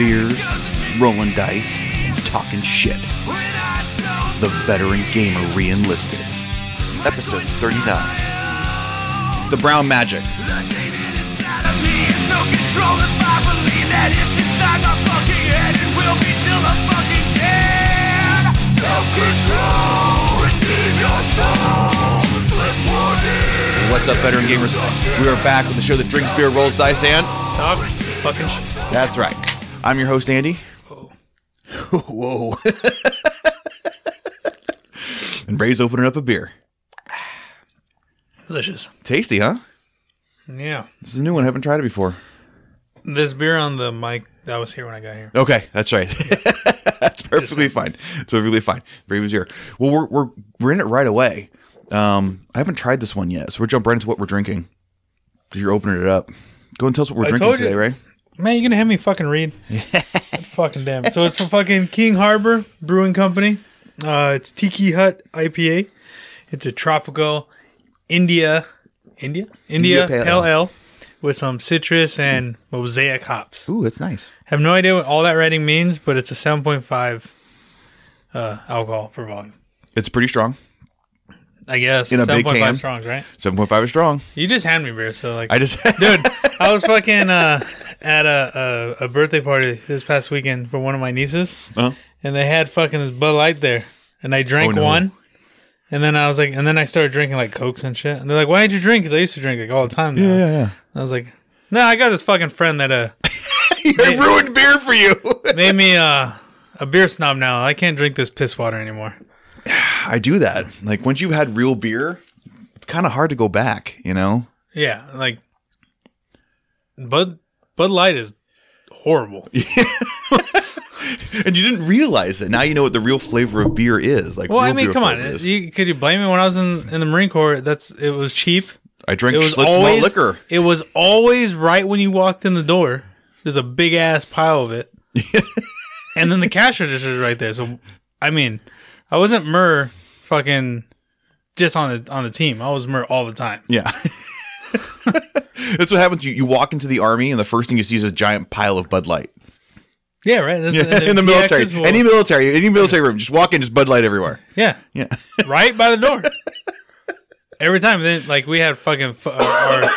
beers, rolling dice, and talking shit. The Veteran Gamer Reenlisted. Episode 39. The Brown Magic. What's up, veteran gamers? We are back with the show that drinks beer, rolls dice, and Talk fucking shit. that's right. I'm your host, Andy. Whoa. Whoa. and Ray's opening up a beer. Delicious. Tasty, huh? Yeah. This is a new one. I haven't tried it before. This beer on the mic that was here when I got here. Okay, that's right. that's perfectly fine. It's perfectly fine. Ray was here. Well, we're we're we're in it right away. Um, I haven't tried this one yet, so we're jumping right into what we're drinking. Because you're opening it up. Go and tell us what we're I drinking today, Ray. Man, you're gonna have me fucking read? fucking damn. So it's from fucking King Harbor Brewing Company. Uh, it's Tiki Hut IPA. It's a tropical India, India, India, India Pale Pale Ale. Ale with some citrus and mosaic hops. Ooh, it's nice. Have no idea what all that writing means, but it's a 7.5 uh, alcohol per volume. It's pretty strong. I guess In a big 7.5 can. strongs, right? Seven point five is strong. You just hand me beer, so like I just dude i was fucking uh at a, a a birthday party this past weekend for one of my nieces Uh-huh. and they had fucking this bud light there and i drank Oh, no. one and then i was like and then i started drinking like cokes and shit and they're like why did you drink because i used to drink like all the time now. yeah, yeah. i was like no i got this fucking friend that uh I ruined beer for you. made me uh a beer snob now i can't drink this piss water anymore I do that. Like once you've had real beer, it's kind of hard to go back. You know. yeah like bud bud light is horrible And you didn't realize it. Now you know what the real flavor of beer is. Like, well i mean come on you, could you blame me when i was in in the marine corps that's it was cheap I drank It was Schlitz always liquor. It was always right when you walked in the door. There's a big ass pile of it, and then the cash register is right there. So, I mean, I wasn't Mur fucking just on the on the team. I was Mur all the time. Yeah. That's what happens. You, you walk into the army, and the first thing you see is a giant pile of Bud Light. Yeah, right. That's- Yeah, in the military, will- any military, any military room, just walk in, just Bud Light everywhere. yeah, Yeah, right by the door. Every time, then like we had fucking fu- uh,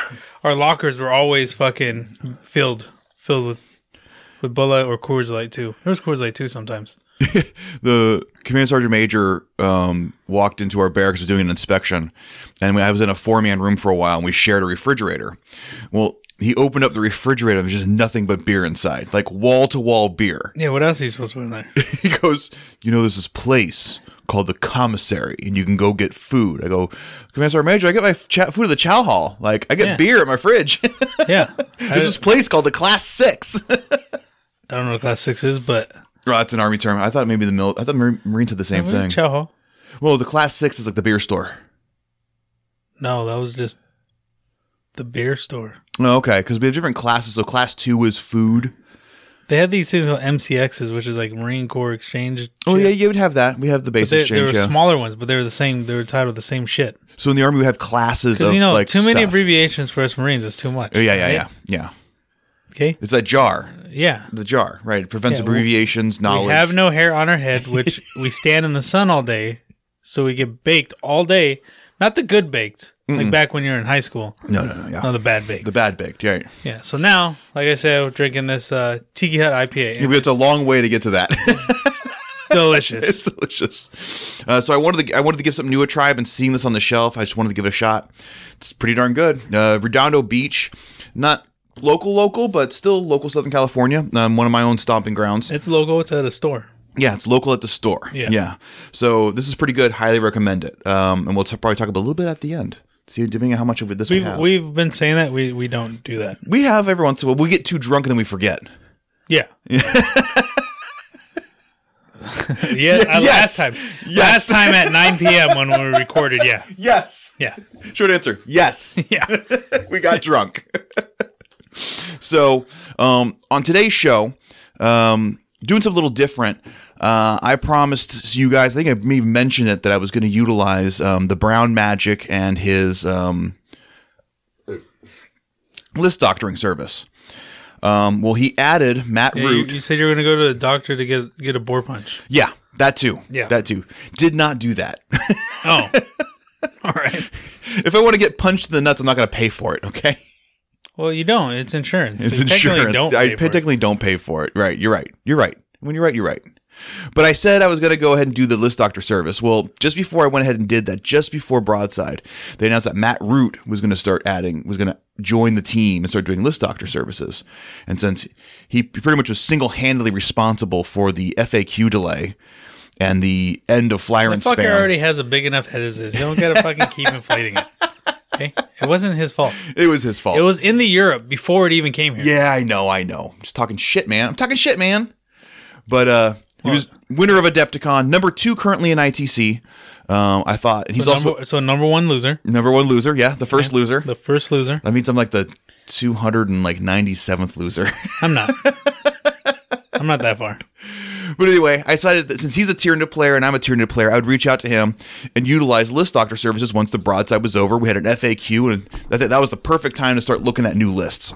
our our lockers were always fucking filled filled with with Bud Light or Coors Light too. There was Coors Light too sometimes. the command sergeant major um, walked into our barracks was doing an inspection, and I was in a four man room for a while, and we shared a refrigerator. Well, he opened up the refrigerator, and there's just nothing but beer inside, like wall to wall beer. Yeah, what else are you supposed to put in there? he goes, you know, there's this place called the commissary, and you can go get food. I go, Command Sergeant Major, I get my ch- food at the chow hall. Like, I get Yeah. beer at my fridge. Yeah, there's this place called the Class Six. I don't know what class six is, but oh, that's an army term. I thought maybe the mil- I thought Mar- Marines had the same mm-hmm. thing. Chow Well, the Class Six is like the beer store. No, that was just the beer store. Oh, okay, because we have different classes. So Class Two is food. They had these things called MCXs, which is like Marine Corps Exchange. Oh shit. yeah, you would have that. We have the base They, they exchange. were yeah. smaller ones, but they were the same. They were titled the same shit. So in the army, we have classes Because you know, like too many stuff. abbreviations for us Marines is too much. Oh, yeah, yeah, right? yeah, yeah. Okay. It's that jar, Yeah. the jar, right? It prevents Yeah, well, abbreviations, knowledge. We have no hair on our head, which we stand in the sun all day, so we get baked all day. Not the good baked, like back when you were in high school. no, no, no, yeah. No, the bad baked. the bad baked, right? yeah. So now, like I said, we're drinking this uh, Tiki Hut IPA. Yeah, It's a long way to get to that. delicious. it's delicious. Uh, so I wanted to I wanted to give something new a try. I've been seeing this on the shelf. I just wanted to give it a shot. It's pretty darn good. Uh, Redondo Beach, not local local, but still local Southern California. Um, one of my own stomping grounds. It's logo. It's at a store. Yeah, it's local at the store. Yeah. yeah. So this is pretty good. Highly recommend it. Um, and we'll t- probably talk about a little bit at the end. See, depending on how much of it this we We've have. we've been saying that we we don't do that. we have every once in a while. We get too drunk and then we forget. Yeah. yeah. uh, Yes. Last time. Yes. Last time at 9 p.m. when we recorded. Yeah. Yes. Yeah. Short answer. Yes. Yeah. we got drunk. So, um, on today's show, um, doing something a little different. Uh, I promised you guys, I think I maybe mentioned it, that I was going to utilize um, the Brown Magic and his um, list doctoring service. Um, well, he added Matt Yeah, you, Root. you said you were going to go to the doctor to get get a bore punch. yeah, that too. Yeah. that too. Did not do that. Oh, all right. if I want to get punched in the nuts, I'm not going to pay for it. Okay, Well, you don't. It's insurance. it's insurance. Don't I pay for it. technically don't pay for it. Right, you're right. You're right. When you're right, you're right. But I said I was going to go ahead and do the list doctor service. Well, just before I went ahead and did that, just before Broadside, they announced that Matt Root was going to start adding, was going to join the team and start doing list doctor services. And since he pretty much was single handedly responsible for the FAQ delay and the end of flyer The and fucker spam, already has a big enough head as this. You don't gotta fucking keep inflating it. Okay, it wasn't his fault. it was his fault. It was in the Europe before it even came here. Yeah, I know, I know. I'm just talking shit, man. I'm talking shit, man. But uh he was winner of Adepticon, number two currently in ITC. Um, I thought and he's so, also number, so number one loser, number one loser. Yeah, the first loser. the first loser. That means I'm like the 297th loser. I'm not. I'm not that far. But anyway, I decided that since he's a Tyranid player and I'm a Tyranid player, I would reach out to him and utilize list doctor services once the broadside was over. We had an FAQ, and that, that was the perfect time to start looking at new lists.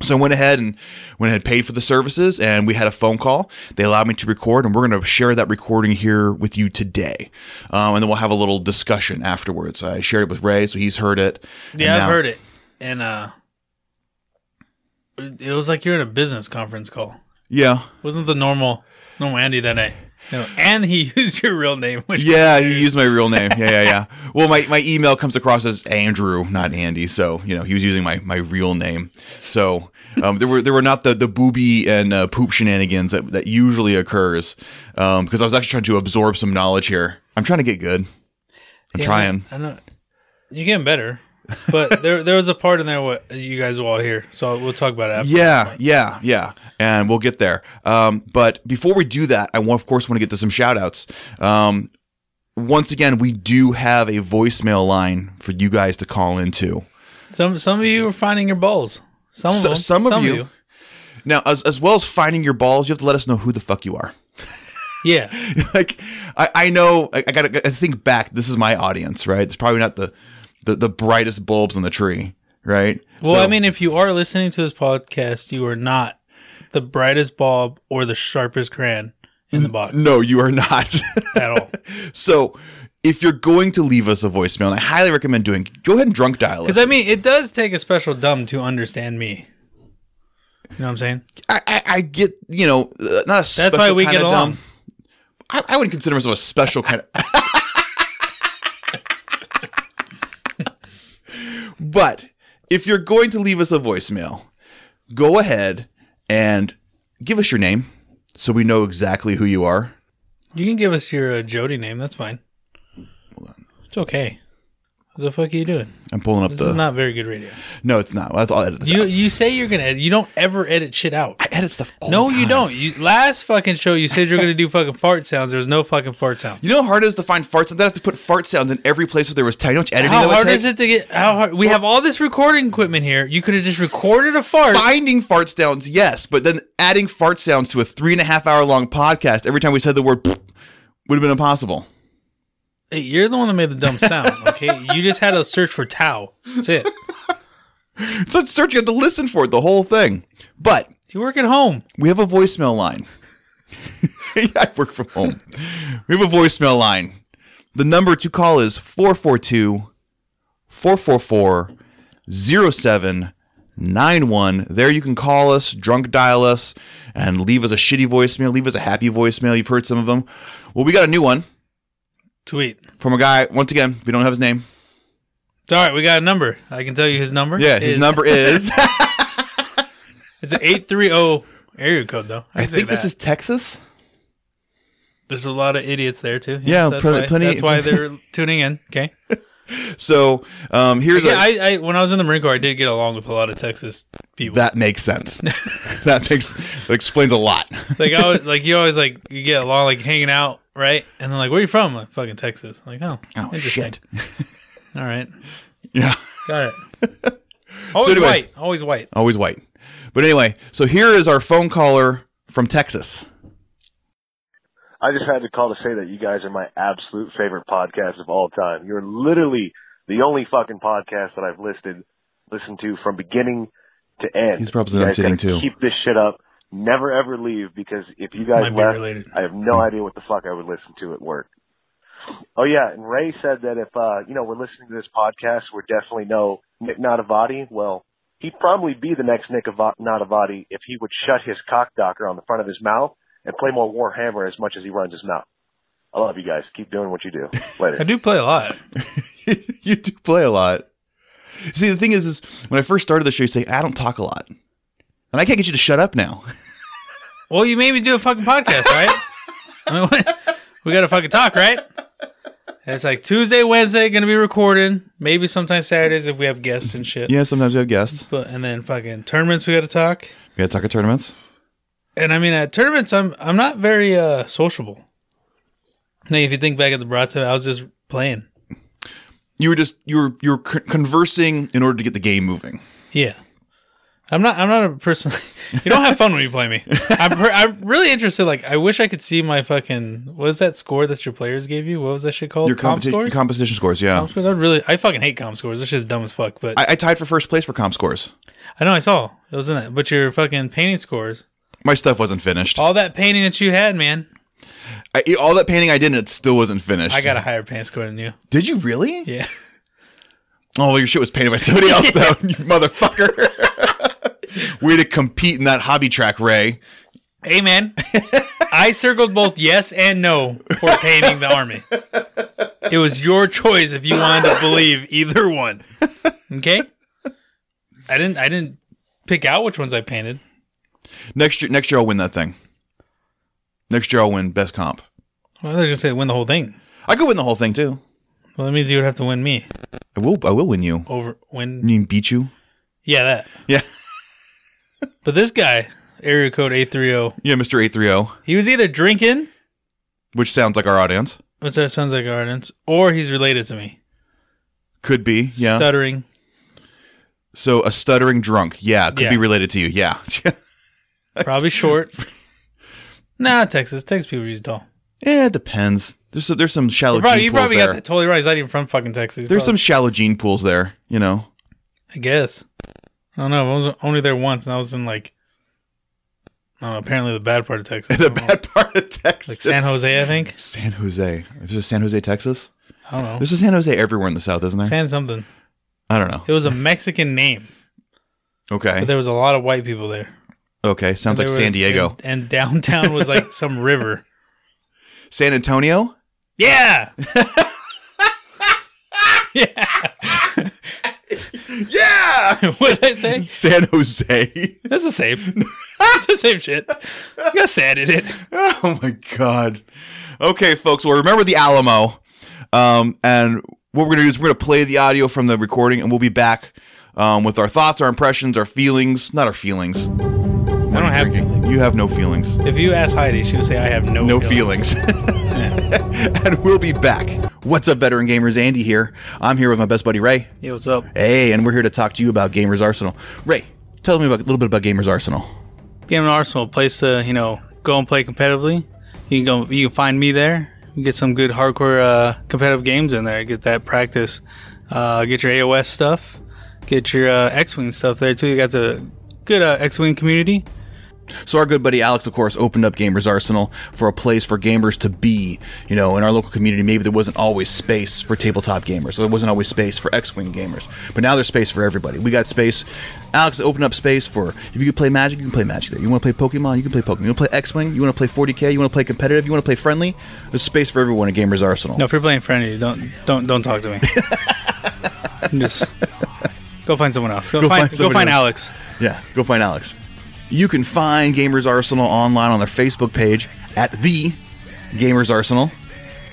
So I went ahead and went ahead and paid for the services, and we had a phone call. They allowed me to record, and we're going to share that recording here with you today. Um, and then we'll have a little discussion afterwards. I shared it with Ray, so he's heard it. Yeah, I've now- heard it, and uh, it was like you're in a business conference call. Yeah, Wasn't the normal normal Andy that I. No, and he used your real name. Which Yeah, he used my real name. Yeah, yeah, yeah. Well, my, my email comes across as Andrew, not Andy. So you know he was using my, my real name. So um, there were there were not the the booby and uh, poop shenanigans that, that usually occurs. Um, because I was actually trying to absorb some knowledge here. I'm trying to get good. I'm Yeah, trying. I know you're getting better, but there there was a part in there what you guys will all hear. So we'll talk about it after. Yeah, yeah, yeah. And we'll get there. Um, but before we do that, I want, of course want to get to some shout outs. Um, once again, we do have a voicemail line for you guys to call into. Some some of you are finding your balls. Some of So- them. some of you. Now, as, as well as finding your balls, you have to let us know who the fuck you are. Yeah. like, I, I know, I, I gotta I think back. This is my audience, right? It's probably not the, the, the brightest bulbs in the tree, right? Well, So- I mean, if you are listening to this podcast, you are not the brightest bulb or the sharpest crayon in the box no, you are not. at all. so, if you're going to leave us a voicemail, and I highly recommend doing, go ahead and drunk dial us. Because I mean, it does take a special dumb to understand me. You know what I'm saying? I, I, I get, you know, uh, not a special why we kind get along. dumb. I, I wouldn't consider myself a special kind of. but if you're going to leave us a voicemail, go ahead and give us your name so we know exactly who you are. You can give us your uh, Jody name. That's fine. It's okay. The fuck are you doing? I'm pulling up This the. is not very good radio. no, it's not. That's all edit this You out. you say you're gonna edit. You don't ever edit shit out. I edit stuff. All No, you don't. You last fucking show you said you're gonna do fucking fart sounds. There was no fucking fart sounds. You know how hard it is to find fart sounds? I have to put fart sounds in every place where there was time. You know editing How hard is it to get? How hard? We have all this recording equipment here. You could have just recorded a fart. finding fart sounds, yes, but then adding fart sounds to a three and a half hour long podcast every time we said the word would have been impossible. Hey, you're the one that made the dumb sound. Okay, you just had to search for Tau. That's it. So it's search, you have to listen for it, the whole thing. But You work at home. we have a voicemail line. yeah, I work from home. We have a voicemail line. The number to call is 442 444 0791. There you can call us, drunk dial us, and leave us a shitty voicemail, leave us a happy voicemail. You've heard some of them. Well, we got a new one. Sweet. from a guy. Once again, we don't have his name. It's all right. We got a number. I can tell you his number. Yeah, his is- number is. It's an eight three zero area code though. I say think this is Texas. There's a lot of idiots there too. Yeah, that's plenty- why, plenty- That's why they're tuning in. Okay. So um, here's Yeah, a, I, I when I was in the Marine Corps, I did get along with a lot of Texas people. that makes sense. that makes that explains a lot. like I was like you always like you get along like hanging out, right? And then like where are you from? Like fucking Texas. Like oh, Oh shit! All right, Yeah, got it. Always anyway- white. Always white. always white. But anyway, so here is our phone caller from Texas. I just had to call to say that you guys are my absolute favorite podcast of all time. You're literally the only fucking podcast that I've listed, listened to from beginning to end. He's probably You done guys sitting gotta too. Keep this shit up. Never ever leave because if you guys Might left. I have no idea what the fuck I would listen to at work. Oh yeah, and Ray said that if uh you know we're listening to this podcast, we're definitely no Nick Nanavati. Well, he'd probably be the next Nick Ava- Navati if he would shut his cock docker on the front of his mouth and play more Warhammer as much as he runs his mouth. I love you guys. Keep doing what you do. Later. I do play a lot. you do play a lot. See, the thing is, is when I first started the show, you say I don't talk a lot, and I can't get you to shut up now. Well, you made me do a fucking podcast, right? I mean, what- we got to fucking talk, right? It's like Tuesday, Wednesday, gonna be recording. Maybe sometimes Saturdays if we have guests and shit. yeah, sometimes we have guests. But and then fucking tournaments, we got to talk. We got to talk at tournaments. And I mean, at tournaments, I'm I'm not very uh sociable. Now, if you think back at the Brata, I was just playing. You were just you were you were conversing in order to get the game moving. Yeah. I'm not. I'm not a person. you don't have fun when you play me. I'm. I'm really interested. Like, I wish I could see my fucking. What is that score that your players gave you? What was that shit called? Your comp competi- scores. competition scores, yeah. Comp scores. I really. I fucking hate comp scores. This shit's dumb as fuck. But I, I, I tied for first place for comp scores. I know I saw it was in it. But your fucking painting scores. My stuff wasn't finished. All that painting that you had, man. I, all that painting I did, and it still wasn't finished. I got a higher paint score than you. Did you really? Yeah. Oh, well, your shit was painted by somebody else, though. you motherfucker. Way to compete in that hobby track, Ray. Hey, man. I circled both yes and no for painting the army. It was your choice if you wanted to believe either one. Okay? I didn't I didn't pick out which ones I painted. Next year, next year I'll win that thing. Next year I'll win best comp. Well, they're just say win the whole thing. I could win the whole thing too. Well, that means you would have to win me I will. I will win you. over win. mean, beat you. Yeah, that. Yeah, But this guy, area code eight three zero, yeah, Mister Eight Three Zero, he was either drinking, which sounds like our audience. which that sounds like Ardens, or he's related to me. Could be. Yeah. Stuttering. so a stuttering drunk. Yeah, could Yeah. be related to you. Yeah. Probably short. nah, Texas. Texas people are usually tall. yeah, it depends. There's some, there's some shallow You probably, gene you pools probably there. got that totally right. He's not even from fucking Texas. He's There's some probably- shallow gene pools there. You know. I guess. I don't know. I was only there once, and I was in like, I don't know, apparently the bad part of Texas. The don't know. bad part of Texas. like San Jose, I think. San Jose. Is a San Jose, Texas. I don't know. There's a San Jose everywhere in the South, isn't there? San something. I don't know. It was a Mexican name, Okay. but there was a lot of white people there. Okay. Sounds like There San was- Diego. and, and downtown was like some river. San Antonio. Yeah. yeah. Yeah. what did I say? San Jose. That's the same. That's the same shit. You got sad in it. Oh my god. Okay, folks. Well, remember the Alamo. Um, and what we're gonna do is we're gonna play the audio from the recording, and we'll be back um, with our thoughts, our impressions, our feelings. Not our feelings. I don't have feelings. You have no feelings. If you ask Heidi, she would say, I have no No feelings. and we'll be back. What's up, veteran gamers? Andy here. I'm here with my best buddy Ray. Hey, what's up? Hey, and we're here to talk to you about Gamers Arsenal. Ray, tell me about, a little bit about Gamers Arsenal. Gamers Arsenal, a place to you know go and play competitively. You can go, you can find me there. You get some good hardcore uh, competitive games in there. Get that practice. Uh, get your AOS stuff. Get your uh, X-wing stuff there too. You got the good uh, X-wing community. So our good buddy Alex, of course, opened up Gamers Arsenal for a place for gamers to be. You know, in our local community, maybe there wasn't always space for tabletop gamers, so there wasn't always space for X-wing gamers. But now there's space for everybody. We got space. Alex opened up space for if you can play Magic, you can play Magic there. You want to play Pokemon, you can play Pokemon. You want to play X-wing, you want to play 40k, you want to play competitive, you want to play friendly. There's space for everyone at Gamers Arsenal. No, if you're playing friendly, don't don't don't talk to me. Just go find someone else. Go, Go find, find go find else. Alex. Yeah, go find Alex. You can find Gamers Arsenal online on their Facebook page at the Gamers Arsenal.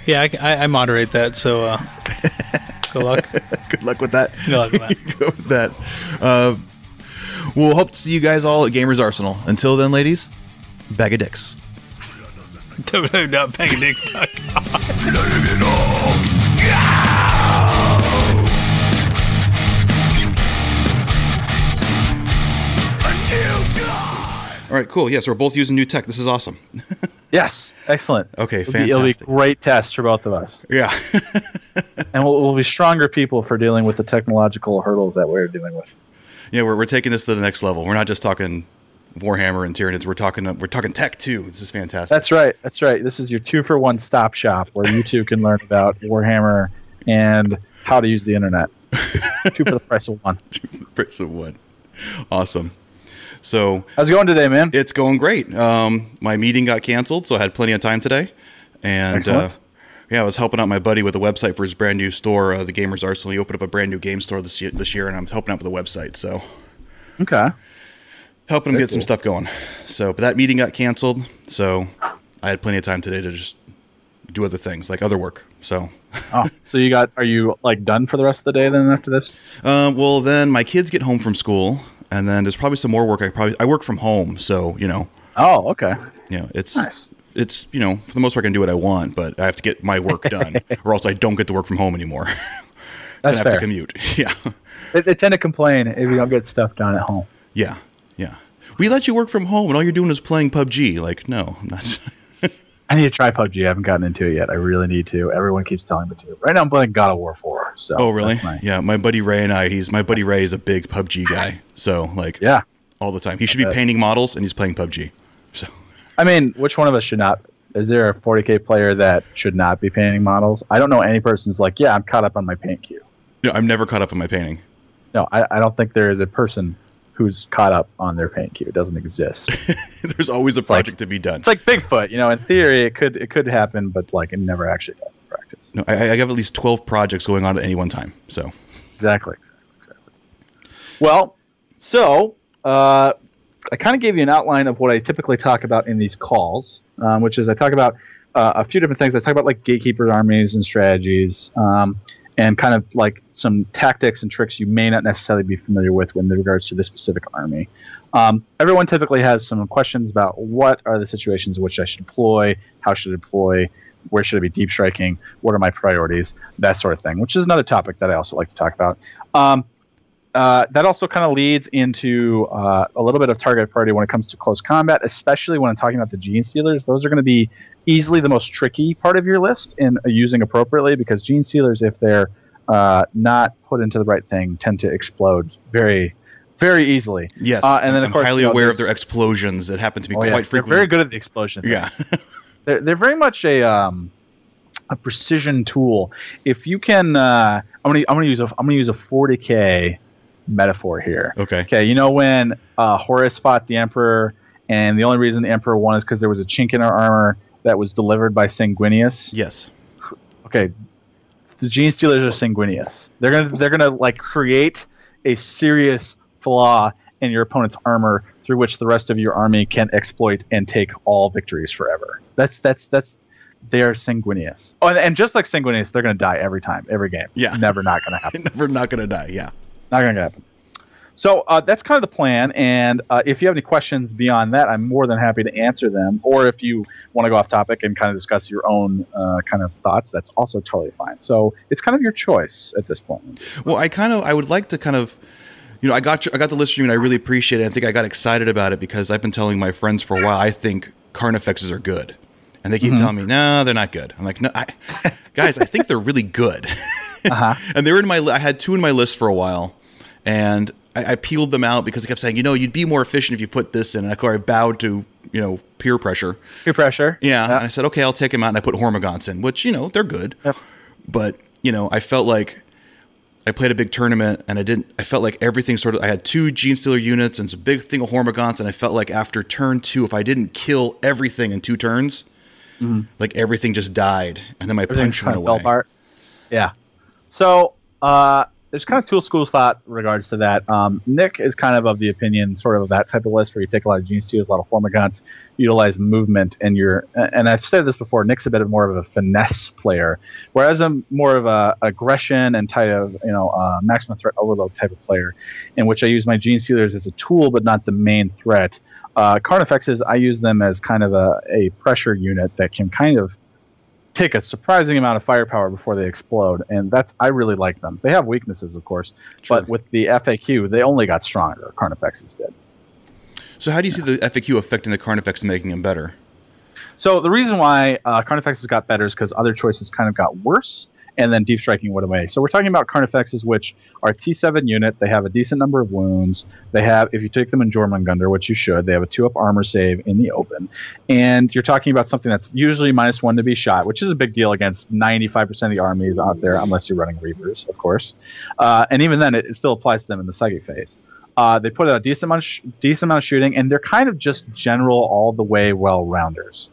Yeah, I, I, I moderate that. So uh, good luck. Good luck with that. Good luck with that. go with that. Uh, we'll hope to see you guys all at Gamers Arsenal. Until then, ladies, bag of dicks. www.bangdicks.com. All right, cool. Yes, we're both using new tech. This is awesome. Yes, excellent. Okay, It'll be, it'll be great test for both of us, Yeah. and we'll, we'll be stronger people for dealing with the technological hurdles that we're dealing with. Yeah, we're, we're taking this to the next level. We're not just talking Warhammer and Tyranids. We're talking we're talking tech too. This is fantastic. That's right. That's right. This is your two for one stop shop where you two can learn about Warhammer and how to use the internet. two for the price of one. Two for the price of one. Awesome. So How's it going today, man? it's going great. Um, my meeting got canceled, so I had plenty of time today. And uh, yeah, I was helping out my buddy with a website for his brand new store, uh, the Gamers Arsenal. He opened up a brand new game store this year, this year, and I'm helping out with the website. So Okay. helping him Very get some stuff going. So, but that meeting got canceled, so I had plenty of time today to just do other things like other work. So, Oh, so you got? Are you like done for the rest of the day then after this? um, well, then my kids get home from school, and then there's probably some more work. I probably I work from home, so you know, Oh, okay. you know, it's Nice. it's you know for the most part I can do what I want, but I have to get my work done, or else I don't get to work from home anymore. That's I have fair. to commute. Yeah, They, they tend to complain if you don't get stuff done at home. yeah, yeah. We let you work from home, and all you're doing is playing PUBG. Like, no, I'm not. I need to try PUBG. I haven't gotten into it yet. I really need to. Everyone keeps telling me to. Right now, I'm playing God of War 4. So oh, really? my- Yeah, my buddy Ray and I. He's my buddy Ray is a big PUBG guy, so like, yeah. all the time. He should be uh, painting models, and he's playing PUBG. So I mean, which one of us should not? Is there a 40k player that should not be painting models? I don't know any person who's like, yeah, I'm caught up on my paint queue. no, I'm never caught up on my painting. No, I, I don't think there is a person who's caught up on their paint queue. It doesn't exist. There's always a project to be done. it's like Bigfoot. You know, in theory, it could it could happen, but like it never actually does in practice. No, I, I have at least 12 projects going on at any one time. So Exactly. Exactly. exactly. Well, so uh, I kind of gave you an outline of what I typically talk about in these calls, um, which is I talk about uh, a few different things. I talk about like gatekeeper armies and strategies, um, and kind of like some tactics and tricks you may not necessarily be familiar with in regards to this specific army. Um, everyone typically has some questions about what are the situations in which I should deploy, how should I deploy, where should I be deep striking, what are my priorities, that sort of thing, which is another topic that I also like to talk about. Um, uh, that also kind of leads into uh, a little bit of target priority when it comes to close combat, especially when I'm talking about the genestealers. Those are going to be easily the most tricky part of your list in uh, using appropriately because genestealers, if they're uh, not put into the right thing, tend to explode very, very easily. yes, Uh, and then, of I'm course, highly you know, aware of their explosions that happen to be Oh, quite yes, they're very good at the explosion. thing. Yeah, they're, they're very much a um, a precision tool. If you can, uh, I'm gonna I'm gonna use a I'm gonna use a 40k metaphor here. okay. Okay, you know when uh, Horus fought the Emperor, and the only reason the Emperor won is because there was a chink in her armor that was delivered by Sanguinius. Yes, Okay, the Genestealers are Sanguinius. They're gonna they're gonna like create a serious flaw in your opponent's armor through which the rest of your army can exploit and take all victories forever. That's that's that's they are Sanguinius. Oh, and, and just like Sanguinius, they're gonna die every time, every game. Yeah. never not gonna happen. never not gonna die. Yeah. Not going to happen. So uh, that's kind of the plan. And uh, if you have any questions beyond that, I'm more than happy to answer them. Or if you want to go off topic and kind of discuss your own uh, kind of thoughts, that's also totally fine. So it's kind of your choice at this point. Well, I kind of I would like to kind of you know, I got your, I got the list from you and I really appreciate it. I think I got excited about it because I've been telling my friends for a while I think Carnifexes are good. And they keep Mm-hmm. telling me, "No, they're not good." I'm like, "No, I, guys, I think they're really good." Uh-huh. and they were in my I had two in my list for a while. And I, I peeled them out because I kept saying, "You know, you'd be more efficient if you put this in." And I, I bowed to, you know, peer pressure. Peer pressure. Yeah, and I said, okay, I'll take them out, and I put Hormagaunts in, which you know they're good. Yep. But you know, I felt like I played a big tournament, and I didn't. I felt like everything sort of. I had two Genestealer units and some big thing of Hormagaunts, and I felt like after turn two, if I didn't kill everything in two turns, like everything just died, and then my Mm-hmm. Punch went of away. apart. Yeah. So uh, there's kind of two schools thought in regards to that. Um, Nick is kind of of the opinion, sort of that type of list where you take a lot of gene steals, a lot of Hormagaunts, utilize movement, and you're. And I've said this before. Nick's a bit of more of a finesse player, whereas I'm more of a aggression and type of you know uh, maximum threat overload type of player, in which I use my genestealers as a tool but not the main threat. Uh, Carnifexes, I use them as kind of a, a pressure unit that can kind of take a surprising amount of firepower before they explode, and that's I really like them. They have weaknesses, of course, Sure. but with the FAQ, they only got stronger. Carnifexes did. So how do you see the FAQ affecting the Carnifex and making them better? So the reason why uh, Carnifexes got better is because other choices kind of got worse, and then deep striking would away. So we're talking about Carnifexes, which are T7 unit. They have a decent number of wounds. They have, if you take them in Jormungandr, which you should, they have a two up armor save in the open. And you're talking about something that's usually minus one to be shot, which is a big deal against 95% of the armies out there, unless you're running Reapers, of course. Uh, and even then, it, it, still applies to them in the psychic phase. Uh, they put out a decent amount, sh- decent amount of shooting, and they're kind of just general all the way well rounders.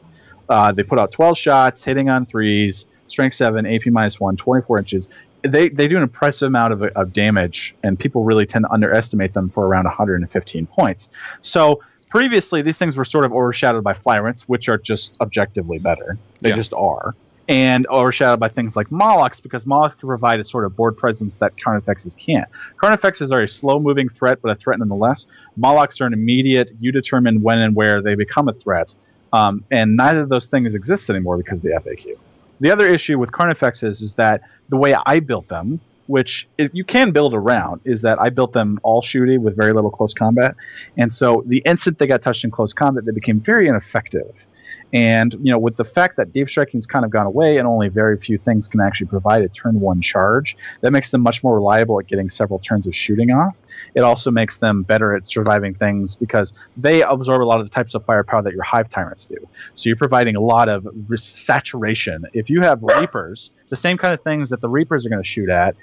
Uh, they put out 12 shots, hitting on threes, strength 7, AP minus 1, 24 inches. They, they do an impressive amount of, of damage, and people really tend to underestimate them for around 115 points. So previously, these things were sort of overshadowed by Flyrants, which are just objectively better. They yeah. just are. And overshadowed by things like Mawlocs, because Mawlocs can provide a sort of board presence that Carnifexes can't. Carnifexes are a slow moving threat, but a threat nonetheless. Mawlocs are an immediate, you determine when and where they become a threat. Um, and neither of those things exists anymore because of the FAQ. The other issue with Carnifexes is that the way I built them, which is, you can build around, is that I built them all shooty with very little close combat. And so the instant they got touched in close combat, they became very ineffective. And you know, with the fact that deep striking's kind of gone away and only very few things can actually provide a turn one charge, that makes them much more reliable at getting several turns of shooting off. It also makes them better at surviving things because they absorb a lot of the types of firepower that your hive tyrants do. So you're providing a lot of saturation. If you have reapers, the same kind of things that the reapers are going to shoot at,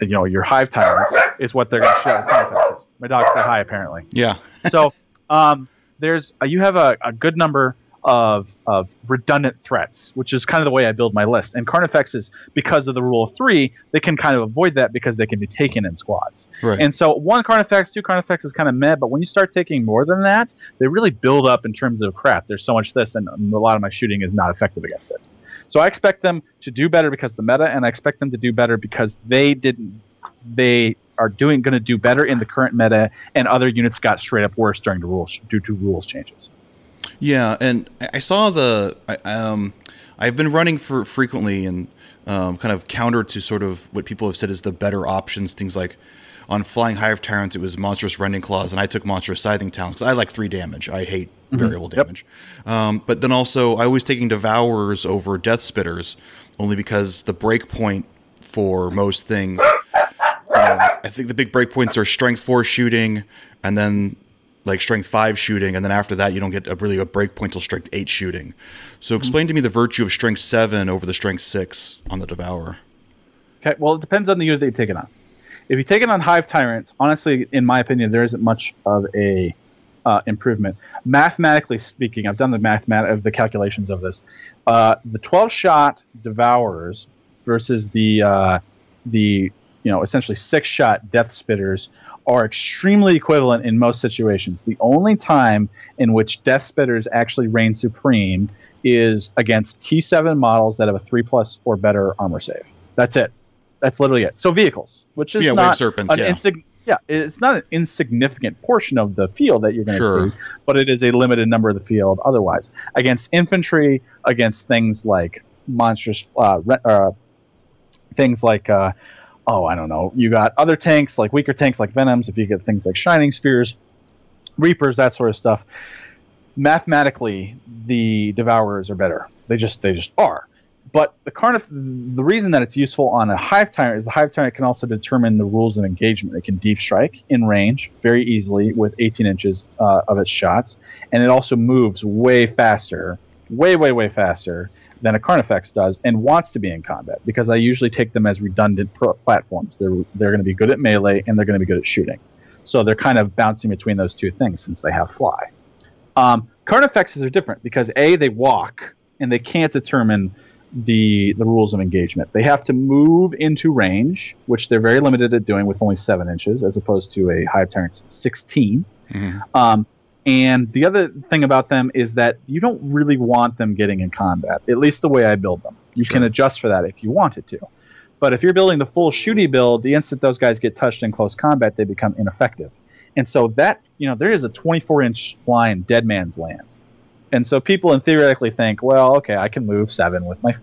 you know, your hive tyrants is what they're going to shoot at. My dog said hi, apparently. Yeah. so um, there's uh, you have a, a good number of of redundant threats, which is kind of the way I build my list. And Carnifexes, because of the rule of three, they can kind of avoid that because they can be taken in squads. Right. And so one Carnifex, two Carnifex is kind of meh, but when you start taking more than that, they really build up in terms of crap. There's so much this, and a lot of my shooting is not effective against it. So I expect them to do better because the meta, and I expect them to do better because they didn't. They are doing going to do better in the current meta, and other units got straight up worse during the rules due to rules changes. Yeah, and I saw the. I, um, I've been running for frequently and um, kind of counter to sort of what people have said is the better options. Things like on Flying Hive Tyrants, it was Monstrous Rending Claws, and I took Monstrous Scything Talons because I like three damage. I hate mm-hmm. variable damage. Yep. Um, but then also, I was taking Devourers over Death Spitters only because the breakpoint for most things. Uh, I think the big breakpoints are Strength 4 shooting, and then like strength five shooting, and then after that you don't get a, really a break point till strength eight shooting. So explain mm-hmm. to me the virtue of strength seven over the strength six on the Devourer. Okay, well it depends on the unit that you take it on. If you take it on Hive Tyrants, honestly, in my opinion, there isn't much of a uh, improvement. Mathematically speaking, I've done the math of the calculations of this. Uh, the 12 shot Devourers versus the uh, the you know essentially six shot Death Spitters are extremely equivalent in most situations. The only time in which Death Spitters actually reign supreme is against T7 models that have a 3 plus or better armor save. That's it. That's literally it. So vehicles, which is yeah, not serpents, yeah. Insig- yeah, it's not an insignificant portion of the field that you're going to sure. see, but it is a limited number of the field otherwise. Against infantry, against things like monstrous, uh, re- uh, things like uh, oh, I don't know. You got other tanks like weaker tanks like Venoms. If you get things like Shining Spears, Reapers, that sort of stuff. Mathematically, the Devourers are better. They just they just are. But the Carnif- the reason that it's useful on a Hive Tyrant is the Hive Tyrant can also determine the rules of engagement. It can deep strike in range very easily with 18 inches uh, of its shots, and it also moves way faster, way way way faster than a Carnifex does and wants to be in combat because I usually take them as redundant pro- platforms. They're they're going to be good at melee and they're going to be good at shooting. So they're kind of bouncing between those two things since they have fly. Um, Carnifexes are different because a they walk and they can't determine the the rules of engagement. They have to move into range, which they're very limited at doing with only seven inches, as opposed to a Hive Tyrant's 16. Mm-hmm. Um, and the other thing about them is that you don't really want them getting in combat, at least the way I build them. You sure. can adjust for that if you wanted to. But if you're building the full shooty build, the instant those guys get touched in close combat, they become ineffective. And so that, you know, there is a 24 inch line dead man's land. And so people in theoretically think, well, okay, I can move seven with my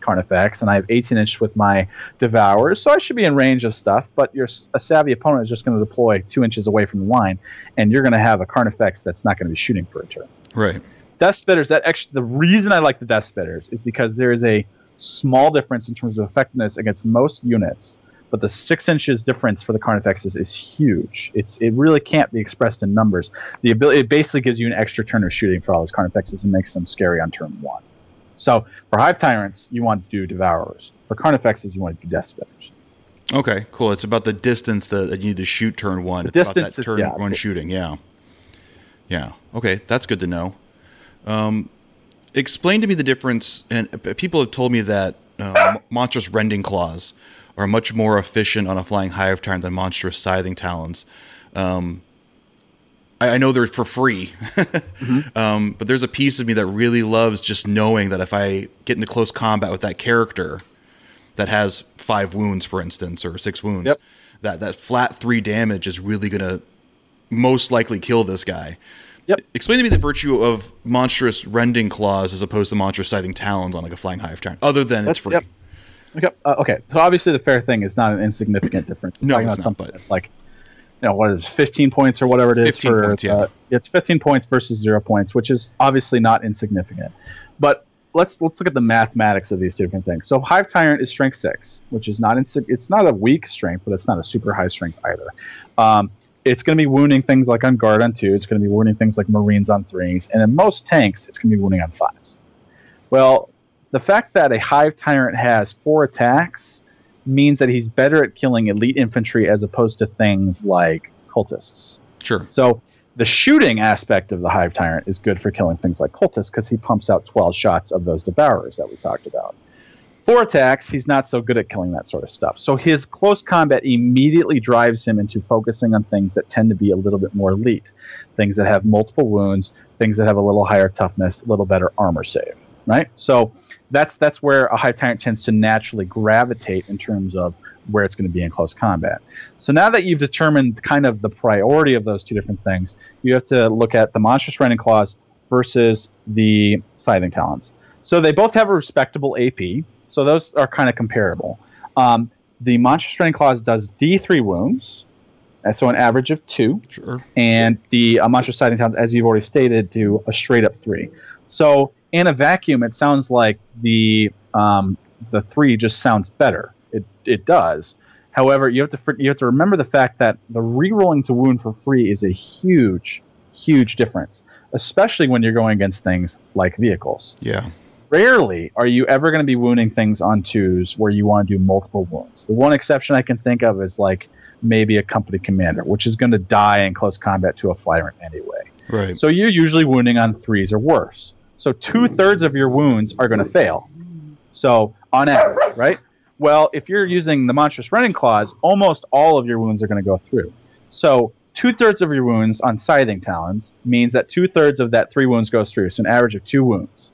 Carnifex, and I have 18 inch with my Devourers, so I should be in range of stuff. But your a savvy opponent is just going to deploy two inches away from the line, and you're going to have a Carnifex that's not going to be shooting for a turn. Right. Death Spitters. That actually, the reason I like the Death Spitters is because there is a small difference in terms of effectiveness against most units, but the six inches difference for the Carnifexes is huge. It's it really can't be expressed in numbers. The ability it basically gives you an extra turn of shooting for all those Carnifexes and makes them scary on turn one. So for Hive Tyrants, you want to do Devourers. For Carnifexes, you want to do Death. Okay, cool. It's about the distance that, you need to shoot turn one. The it's about distance that is- turn yeah, one shooting. Yeah, yeah. Okay, that's good to know. Um, explain to me the difference. And people have told me that uh, monstrous rending claws are much more efficient on a flying hive tyrant than monstrous scything talons. Um, I, I know they're for free, um, but there's a piece of me that really loves just knowing that if I get into close combat with that character that has five wounds, for instance, or six wounds, Yep. that that flat three damage is really gonna most likely kill this guy. Yep. Explain to me the virtue of monstrous rending claws as opposed to monstrous scything talons on like a flying hive tyrant, other than it's That's- free. yep. Okay, uh, okay. So obviously the fair thing is not an insignificant difference. We're No, it's not, something but- like, you know, what is it, 15 points or whatever it is 15 for points, yeah. uh, it's 15 points versus zero points, which is obviously not insignificant. But let's let's look at the mathematics of these two different things. So Hive Tyrant is strength six, which is not insi- it's not a weak strength, but it's not a super high strength either. Um, it's going to be wounding things like on guard on two. It's going to be wounding things like Marines on threes, and in most tanks, it's going to be wounding on fives. Well, the fact that a Hive Tyrant has four attacks means that he's better at killing elite infantry as opposed to things like cultists. Sure. So the shooting aspect of the Hive Tyrant is good for killing things like cultists because he pumps out 12 shots of those devourers that we talked about. Four attacks, he's not so good at killing that sort of stuff. So his close combat immediately drives him into focusing on things that tend to be a little bit more elite, things that have multiple wounds, things that have a little higher toughness, a little better armor save, right? So that's that's where a Hive Tyrant tends to naturally gravitate in terms of where it's going to be in close combat. So now that you've determined kind of the priority of those two different things, you have to look at the monstrous rending claws versus the scything talons. So they both have a respectable AP, so those are kind of comparable. Um, the monstrous rending claws does D3 wounds, and so an average of two, Sure. and the uh, monstrous scything talons, as you've already stated, do a straight up three. So in a vacuum, it sounds like the um, the three just sounds better. It it does. However, you have to you have to remember the fact that the re-rolling to wound for free is a huge, huge difference, especially when you're going against things like vehicles. Yeah. Rarely are you ever going to be wounding things on twos where you want to do multiple wounds. The one exception I can think of is like maybe a company commander, which is going to die in close combat to a flyrant anyway. Right. So you're usually wounding on threes or worse. So two thirds of your wounds are going to fail. So on average, right? Well, if you're using the monstrous rending claws, almost all of your wounds are going to go through. So two thirds of your wounds on scything talons means that two thirds of that three wounds goes through. So an average of two wounds.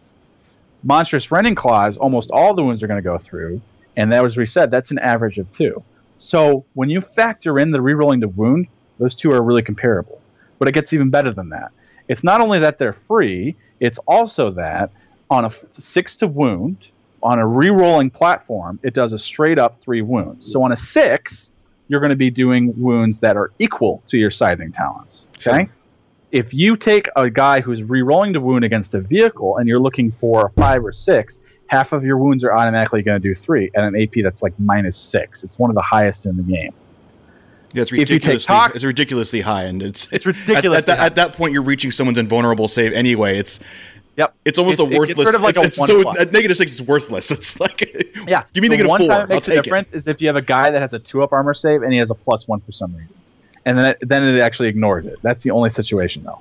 Monstrous rending claws, almost all the wounds are going to go through, and that was we said that's an average of two. So when you factor in the rerolling the wound, those two are really comparable. But it gets even better than that. It's not only that they're free, it's also that on a six to wound, on a re-rolling platform, it does a straight up three wounds. So on a six, you're going to be doing wounds that are equal to your scything talons. Okay? Sure. If you take a guy who's re-rolling to wound against a vehicle and you're looking for a five or six, half of your wounds are automatically going to do three at an AP that's like minus six. It's one of the highest in the game. Yeah, it's If you take ridiculously, tox- it's ridiculously high, and it's It's ridiculous. at, that, at that point, you're reaching someone's invulnerable save anyway. It's Yep. it's almost It's- a it worthless. rid of like it's, a it's one so plus. at negative six, it's worthless. It's like Yeah. give me the negative one four. time it I'll makes a take difference is if you have a guy that has a two up armor save and he has a plus one for some reason, and then it, then it actually ignores it. That's the only situation though.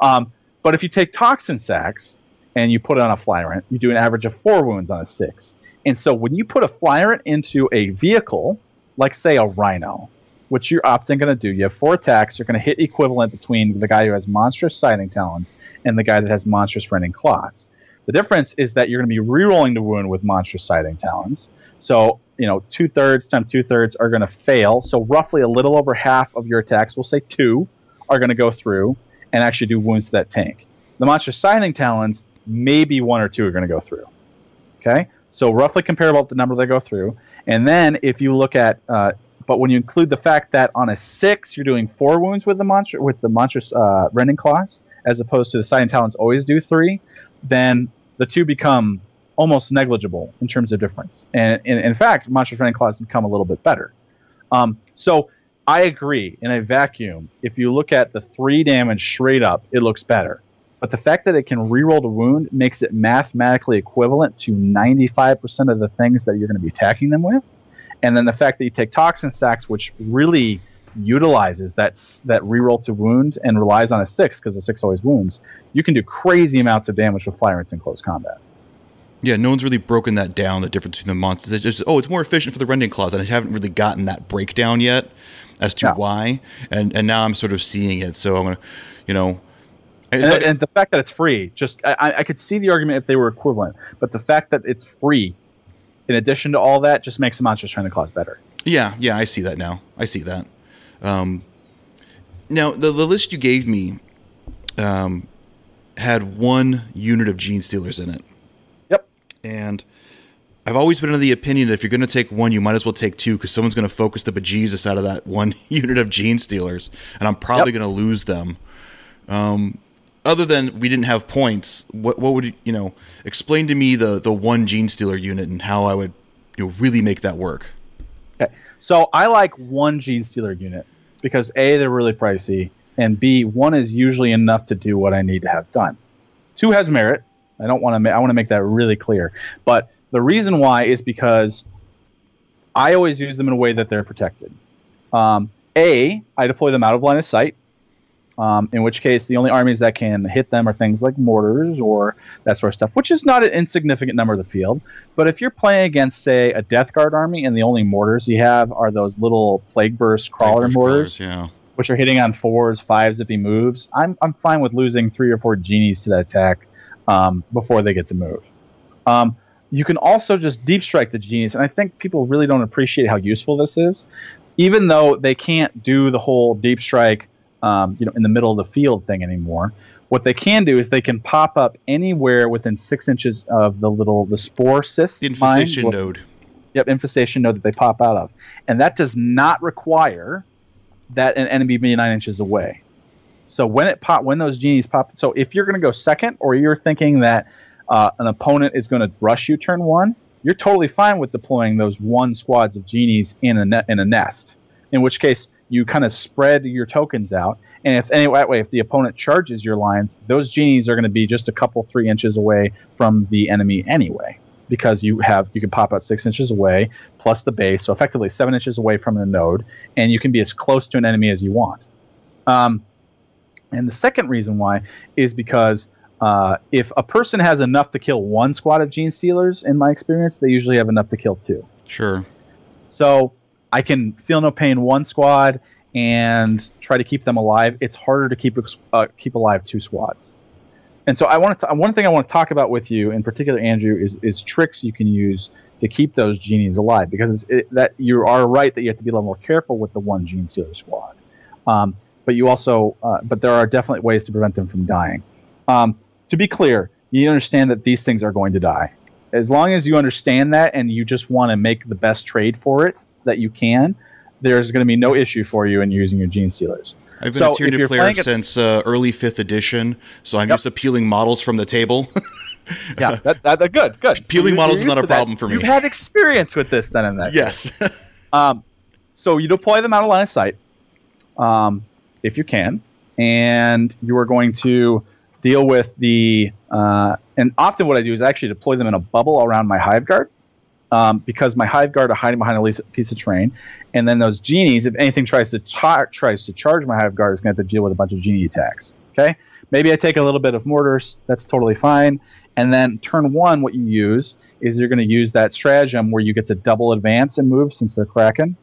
Um, but if you take toxin sacs and you put it on a flyrant, you do an average of four wounds on a six. And so when you put a flyrant into a vehicle, like say a rhino, which you're often going to do, you have four attacks. You're going to hit equivalent between the guy who has monstrous scything talons and the guy that has monstrous rending claws. The difference is that you're going to be re-rolling the wound with monstrous scything talons. So, you know, two thirds times two thirds are going to fail. So, roughly a little over half of your attacks, we'll say two, are going to go through and actually do wounds to that tank. The monstrous scything talons, maybe one or two are going to go through. Okay? So, roughly comparable to the number they go through. And then, if you look at, uh, but when you include the fact that on a six, you're doing four wounds with the monster with the monstrous uh, rending claws, as opposed to the scything talons always do three, then the two become almost negligible in terms of difference. And, and in fact, Monster rending Claws become a little bit better. Um, so I agree. In a vacuum, if you look at the three damage straight up, it looks better. But the fact that it can reroll the wound makes it mathematically equivalent to 95% of the things that you're going to be attacking them with. And then the fact that you take toxin sacs, which really utilizes that that reroll to wound and relies on a six because the six always wounds, you can do crazy amounts of damage with fire in close combat. Yeah, no one's really broken that down. The difference between the monsters. It's just oh, it's more efficient for the rending claws, and I haven't really gotten that breakdown yet as to why. And and now I'm sort of seeing it. So I'm gonna, you know. And, like, and the fact that it's free, just I, I could see the argument if they were equivalent, but the fact that it's free, in addition to all that, just makes the monsters trying to claws better. Yeah, yeah, I see that now. I see that. Um, now the the list you gave me um, had one unit of genestealers in it. Yep. And I've always been of the opinion that if you're going to take one, you might as well take two because someone's going to focus the bejesus out of that one unit of genestealers, and I'm probably yep. going to lose them. Um, other than we didn't have points, what what would you know? Explain to me the the one genestealer unit and how I would you know really make that work. Okay, so I like one genestealer unit because a they're really pricey, and b one is usually enough to do what I need to have done. Two has merit. I don't want to. Ma- I want to make that really clear, but the reason why is because I always use them in a way that they're protected. Um, a, I deploy them out of line of sight, um, in which case the only armies that can hit them are things like mortars or that sort of stuff, which is not an insignificant number of the field. But if you're playing against, say, a Death Guard army and the only mortars you have are those little Plague Burst crawler Plague mortars, yeah. which are hitting on fours, fives if he moves, I'm, I'm fine with losing three or four genies to that attack um, before they get to move. Um, you can also just deep strike the genies, and I think people really don't appreciate how useful this is. Even though they can't do the whole deep strike, um, you know, in the middle of the field thing anymore, what they can do is they can pop up anywhere within six inches of the little the spore cyst infestation mine. node. Yep, infestation node that they pop out of, and that does not require that an enemy be nine inches away. So when it pop, when those genies pop, so if you're going to go second, or you're thinking that uh, an opponent is going to rush you turn one, you're totally fine with deploying those one squads of genies in a ne- in a nest. In which case, you kind of spread your tokens out, and if anyway, that way, if the opponent charges your lines, those genies are going to be just a couple three inches away from the enemy anyway, because you have you can pop out six inches away plus the base, so effectively seven inches away from the node, and you can be as close to an enemy as you want. Um, and the second reason why is because uh, if a person has enough to kill one squad of Genestealers, in my experience, they usually have enough to kill two. Sure. So I can feel no pain one squad and try to keep them alive. It's harder to keep uh, keep alive two squads. And so I want to one thing I want to talk about with you in particular, Andrew, is is tricks you can use to keep those genies alive because it, that you are right that you have to be a little more careful with the one Genestealer squad. Um, but you also, uh, but there are definitely ways to prevent them from dying. Um, to be clear, you understand that these things are going to die. As long as you understand that and you just want to make the best trade for it that you can, there's going to be no issue for you in using your genestealers. I've been so a Tyranid player since uh, early fifth edition, so I'm yep. used to peeling models from the table. yeah, that, that, good, good. Peeling models is not a problem that. for me. You've had experience with this then and that. Yes. um, so you deploy them out of line of sight, um, if you can, and you are going to deal with the uh, and often what I do is actually deploy them in a bubble around my hive guard um, because my hive guard are hiding behind a piece of terrain, and then those genies, if anything tries to tries to charge my hive guard, is going to have to deal with a bunch of genie attacks. Okay, maybe I take a little bit of mortars. That's totally fine. And then turn one, what you use is you're going to use that stratagem where you get to double advance and move since they're kraken,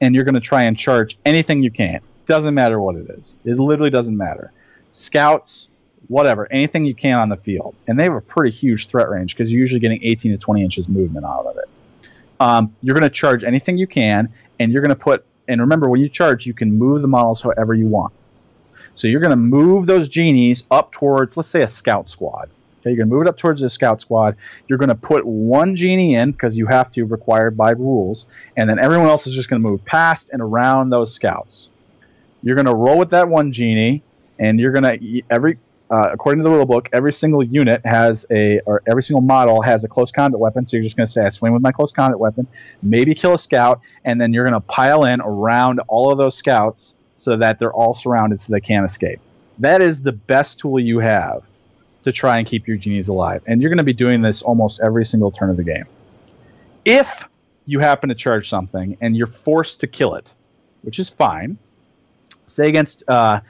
and you're going to try and charge anything you can. Doesn't matter what it is. It literally doesn't matter. Scouts, whatever, anything you can on the field. And they have a pretty huge threat range because you're usually getting 18 to 20 inches movement out of it. Um, you're going to charge anything you can, and you're going to put, and remember, when you charge, you can move the models however you want. So you're going to move those genies up towards, let's say, a scout squad. Okay, you're going to move it up towards the scout squad. You're going to put one genie in because you have to, required by rules, and then everyone else is just going to move past and around those scouts. You're going to roll with that one genie, and you're going to every uh, according to the rule book, every single unit has a, or every single model has a close combat weapon. So you're just going to say, I swing with my close combat weapon, maybe kill a scout, and then you're going to pile in around all of those scouts so that they're all surrounded so they can't escape. That is the best tool you have to try and keep your genies alive. And you're going to be doing this almost every single turn of the game. If you happen to charge something and you're forced to kill it, which is fine, say against, uh,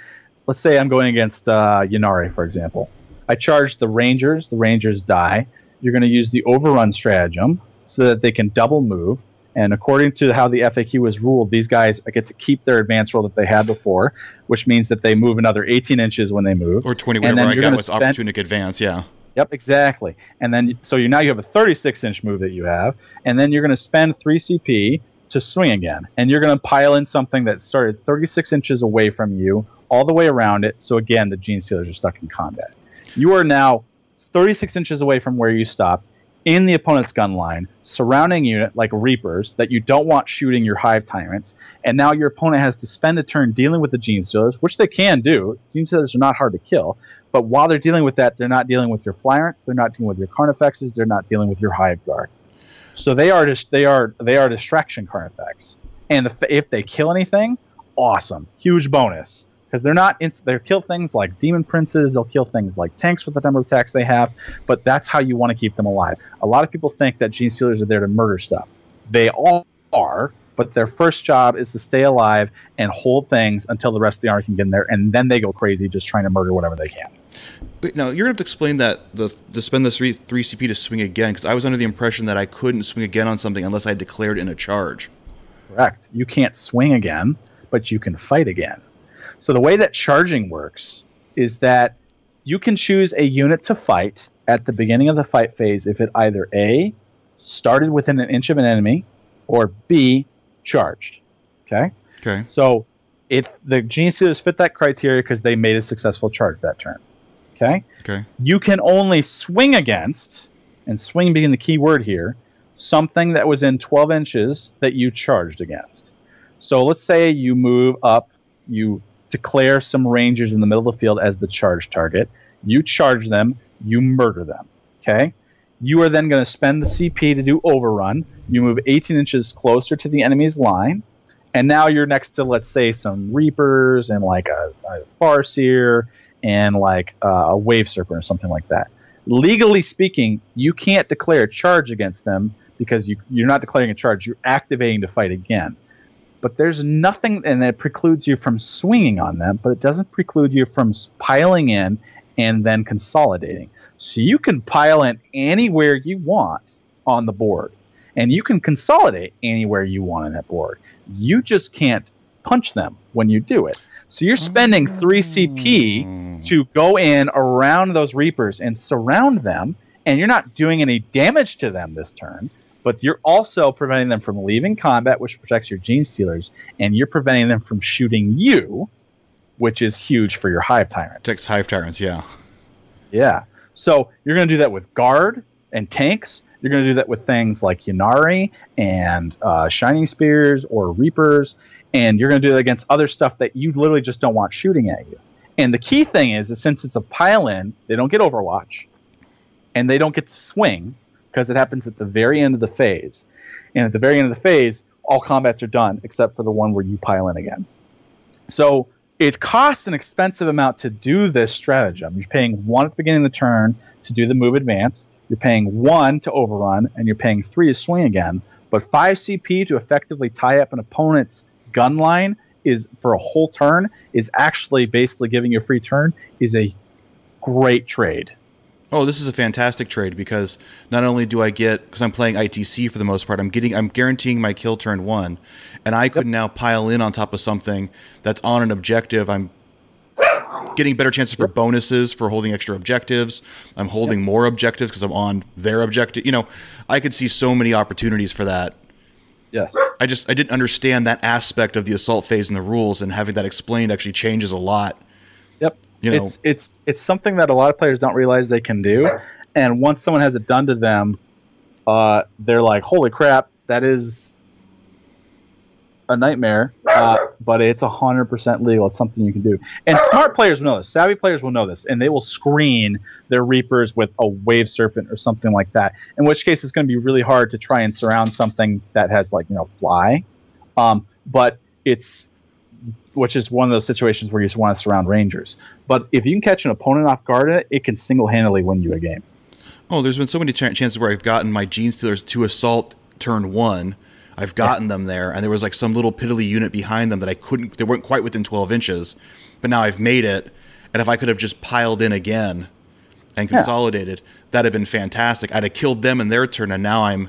let's say I'm going against uh, Ynnari, for example. I charge the Rangers, the Rangers die. You're going to use the overrun stratagem so that they can double move. And according to how the FAQ was ruled, these guys get to keep their advance roll that they had before, which means that they move another 18 inches when they move. Or 20, And whatever then I got with spend- opportunistic advance, yeah. Yep, exactly. And then so you now you have a 36 inch move that you have, and then you're going to spend three CP to swing again, and you're going to pile in something that started 36 inches away from you, all the way around it. So again, the Genestealers are stuck in combat. You are now 36 inches away from where you stopped, in the opponent's gun line, surrounding unit like Reapers that you don't want shooting your Hive Tyrants, and now your opponent has to spend a turn dealing with the Genestealers, which they can do. Genestealers are not hard to kill, but while they're dealing with that, they're not dealing with your Flyrants, they're not dealing with your Carnifexes, they're not dealing with your Hive Guard. So they are just they are they are distraction Carnifex, and if, if they kill anything, awesome, huge bonus because they're not inst- they'll kill things like demon princes they'll kill things like tanks with the number of attacks they have but that's how you want to keep them alive a lot of people think that genestealers are there to murder stuff they all are but their first job is to stay alive and hold things until the rest of the army can get in there and then they go crazy just trying to murder whatever they can Wait, now you're gonna have to explain that the to spend the three three CP to swing again because I was under the impression that I couldn't swing again on something unless I declared in a charge. Correct. You can't swing again, but you can fight again. So the way that charging works is that you can choose a unit to fight at the beginning of the fight phase if it either A started within an inch of an enemy or B charged. Okay? Okay. So if the stealers fit that criteria because they made a successful charge that turn. Okay? Okay. you can only swing against, and swing being the key word here, something that was in 12 inches that you charged against. So let's say you move up, you declare some rangers in the middle of the field as the charge target, you charge them, you murder them. Okay? You are then going to spend the CP to do overrun. You move 18 inches closer to the enemy's line, and now you're next to, let's say, some Reapers and like a, a Farseer and like uh, a wave serpent or something like that. Legally speaking, you can't declare a charge against them because you, you're not declaring a charge. You're activating to fight again. But there's nothing, and that precludes you from swinging on them, but it doesn't preclude you from piling in and then consolidating. So you can pile in anywhere you want on the board, and you can consolidate anywhere you want on that board. You just can't punch them when you do it. So you're spending 3 CP mm. to go in around those Reapers and surround them, and you're not doing any damage to them this turn, but you're also preventing them from leaving combat, which protects your Genestealers, and you're preventing them from shooting you, which is huge for your Hive Tyrant. Protects hive tyrants, yeah. Yeah. So you're going to do that with guard and tanks. You're going to do that with things like Ynnari and uh, Shining Spears or Reapers, and you're going to do that against other stuff that you literally just don't want shooting at you. And the key thing is, is since it's a pile in, they don't get Overwatch, and they don't get to swing because it happens at the very end of the phase. And at the very end of the phase, all combats are done except for the one where you pile in again. So it costs an expensive amount to do this stratagem. You're paying one at the beginning of the turn to do the move advance. You're paying one to overrun, and you're paying three to swing again. But five CP to effectively tie up an opponent's gun line is for a whole turn is actually basically giving you a free turn is a great trade. Oh, this is a fantastic trade because not only do I get because I'm playing ITC for the most part, I'm getting I'm guaranteeing my kill turn one, and I could now pile in on top of something that's on an objective. I'm getting better chances for bonuses for holding extra objectives. I'm holding more objectives because I'm on their objective. You know, I could see so many opportunities for that. Yes. I just I didn't understand that aspect of the assault phase and the rules, and having that explained actually changes a lot. Yep. You know- it's it's it's something that a lot of players don't realize they can do, and once someone has it done to them, uh, they're like, "Holy crap, that is a nightmare, uh, but it's a hundred percent legal. It's something you can do, and smart players will know this. Savvy players will know this, and they will screen their reapers with a wave serpent or something like that. In which case, it's going to be really hard to try and surround something that has like you know fly, um, but it's which is one of those situations where you just want to surround rangers. But if you can catch an opponent off guard, it can single handedly win you a game. Oh, there's been so many ch- chances where I've gotten my Genestealers to assault turn one. I've gotten them there, and there was like some little piddly unit behind them that I couldn't. They weren't quite within 12 inches, but now I've made it. And if I could have just piled in again and consolidated, yeah. that'd have been fantastic. I'd have killed them in their turn, and now I'm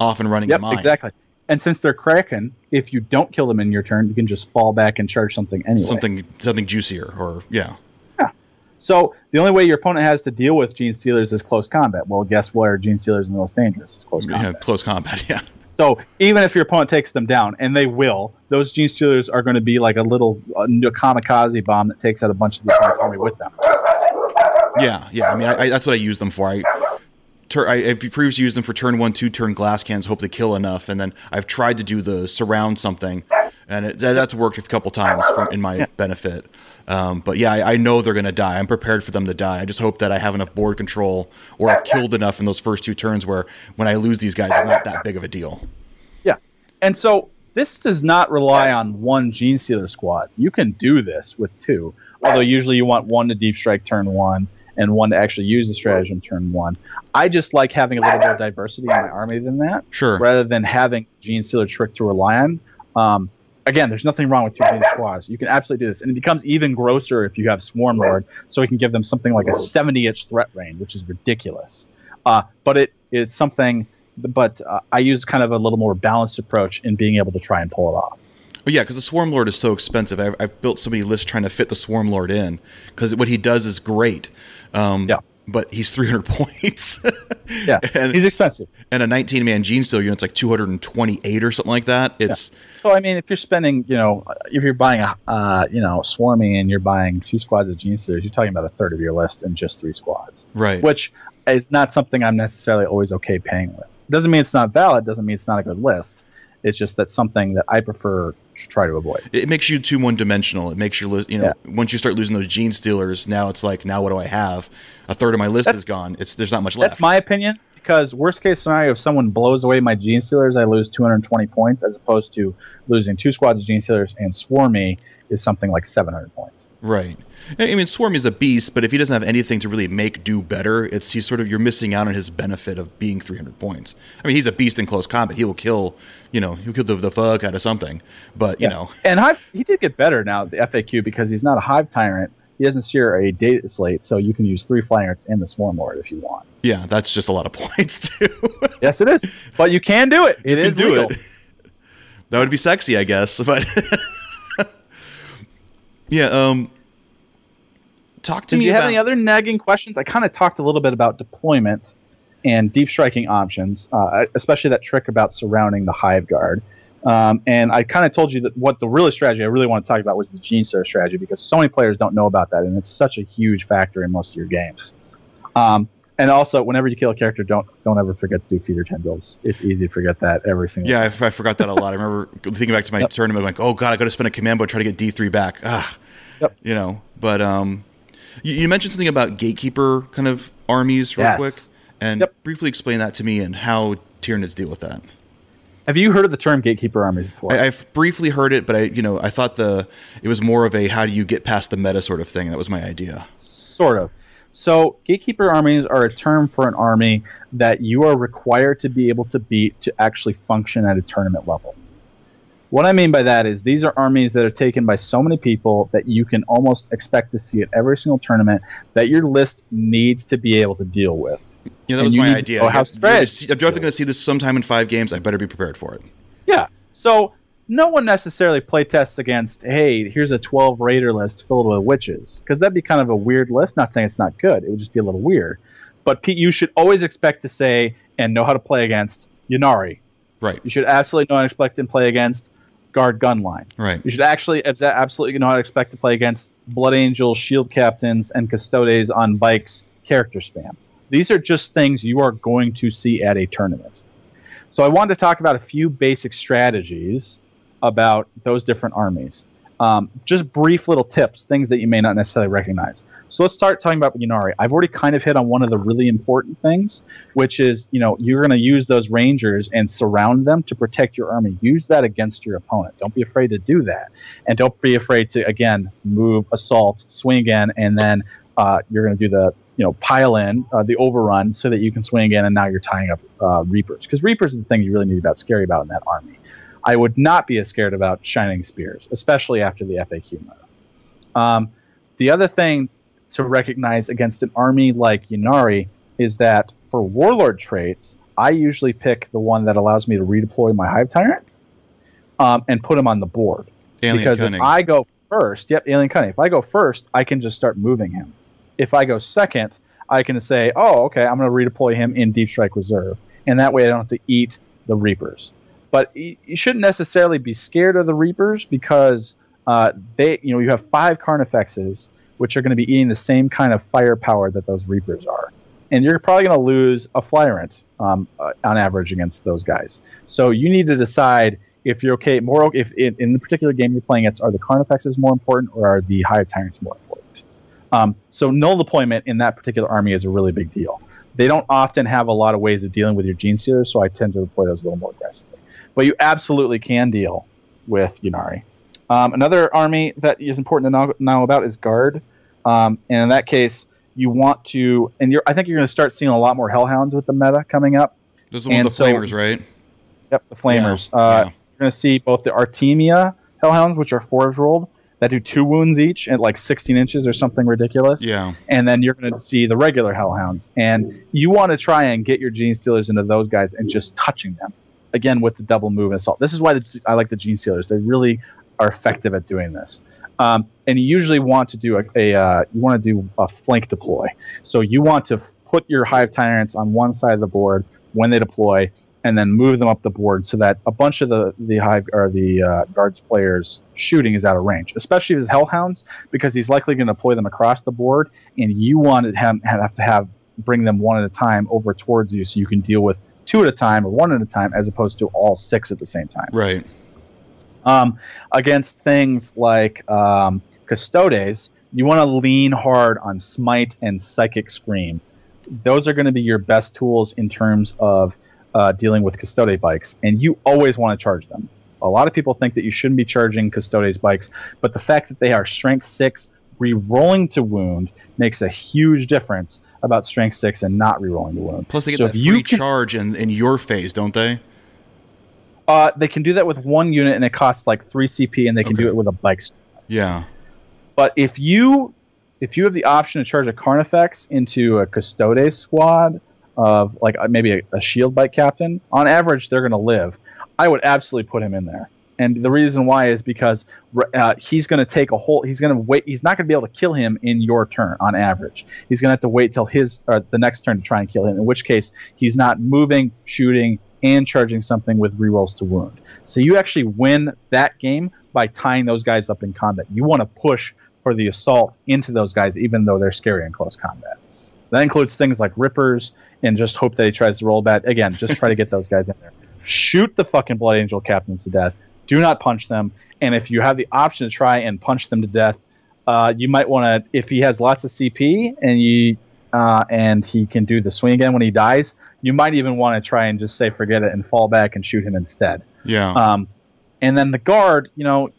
off and running yep, mine. Exactly. And since they're Kraken, if you don't kill them in your turn, you can just fall back and charge something anyway. Something something juicier, or yeah. Yeah. So the only way your opponent has to deal with Genestealers is close combat. Well, guess where Genestealers are the most dangerous? It's close combat. Yeah, close combat. Yeah. So even if your opponent takes them down, and they will, those Genestealers are going to be like a little uh, kamikaze bomb that takes out a bunch of the opponent's army with them. Yeah, yeah. I mean, I, I, that's what I use them for. I tur- I, have previously used them for turn one, two turn glass cans, hope they kill enough, and then I've tried to do the surround something, and it, that's worked a couple times for, in my yeah. benefit. Um, but yeah, I, I, know they're going to die. I'm prepared for them to die. I just hope that I have enough board control or I've killed enough in those first two turns where when I lose these guys, it's not that big of a deal. Yeah, and so this does not rely on one Genestealer squad. You can do this with two, although usually you want one to deep strike turn one and one to actually use the stratagem turn one. I just like having a little more diversity in my army than that. Sure. Rather than having Genestealer trick to rely on. Um, again, there's nothing wrong with two Gene squads. You can absolutely do this, and it becomes even grosser if you have Swarm Lord, so we can give them something like a 70-inch threat range, which is ridiculous. Uh, but it it's something. But uh, I use kind of a little more balanced approach in being able to try and pull it off. Oh, yeah, because the Swarm Lord is so expensive. I've, I've, built so many lists trying to fit the Swarm Lord in because what he does is great. Um, yeah. But he's 300 points. yeah, and, he's expensive. And a 19 man gene Genestealer unit's like 228 or something like that. It's yeah. so. I mean, if you're spending, you know, if you're buying a, uh, you know, Swarm Lord and you're buying two squads of gene Genestealers, you're talking about a third of your list in just three squads. Right. Which is not something I'm necessarily always okay paying with. Doesn't mean it's not valid. Doesn't mean it's not a good list. It's just that something that I prefer try to avoid. It makes you too one dimensional. It makes your list you know, yeah. once you start losing those genestealers, now it's like, now what do I have? A third of my list that's, is gone. It's there's not much left. That's my opinion because worst case scenario, if someone blows away my genestealers, I lose 220 points as opposed to losing two squads of genestealers and Swarmy is something like 700 points. Right. I mean, Swarm is a beast, but if he doesn't have anything to really make do better, it's he's sort of you're missing out on his benefit of being 300 points. I mean, he's a beast in close combat. He will kill, you know, he'll kill the, the fuck out of something. But you yeah. know, and Hive, he did get better now the FAQ because he's not a Hive tyrant. He doesn't share a data slate, so you can use three flyers and the Swarm Lord if you want. Yeah, that's just a lot of points too. yes, it is, but you can do it. It you is do legal. it. That would be sexy, I guess, but. Yeah, um, talk to Did me. Do you about... have any other nagging questions? I kind of talked a little bit about deployment and deep striking options, uh, especially that trick about surrounding the hive guard. Um, and I kind of told you that what the real strategy I really want to talk about was the Genestealer strategy because so many players don't know about that, and it's such a huge factor in most of your games. Um, and also, whenever you kill a character, don't don't ever forget to do feeder tendrils. It's easy to forget that every single. Yeah, I, I forgot that a lot. I remember thinking back to my yep. tournament, like, oh god, I got to spend a command board try to get D three back. Ah, yep. you know. But um, you, you, mentioned something about gatekeeper kind of armies, real yes. quick, and yep. briefly explain that to me and how Tyranids deal with that. Have you heard of the term gatekeeper armies before? I, have briefly heard it, but I, you know, I thought the it was more of a how do you get past the meta sort of thing. That was my idea. Sort of. So, gatekeeper armies are a term for an army that you are required to be able to beat to actually function at a tournament level. What I mean by that is these are armies that are taken by so many people that you can almost expect to see at every single tournament that your list needs to be able to deal with. Yeah, that was my idea. Oh, how spread. You're definitely going to see this sometime in five games, I better be prepared for it. Yeah. So no one necessarily playtests against, hey, here's a 12 raider list filled with witches, because that'd be kind of a weird list. Not saying it's not good, it would just be a little weird. But Pete, you should always expect to say and know how to play against Ynnari. Right. You should absolutely know how to expect and play against Guard Gunline. Right. You should actually absolutely know how to expect to play against Blood Angels, Shield Captains, and Custodes on bikes character spam. These are just things you are going to see at a tournament. So I wanted to talk about a few basic strategies about those different armies. Um, just brief little tips, things that you may not necessarily recognize. So let's start talking about Ynnari. I've already kind of hit on one of the really important things, which is you know you're going to use those rangers and surround them to protect your army. Use that against your opponent. Don't be afraid to do that, and don't be afraid to again move, assault, swing again, and then uh, you're going to do the you know pile in uh, the overrun so that you can swing again, and now you're tying up uh, reapers because reapers are the thing you really need to be scary about in that army. I would not be as scared about Shining Spears, especially after the FAQ meta. Um, the other thing to recognize against an army like Ynnari is that for Warlord traits, I usually pick the one that allows me to redeploy my Hive Tyrant um, and put him on the board. Alien because cunning. if I go first, yep, Alien Cunning. If I go first, I can just start moving him. If I go second, I can say, oh, okay, I'm going to redeploy him in Deep Strike Reserve. And that way I don't have to eat the Reapers but you, shouldn't necessarily be scared of the Reapers because uh, they, you know, you have five Carnifexes, which are going to be eating the same kind of firepower that those Reapers are, and you're probably going to lose a Flyrant um, uh, on average against those guys. So you need to decide if you're okay. More if in, in the particular game you're playing against, are the Carnifexes more important or are the Hive Tyrants more important? Um, so null deployment in that particular army is a really big deal. They don't often have a lot of ways of dealing with your genestealers, so I tend to deploy those a little more aggressively but you absolutely can deal with Ynnari. Um, another army that is important to know, know about is Guard, um, and in that case, you want to, and you're, I think you're going to start seeing a lot more Hellhounds with the meta coming up. Those are one and of the so- flamers, right? Yep, the Flamers. Yeah, uh, yeah. You're going to see both the Artemia Hellhounds, which are Forge World, that do two wounds each at like 16 inches or something ridiculous. Yeah. And then you're going to see the regular Hellhounds. And you want to try and get your Genestealers into those guys and just touching them. Again, with the double move and assault. This is why the, I like the Genestealers. They really are effective at doing this. Um, and you usually want to do a, a uh, you want to do a flank deploy. So you want to put your Hive Tyrants on one side of the board when they deploy, and then move them up the board so that a bunch of the the hive or the uh, guards players shooting is out of range, especially his hellhounds, because he's likely going to deploy them across the board, and you want to have, have to have bring them one at a time over towards you, so you can deal with two at a time or one at a time, as opposed to all six at the same time Right. um, against things like um, Custodes, you want to lean hard on Smite and Psychic Scream. Those are going to be your best tools in terms of uh, dealing with Custode bikes, and you always want to charge them. A lot of people think that you shouldn't be charging Custodes bikes, but the fact that they are Strength 6, re-rolling to wound, makes a huge difference about Strength 6 and not re-rolling to wound. Plus, they get So that free you can- charge in, in your phase, don't they? Uh, they can do that with one unit, and it costs like 3 CP, and they can Okay. do it with a bike Yeah. But if you if you have the option to charge a Carnifex into a Custodes squad of like uh, maybe a, a shield bike captain, on average they're going to live. I would absolutely put him in there. And the reason why is because uh, he's going to take a whole. He's going to wait. He's not going to be able to kill him in your turn on average. He's going to have to wait till his uh, the next turn to try and kill him. In which case, he's not moving, shooting, and charging something with rerolls to wound. So you actually win that game by tying those guys up in combat. You want to push for the assault into those guys, even though they're scary in close combat. That includes things like rippers and just hope that he tries to roll back. Again, just try to get those guys in there. Shoot the fucking Blood Angel captains to death. Do not punch them. And if you have the option to try and punch them to death, uh, you might want to. If he has lots of CP and you uh, and he can do the swing again when he dies, you might even want to try and just say forget it and fall back and shoot him instead. Yeah. Um, and then the guard, you know,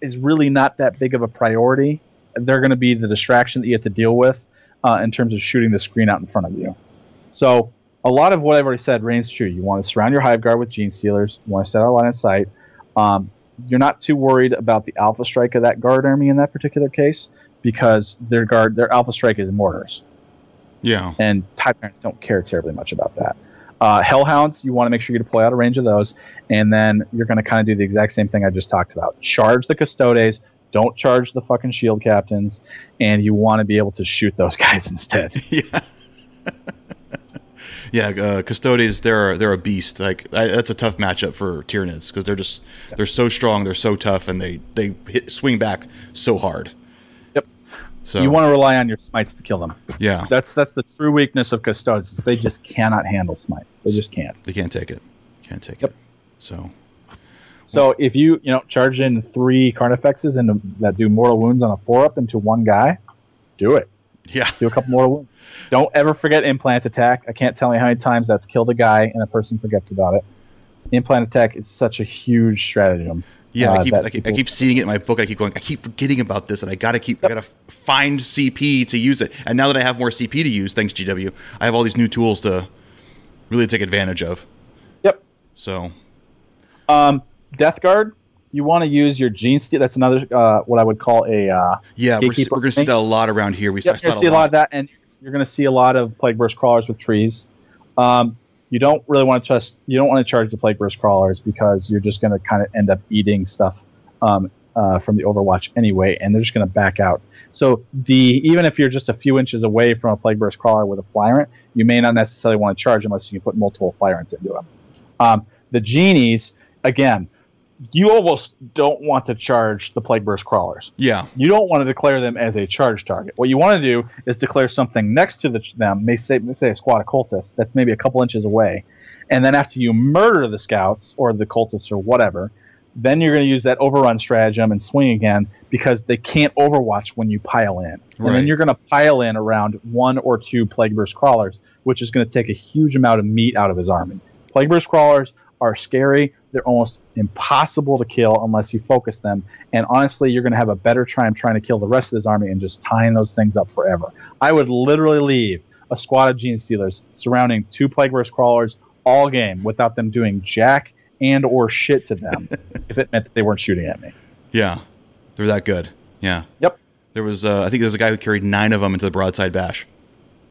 is really not that big of a priority. They're going to be the distraction that you have to deal with uh, in terms of shooting the screen out in front of you. So a lot of what I've already said reigns true. You want to surround your hive guard with genestealers. You want to set out line of sight. Um, you're not too worried about the alpha strike of that guard army in that particular case because their guard, their alpha strike is mortars yeah. and Hive Tyrants don't care terribly much about that. Uh, Hellhounds, you want to make sure you deploy out of range of those, and then you're going to kind of do the exact same thing I just talked about. Charge the Custodes, don't charge the fucking shield captains, and you want to be able to shoot those guys instead. yeah. yeah, uh, Custodes, they're they're a beast. Like I, that's a tough matchup for Tyranids because they're just they're so strong, they're so tough, and they they hit, swing back so hard. Yep. So You want to rely on your smites to kill them. yeah, That's that's the true weakness of Custodes. They just cannot handle smites. They just can't. they can't take it. Can't take Yep. it. So So if you you know charge in three Carnifexes and that do mortal wounds on a four up into one guy, do it. Yeah. Do a couple mortal wounds. Don't ever forget implant attack. I can't tell you how many times that's killed a guy and a person forgets about it. Implant attack is such a huge stratagem. Yeah, uh, I, keep, I, keep, I keep seeing it in my book. I keep going. I keep forgetting about this, and I gotta keep. I gotta find CP to use it. And now that I have more CP to use, thanks GW, I have all these new tools to really take advantage of. Yep. So Um, Death Guard. You want to use your Gene Steal. That's another uh, what I would call a uh, yeah, we're, we're gonna see that a lot around here. We Yep, saw it see a lot of that, and you're going to see a lot of plague burst crawlers with trees. Um, you don't really want to trust. You don't want to charge the plague burst crawlers because you're just going to kind of end up eating stuff um, uh, from the Overwatch anyway, and they're just going to back out. So the even if you're just a few inches away from a plague burst crawler with a flyrant, you may not necessarily want to charge unless you can put multiple flyrants into them. Um, the genies, again, you almost don't want to charge the plague burst crawlers Yeah, you don't want to declare them as a charge target. What you want to do is declare something next to the, them, may say, may say a squad of cultists that's maybe a couple inches away, and then after you murder the scouts or the cultists or whatever, then you're going to use that overrun stratagem and swing again because they can't overwatch when you pile in. And Right. then you're going to pile in around one or two plague burst crawlers, which is going to take a huge amount of meat out of his army. Plague burst crawlers are scary. They're almost impossible to kill unless you focus them. And honestly, you're going to have a better time trying to kill the rest of this army and just tying those things up forever. I would literally leave a squad of genestealers surrounding two plague burst crawlers all game without them doing jack and or shit to them if it meant that they weren't shooting at me. yeah, they're that good. Yeah. Yep. There was, uh, I think there was a guy who carried nine of them into the broadside bash.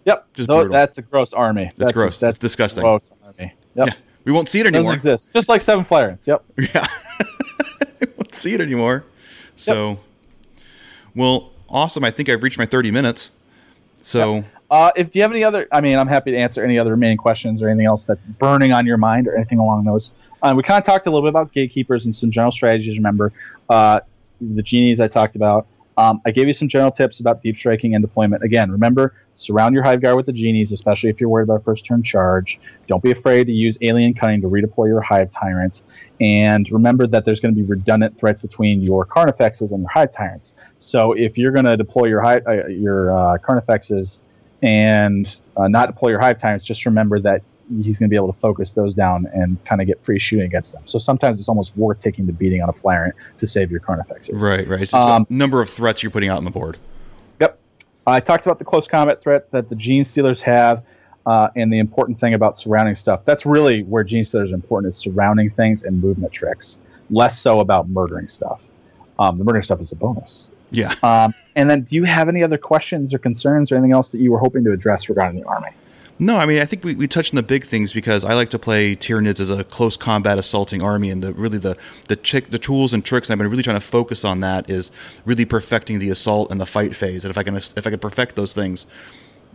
Yep. Just brutal. that's a gross army. That's, gross. That's, That's disgusting. gross army. Yep. Yeah, we won't see it anymore. Doesn't exist. Just like seven flyrants. Yep. Yeah. I won't see it anymore. So, well, awesome. I think I've reached my 30 minutes. So, Uh, if you have any other, I mean, I'm happy to answer any other remaining questions or anything else that's burning on your mind or anything along those. Uh, we kind of talked a little bit about gatekeepers and some general strategies. Remember, uh, the genies I talked about. Um, I gave you some general tips about deep striking and deployment. Again, remember, surround your hive guard with the genies, especially if you're worried about first turn charge. Don't be afraid to use alien cunning to redeploy your hive Tyrants. And remember that there's going to be redundant threats between your carnifexes and your hive tyrants. So if you're going to deploy your hive, uh, your uh, carnifexes and uh, not deploy your hive tyrants, just remember that he's going to be able to focus those down and kind of get free shooting against them. So sometimes it's almost worth taking the beating on a flyrant to save your carnifexes. right, right. It's just Um, number of threats you're putting out on the board. Yep. I talked about the close combat threat that the Genestealers have, uh, and the important thing about surrounding stuff. That's really where Genestealers are important: is surrounding things and movement tricks. Less so about murdering stuff. Um, the murdering stuff is a bonus. Yeah. Um, and then, do you have any other questions or concerns or anything else that you were hoping to address regarding the army? No, I mean, I think we, we touched on the big things because I like to play Tyranids as a close combat assaulting army, and the really the the chick, the tools and tricks. And I've been really trying to focus on that is really perfecting the assault and the fight phase. And if I can if I can perfect those things,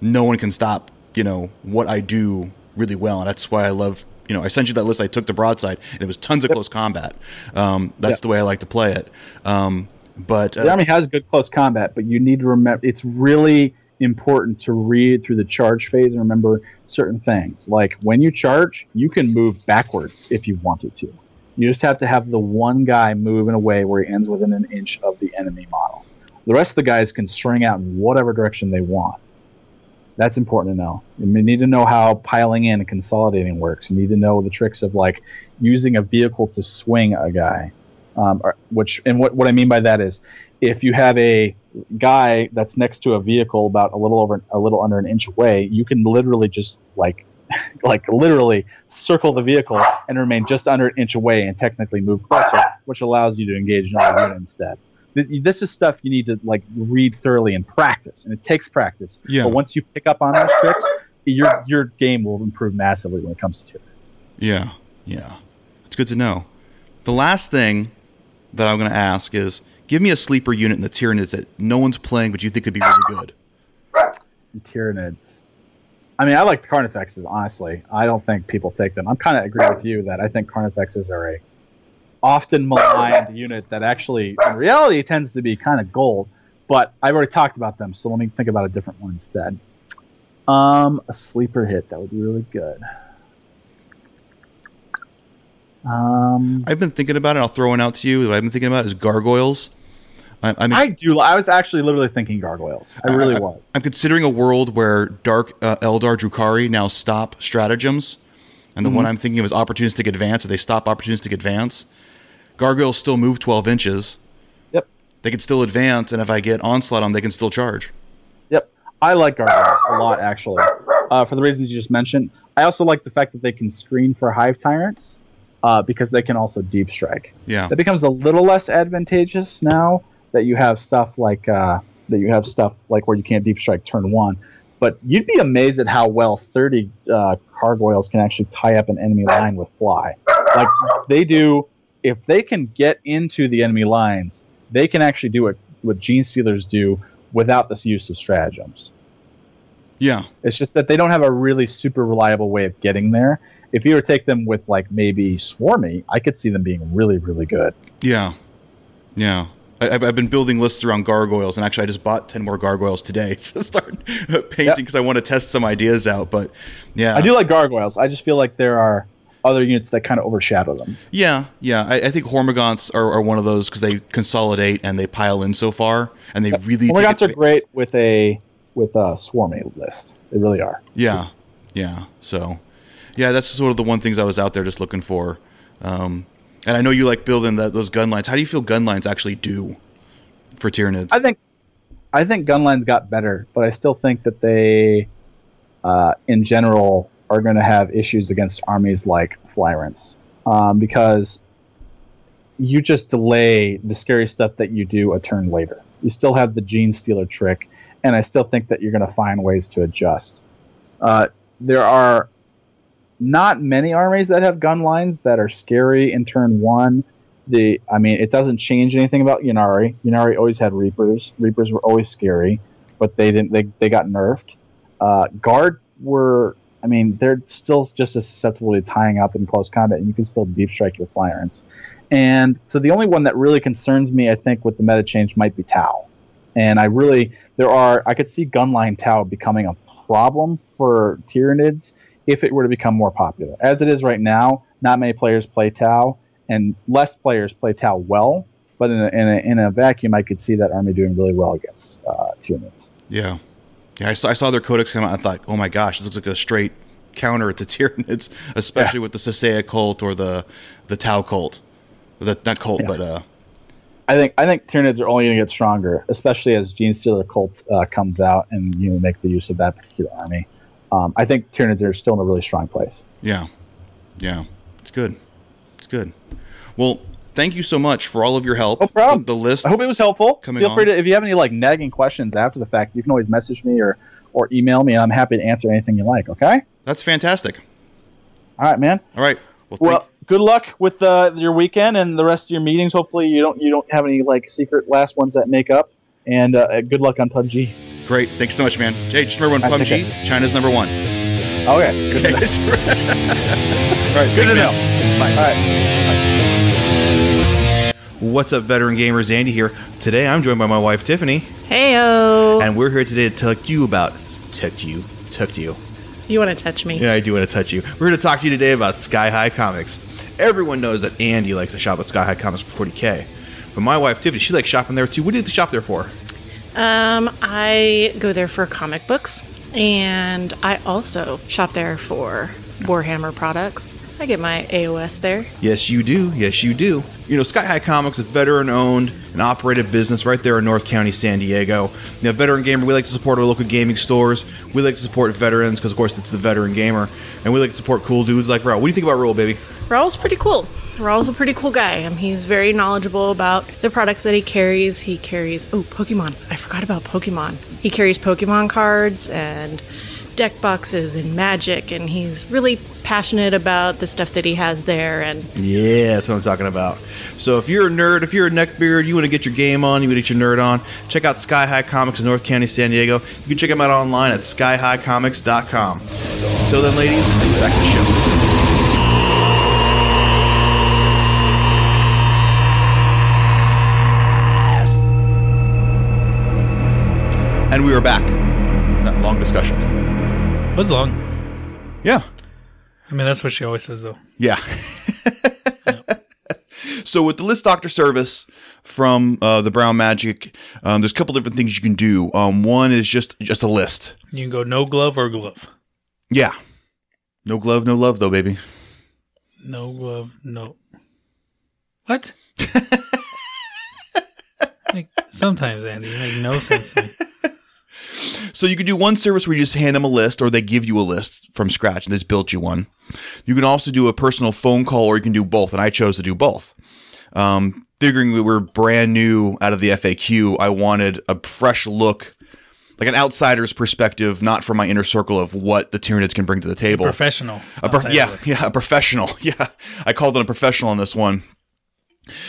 no one can stop you know what I do really well, and that's why I love. You know, I sent you that list. I took the broadside, and it was tons of close combat. Um, that's Yep. the way I like to play it. Um, but The uh, army has good close combat, but you need to remember it's really important to read through the charge phase and remember certain things. Like when you charge, you can move backwards if you wanted to. You just have to have the one guy move in a way where he ends within an inch of the enemy model. The rest of the guys can string out in whatever direction they want. That's important to know. You need to know how piling in and consolidating works. You need to know the tricks of like using a vehicle to swing a guy. Um, which and what, what I mean by that is if you have a guy that's next to a vehicle about a little over a little under an inch away, you can literally just like like literally circle the vehicle and remain just under an inch away and technically move closer, which allows you to engage another unit instead. This is stuff you need to like read thoroughly and practice, and it takes practice. Yeah. But once you pick up on those tricks, your your game will improve massively when it comes to it. Yeah, yeah. It's good to know. The last thing that I'm going to ask is give me a sleeper unit in the Tyranids that no one's playing but you think could be really good. Tyranids. I mean, I like the Carnifexes, honestly. I don't think people take them. I'm kind of agree with you that I think Carnifexes are a often maligned unit that actually, in reality, tends to be kind of gold. But I've already talked about them, so let me think about a different one instead. Um, a sleeper hit that would be really good. Um, I've been thinking about it. I'll throw one out to you. What I've been thinking about is gargoyles. I, I mean, I do. I was actually literally thinking gargoyles. I really was. I'm considering a world where Dark uh, Eldar Drukari now stop stratagems, and the Mm-hmm. one I'm thinking of is opportunistic advance. If they stop opportunistic advance, gargoyles still move 12 inches. Yep. They can still advance, and if I get onslaught on, them, they can still charge. Yep. I like gargoyles a lot, actually, uh, for the reasons you just mentioned. I also like the fact that they can screen for hive tyrants uh, because they can also deep strike. Yeah, That becomes a little less advantageous now that you have stuff like uh, that you have stuff like where you can't deep strike turn one. But you'd be amazed at how well 30 uh, gargoyles can actually tie up an enemy line with fly. Like they do, if they can get into the enemy lines, they can actually do what what genestealers do without the use of stratagems. yeah, It's just that they don't have a really super reliable way of getting there. If you were to take them with like maybe Swarmy, I could see them being really, really good. yeah, yeah. I, I've I've been building lists around gargoyles, and actually, I just bought 10 more gargoyles today to start painting Yep. because I want to test some ideas out. But yeah, I do like gargoyles. I just feel like there are other units that kind of overshadow them. Yeah, yeah. I, I think Hormagaunts are, are one of those because they consolidate and they pile in so far, and they really. take Hormagaunts are great with a with a Swarmy list. They really are. Yeah, yeah. So, yeah, that's sort of the one things I was out there just looking for. Um, and I know you like building that those gun lines. How do you feel gun lines actually do for Tyranids? I think I think gunlines got better, but I still think that they, uh, in general, are going to have issues against armies like Flyrants um, because you just delay the scary stuff that you do a turn later. You still have the Genestealer trick, and I still think that you're going to find ways to adjust. Uh, there are not many armies that have gun lines that are scary in turn one the I mean, it doesn't change anything about Ynnari. Ynnari always had Reapers. Reapers were always scary, but they didn't. They, they got nerfed. Uh, Guard were. I mean, they're still just as susceptible to tying up in close combat, and you can still deep strike your Flyrants. And so the only one that really concerns me, I think, with the meta change might be Tau. And I really, there are, I could see Gunline Tau becoming a problem for Tyranids if it were to become more popular. As it is right now, not many players play Tau, and less players play Tau well. But in a, in a, in a vacuum, I could see that army doing really well against uh, Tyranids. yeah, yeah. I saw, I saw their codex come out. And I thought, oh my gosh, this looks like a straight counter to Tyranids, especially with the Sasea cult or the the Tau cult. The, not cult, Yeah. but uh, I think I think Tyranids are only going to get stronger, especially as Genestealer Cult uh, comes out and you know, make the use of that particular army. Um, I think Tyranids are still in a really strong place. Yeah. Yeah. It's good. It's good. Well, thank you so much for all of your help. No problem. The, the list. I hope it was helpful. Coming Feel free on. to if you have any like nagging questions after the fact, you can always message me or or email me, and I'm happy to answer anything you like. Okay. That's fantastic. All right, man. All right. Well, Well, good luck with uh, your weekend and the rest of your meetings. Hopefully, you don't you don't have any like secret last ones that make up. And uh, good luck on PUBG. Great. Thanks so much, man. Jay, just remember when I think PUBG, China's number one. Oh, okay. Good to know. All right. Good thanks, to know. man. Bye. All right. What's up, veteran gamers? Andy here. Today, I'm joined by my wife, Tiffany, Heyo. and we're here today to talk to you about talk to you, talk to you. You want to touch me? Yeah, I do want to touch you. We're going to talk to you today about Sky High Comics. Everyone knows that Andy likes to shop at Sky High Comics for 40k, but my wife Tiffany, she likes shopping there too. What do you like to shop there for? Um, I go there for comic books, and I also shop there for Warhammer products. I get my AOS there. Yes, you do. Yes, you do. You know, Sky High Comics is a veteran-owned and operated business right there in North County, San Diego. Now, Veteran Gamer, we like to support our local gaming stores. We like to support veterans because, of course, it's the Veteran Gamer, and we like to support cool dudes like Raul. What do you think about Raul, baby? Raul's pretty cool. Raul's a pretty cool guy. Um, he's very knowledgeable about the products that he carries. He carries oh Pokemon. I forgot about Pokemon. He carries Pokemon cards and deck boxes and magic, and he's really passionate about the stuff that he has there. And Yeah, that's what I'm talking about. So if you're a nerd, if you're a neckbeard, you want to get your game on, you want to get your nerd on, check out Sky High Comics in North County, San Diego. You can check them out online at skyhighcomics.com. Until then, ladies, back to the show. And we were back. That long discussion. It was long. Yeah. I mean, that's what she always says, though. Yeah. So with the list doctor service from uh, the Brown Magic, um, there's a couple different things you can do. Um, one is just just a list. You can go no glove or glove. Yeah. No glove, no love though, baby. No glove, no. What? like, sometimes, Andy, you make no sense to me. So you can do one service where you just hand them a list, or they give you a list from scratch and they just built you one. You can also do a personal phone call, or you can do both, and I chose to do both. Um, figuring we were brand new out of the FAQ, I wanted a fresh look, like an outsider's perspective, not from my inner circle of what the Tyranids can bring to the table. Professional. A outside yeah, look. yeah, a professional. Yeah, I called in a professional on this one.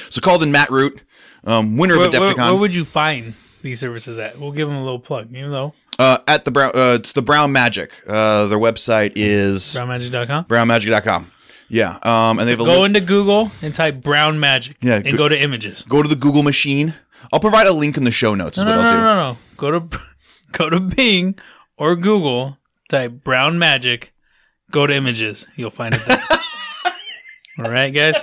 So called in Matt Root, um, winner Where, of Adepticon. where would you find these services at? We'll give them a little plug, even though uh, at the Brown, uh, it's the Brown Magic. Uh, their website is brownmagic.com. brownmagic.com. Yeah, um, and they have a Go link- into Google and type brown magic Yeah, and go- go to images. go to the Google machine. I'll provide a link in the show notes. Is No, what no, I'll no, do. no, no. Go to go to Bing or Google, type brown magic, go to images. You'll find it there. All right, guys?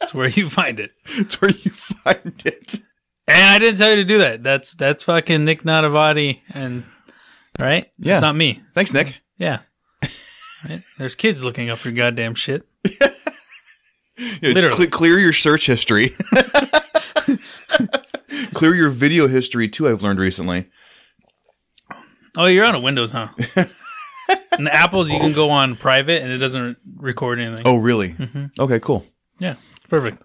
That's where you find it. It's where you find it. And I didn't tell you to do that. That's that's fucking Nick Nanavati and right? Yeah. It's not me. Thanks, Nick. Yeah. Right? There's kids looking up your goddamn shit. Yeah, Literally. cle- clear your search history. clear your video history too. I've learned recently. Oh, you're on a Windows, huh? and the Apples you can go on private and it doesn't record anything. Oh, really? Mm-hmm. Okay, cool. Yeah. Perfect.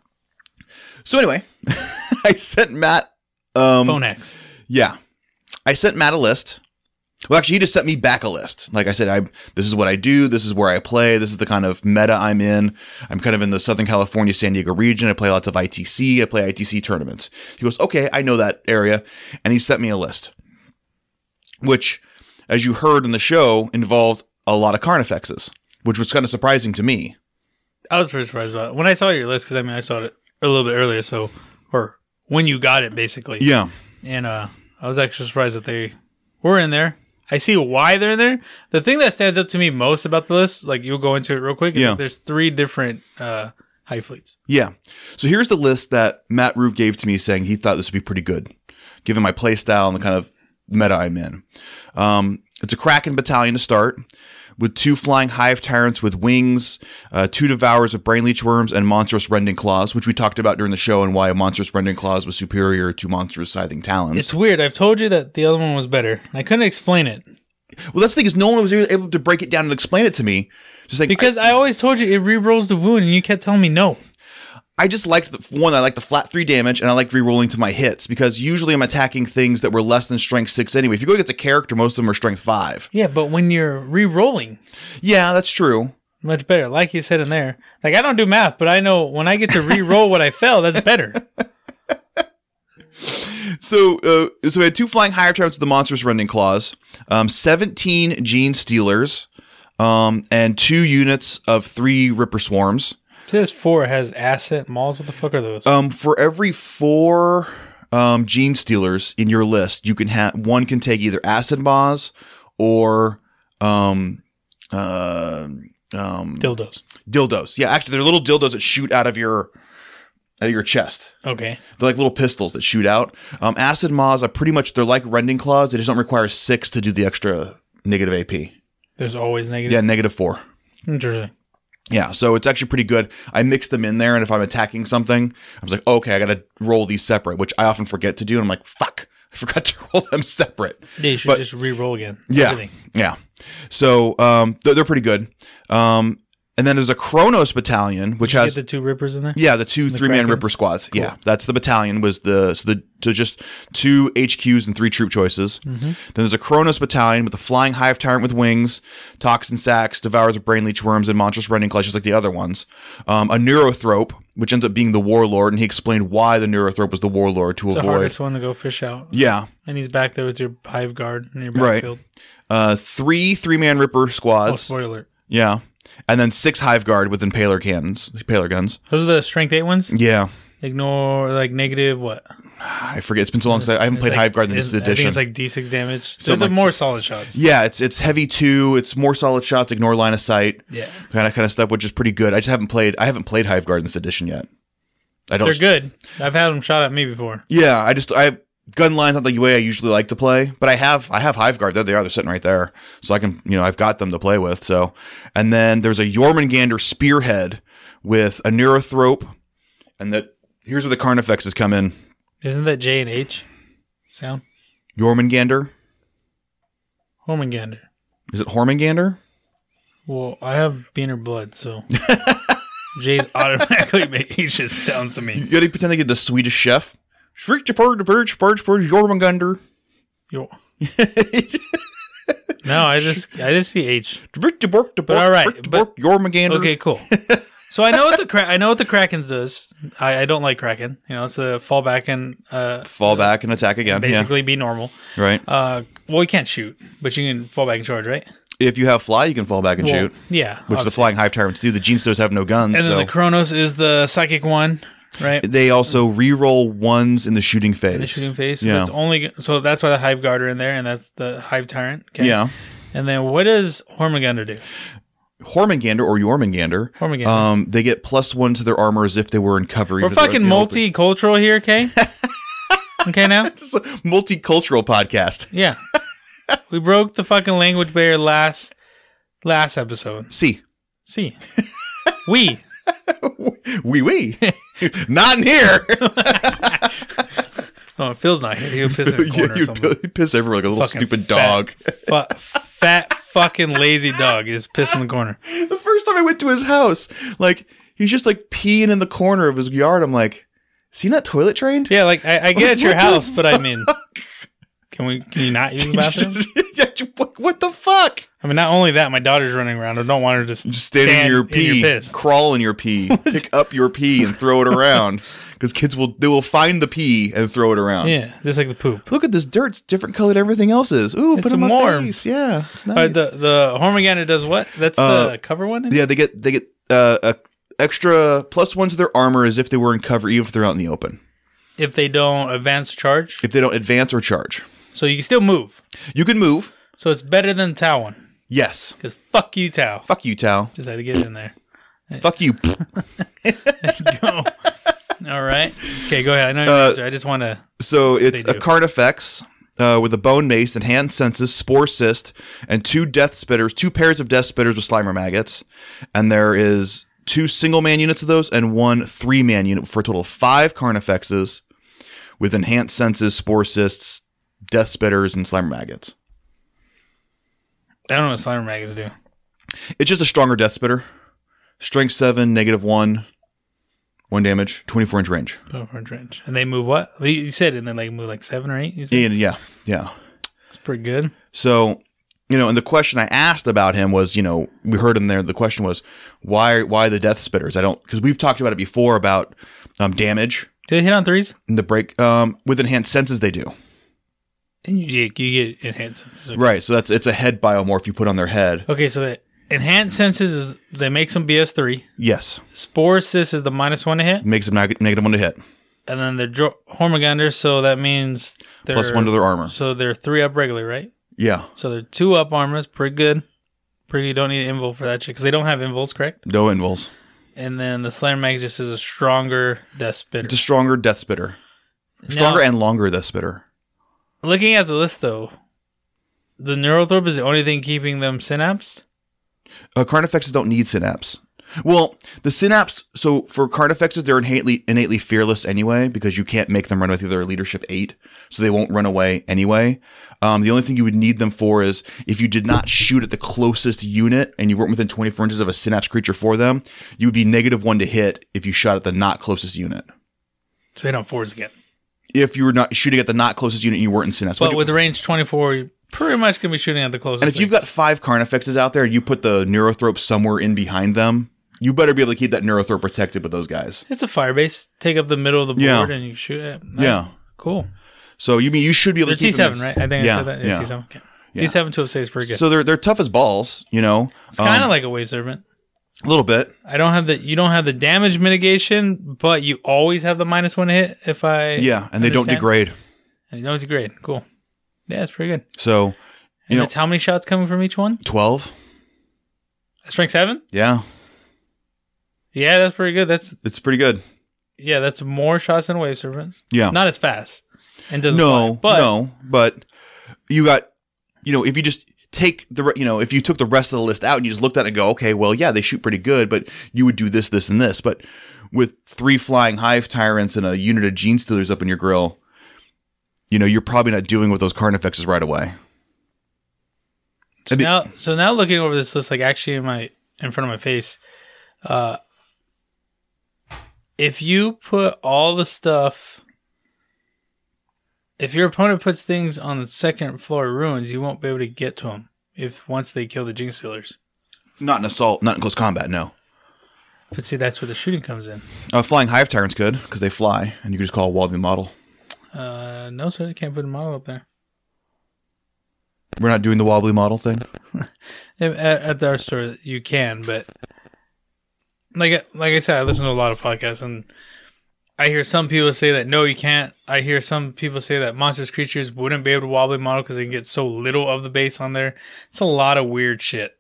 So anyway, I sent Matt. Um, Phone hacks. Yeah. I sent Matt a list. Well, actually, he just sent me back a list. Like I said, I this is what I do. This is where I play. This is the kind of meta I'm in. I'm kind of in the Southern California, San Diego region. I play lots of ITC. I play ITC tournaments. He goes, okay, I know that area, and he sent me a list, which, as you heard in the show, involved a lot of Carnifexes, which was kind of surprising to me. I was pretty surprised about it. When I saw your list, because I mean, I saw it a little bit earlier, so, or when you got it, basically. Yeah. And uh, I was actually surprised that they were in there. I see why they're in there. The thing that stands up to me most about the list, like you'll go into it real quick, Yeah. there's three different uh, hive fleets. Yeah. So here's the list that Matt Root gave to me saying he thought this would be pretty good, given my play style and the kind of meta I'm in. Um, it's a Kraken battalion to start, with two flying hive tyrants with wings, uh, two devourers of brain leech worms, and monstrous rending claws, which we talked about during the show and why a monstrous rending claws was superior to monstrous scything talons. It's weird. I've told you that the other one was better. I couldn't explain it well, that's the thing is no one was able to break it down and explain it to me. Just like because I, always told you it re-rolls the wound, and you kept telling me no. I just liked the one. I like the flat three damage, and I like re-rolling to my hits because usually I'm attacking things that were less than strength six anyway. If you go against a character, most of them are strength five. Yeah, but when you're re-rolling, Yeah, that's true. much better. Like you said in there, like I don't do math, but I know when I get to re-roll what I fell, that's better. So, uh, so we had two flying hive tyrants with the monstrous rending claws, um, seventeen genestealers, um, and two units of three ripper swarms. Says four has acid maws. What the fuck are those? Um, for every four um, genestealers in your list, you can have one can take either acid maws or um, uh, um, Dildos. dildos. Yeah, actually, they're little dildos that shoot out of your out of your chest. Okay. They're like little pistols that shoot out. Um, acid maws are pretty much they're like rending claws. They just don't require six to do the extra negative AP. There's always negative. Yeah, negative four. Interesting. Yeah, so it's actually pretty good. I mix them in there, and if I'm attacking something, I was like, okay, I got to roll these separate, which I often forget to do. And I'm like, fuck, I forgot to roll them separate. Yeah, you should But- just re-roll again. Yeah, Everything. yeah. So um, they're, they're pretty good. Um, and then there's a Kronos battalion, which Get has the two rippers in there. yeah the two three man Krakens? Ripper squads. Yeah, that's the battalion. Was the so the so just two HQs and three troop choices. Mm-hmm. Then there's a Kronos battalion with a flying hive tyrant with wings, toxin sacs, devours of brain leech worms, and monstrous rending claws, just like the other ones. Um, a Neurothrope, which ends up being the warlord, and he explained why the Neurothrope was the warlord to It's the avoid. hardest one to go fish out. Yeah, And he's back there with your hive guard in your Right. uh, three three man Ripper Oh, squads. spoiler yeah, and then six hive guard with impaler cannons, impaler guns. Those are the strength eight ones. Yeah. Ignore like negative what? I forget. It's been so long since I, I haven't It's played like- Hive Guard in this it's- I think edition. it's like D six damage. They're the like- more solid shots. Yeah, it's it's heavy two. It's more solid shots, ignore line of sight, Yeah. kind of kind of stuff, which is pretty good. I just haven't played. I haven't played Hive Guard in this edition yet. I don't. They're good. I've had them shot at me before. Yeah, I just I gun line's not the way I usually like to play, but I have I have Hive Guard. There they are. They're sitting right there, so I can you know I've got them to play with. So, and then there's a Jormungandr Spearhead with a Neurothrope, and that here's where the Carnifexes come in. Isn't that J and H sound? Jormungandr. Hormangander. Is it Hormungander? Well, I have Beaner blood, so J's automatically make H's sounds to me. You gotta pretend to get the Swedish chef. Shriek to purge, purge, purge, purge, Jormungandr. Yo. no, I just I just see H. But all right, but- Jormungandr. Okay, cool. So I know what the cra- I know what the Kraken does. I, I don't like Kraken. You know, it's a fall back and uh, Fall back and attack again. basically be normal. Right. Uh, well, you can't shoot, but you can fall back and charge, right? If you have fly, you can fall back and Well, shoot. Yeah. Which the flying hive tyrants do. The gene stones have no guns, and then so the Kronos is the psychic one, right? they also re-roll ones in the shooting phase. In the shooting phase. So Yeah. that's only so that's why the Hive Guard are in there, and that's the Hive Tyrant. Okay. Yeah, And then what does Hormagander do? Hormungandr or Jormungandr. Hormagander. Um, they get plus one to their armor as if they were in cover. We're even though they're fucking multicultural here, okay? okay, now. Is a multicultural podcast. Yeah. we broke the fucking language barrier last last episode. See, See. we. wee wee, not in here. Oh, Phil's not here. He'll piss in a corner or you, piss everywhere like a little Fucking stupid fat. dog. Fu- fat fucking lazy dog is pissing in the corner. the first time I went to his house, like he's just like peeing in the corner of his yard. I'm like, is he not toilet trained? Yeah, like I, I get at your the house, but I mean, can we? Can you not use the bathroom? Yeah, what, what the fuck? I mean, not only that, my daughter's running around. I don't want her to just Just stand, in your pee, piss. crawl in your pee, pick up your pee, and throw it around. Because kids will they will find the pee and throw it around. Yeah, just like the poop. Look at this dirt; it's different color than everything else is. Ooh, It's put it on my warm. face. Yeah, it's nice. All right, the the Hormagander does what? That's Uh, the cover one. yeah, they get they get uh, a extra plus one to their armor as if they were in cover, even if they're out in the open. If they don't advance charge, If they don't advance or charge, so you can still move. you can move. So it's better than Tau one. Yes. Because fuck you, Tau. Fuck you, Tau. Just had to get it in there. Fuck you. Go. All right. Okay, go ahead. I know. you're Uh, I just want to. So it's a do. Carnifex uh, with a Bone Mace, Enhanced Senses, Spore Cyst, and two Death Spitters, two pairs of Death Spitters with Slimer Maggots. And there is two single man units of those and one three man unit for a total of five Carnifexes with Enhanced Senses, Spore Cysts, Death Spitters, and Slimer Maggots. I don't know what Slimer Maggots do. It's just a stronger Death Spitter. Strength 7, negative 1, 1 damage, 24 inch range. Over range. And they move what? You- said, and then they move like seven or eight. And yeah, yeah. It's pretty good. So, you know, and the question I asked about him was, you know, we heard in there. The question was, why, why the death spitters? I don't because we've talked about it before about um, damage Do they hit on threes? in the break. Um, with enhanced senses, they do And you get, you get enhanced senses. Okay. right. So that's it's a head biomorph you put on their head. Okay, so the enhanced senses is they make some BS three. Yes, Spore is the minus one to hit, makes them neg- negative one to hit, and then they're dro- so that means they're plus one to their armor. So they're three up regularly, right? Yeah, So they're two up armors, pretty good. Pretty don't need invul for that shit because they don't have invuls, correct? no invuls. And then the Slimer Maggots is a stronger Death Spitter. It's a stronger death spitter, stronger Now- and longer death spitter. Looking at the list though, the Neurothrope is the only thing keeping them synapsed. Uh, Carnifexes don't need synapse. Well, the synapse. So for Carnifexes, they're innately innately fearless anyway because you can't make them run with their leadership eight, so they won't run away anyway. Um, the only thing you would need them for is if you did not shoot at the closest unit and you weren't within 24 inches of a synapse creature for them, you would be negative one to hit if you shot at the not closest unit. So they don't force again. If you were not shooting at the not closest unit, you weren't in synapse. But Like- with range twenty four, you're pretty much gonna be shooting at the closest. and if you've got five Carnifexes out there, you put the Neurothrope somewhere in behind them. You better be able to keep that Neurothrope protected with those guys. it's a firebase, take up the middle of the board Yeah. and you shoot it. Yeah. cool. So you mean you should be able They're to keep T them seven, as- right? I think yeah, I said that. yeah. T seven. Okay. Yeah. T seven to upstate is pretty good. So they're they're tough as balls, you know. it's kind of Um, like a wave serpent. A little bit. I don't have the you don't have the damage mitigation, but you always have the minus one hit. If I Yeah, and they don't degrade. And you don't degrade. Cool. Yeah, it's pretty good. So And You know- it's how many shots coming from each one? twelve. Strength seven. Yeah, Yeah, that's pretty good. That's it's pretty good. yeah, that's more shots than a wave serpent. Yeah. Not as fast. And doesn't no, fly, but no, but you got, you know, if you just take the, you know, if you took the rest of the list out and you just looked at it and go, okay, well, yeah, they shoot pretty good, but you would do this, this, and this. But with three flying hive tyrants and a unit of genestealers up in your grill, you know, you're probably not doing with those carnifexes right away. And the- now so now looking over this list like actually in my in front of my face uh if you put all the stuff if your opponent puts things on the second floor ruins you won't be able to get to them if once they kill the genestealers not in assault, not in close combat, no. but see that's where the shooting comes in Uh, flying hive tyrants good because they fly, and you can just call a wobbly model. uh no sir you can't put a model up there We're not doing the wobbly model thing. At, at our store, you can, but like like I said, I listen to a lot of podcasts, and I hear some people say that no, you can't. I hear some people say that monsters creatures wouldn't be able to wobbly model because they can get so little of the base on there. It's a lot of weird shit.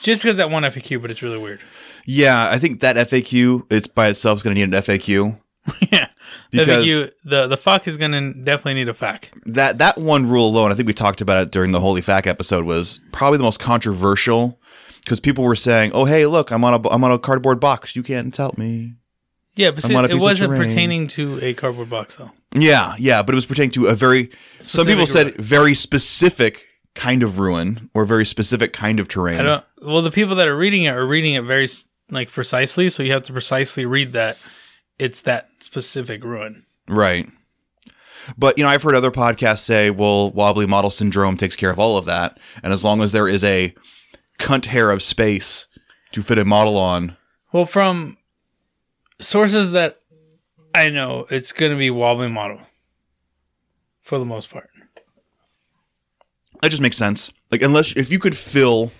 Just because that one FAQ, but it's really weird. Yeah, I think that FAQ it's by itself is going to need an FAQ. yeah, Because- FAQ, the the fuck is gonna definitely need a fact. that that one rule alone, I think we talked about it during the Holy Fact episode, was probably the most controversial because people were saying, "Oh, hey, look, I'm on a I'm on a cardboard box. You can't tell me." Yeah, but see, it wasn't pertaining to a cardboard box though. Yeah, yeah, but it was pertaining to a very some people said ruin. very specific kind of ruin or very specific kind of terrain. I don't. Well, the people that are reading it are reading it very like precisely, so you have to precisely read that it's that specific ruin. Right. But you know, I've heard other podcasts say, "Well, wobbly model syndrome takes care of all of that, and as long as there is a cunt hair of space to fit a model on, Well, from sources that I know, it's going to be wobbly model for the most part. that just makes sense. Like, unless if you could fill,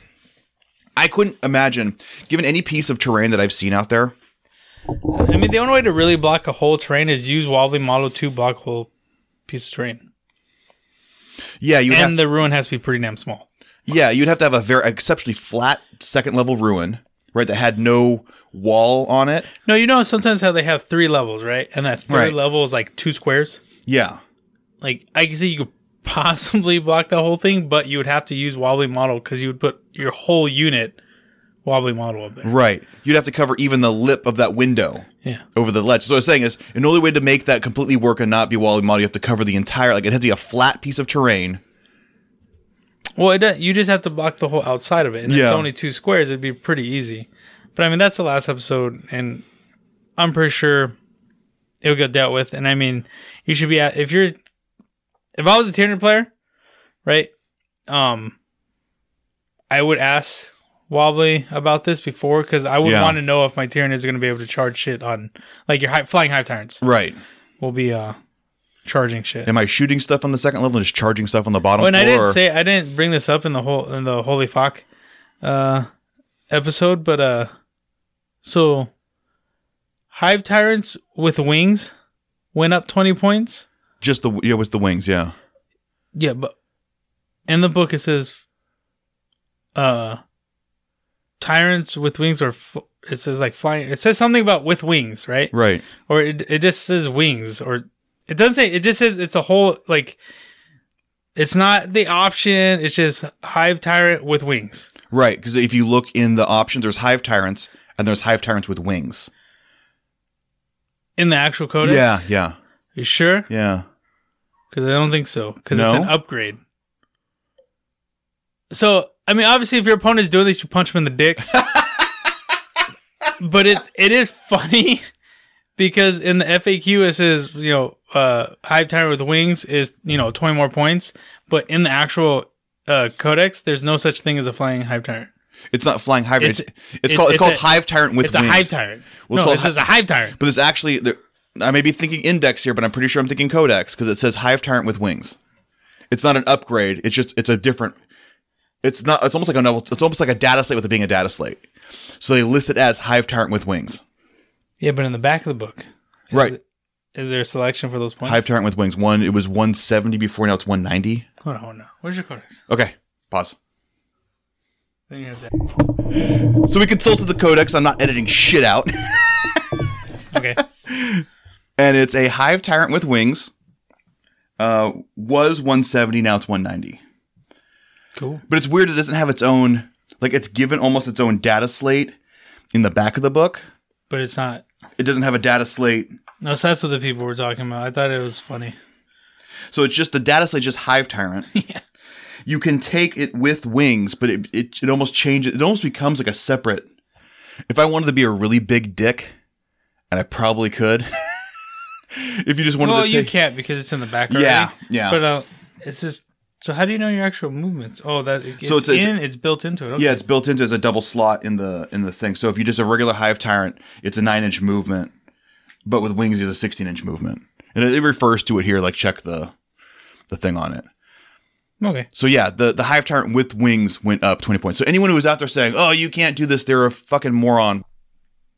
I couldn't imagine, given any piece of terrain that I've seen out there, I mean, the only way to really block a whole terrain is use wobbly model to block a whole piece of terrain, yeah, you have and the ruin has to be pretty damn small. Yeah, you'd have to have a very exceptionally flat second level ruin, right? That had no wall on it. No, you know sometimes how they have three levels, right? And that third Right. level is like two squares. Yeah, like I can see you could possibly block the whole thing, but you would have to use wobbly model because you would put your whole unit wobbly model up there. right. You'd have to cover even the lip of that window Yeah. over the ledge. So what I was saying is, an only way to make that completely work and not be wobbly model, you have to cover the entire. Like it has to be a flat piece of terrain. Well, it does, you just have to block the whole outside of it, and if it's only two squares. It'd be pretty easy. But I mean, that's the last episode, and I'm pretty sure it'll get dealt with. And I mean, you should be at if you're if I was a Tyranid player, right? Um, I would ask Wobbly about this before because I would Yeah. want to know if my Tyranids are going to be able to charge shit on like your high, flying hive tyrants Right. will be uh charging shit. Am I shooting stuff on the second level and just charging stuff on the bottom Oh, and floor? I didn't say I didn't bring this up in the whole in the Holy Fuck uh episode, but uh so Hive Tyrants with wings went up twenty points. just the yeah with the wings. Yeah. Yeah, but in the book it says uh Tyrants with wings or fl- it says like flying it says something about with wings, right? Right. Or it it just says wings or it doesn't say it just says it's a whole like it's not the option, it's just Hive Tyrant with wings. Right. Because if you look in the options, there's hive tyrants and there's hive tyrants with wings. In the actual codex? Yeah. Yeah. You sure? Yeah. Because I don't think so. Because No? it's an upgrade. So, I mean, obviously, if your opponent is doing this, you punch him in the dick. but it's it is funny because in the FAQ it says you know uh, Hive Tyrant with wings is you know twenty more points, but in the actual uh, codex, there's no such thing as a flying Hive Tyrant. It's not flying hive. It's, It's- it's, it's- called it's, it's called a- hive tyrant with It's wings. a Hive Tyrant. Well, it's no, called it a Hive Tyrant. But it's actually there. I may be thinking index here, but I'm pretty sure I'm thinking codex because it says hive tyrant with wings. It's not an upgrade. It's just it's a different. It's not. It's almost like a novel. It's almost like a data slate with it being a data slate. So they list it as hive tyrant with wings. Yeah, but in the back of the book, is Right. it- Is there a selection for those points? Hive tyrant with wings. One. It was 170 before. Now it's 190. Hold on, hold on. Where's your codex? Okay. Pause. Then you have that. So we consulted the codex. I'm not editing shit out. Okay. and it's a hive tyrant with wings. Uh, was 170, now it's 190. Cool. But it's weird. It doesn't have its own like it's given almost its own data slate in the back of the book. But it's not. It doesn't have a data slate, No, so that's what the people were talking about. I thought it was funny. so it's just the data slate, just hive tyrant. Yeah. You can take it with wings, but it, it it almost changes. It almost becomes like a separate. If I wanted to be a really big dick, and I probably could, if you just wanted Well, to you take, you can't because it's in the back. yeah, yeah. But uh, it's just. So how do you know your actual movements? Oh, that it's, So it's in. It's built into it. Okay. Yeah, it's built into as a double slot in the in the thing. So if you just a regular hive tyrant, it's a nine inch movement, but with wings, it's a sixteen inch movement, and it, it refers to it here. Like check the the thing on it. okay. So yeah, the the hive tyrant with wings went up twenty points. So anyone who was out there saying, "Oh, you can't do this," they're a fucking moron.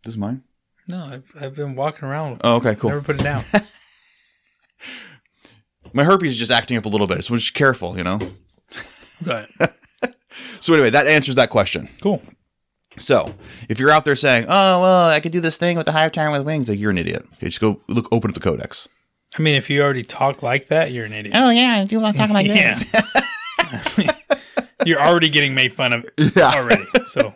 This is mine. No, I've, I've been walking around. Oh, okay, cool. Never put it down. My herpes is just acting up a little bit, so just careful, you know. but So anyway, that answers that question. cool. So, if you're out there saying, "Oh, well, I could do this thing with the hive tyrant with wings," like you're an idiot. Okay, just go look, open up the codex. I mean, if you already talk like that, you're an idiot. Oh yeah, I do like talking like yeah. this. you're already getting made fun of yeah. already. So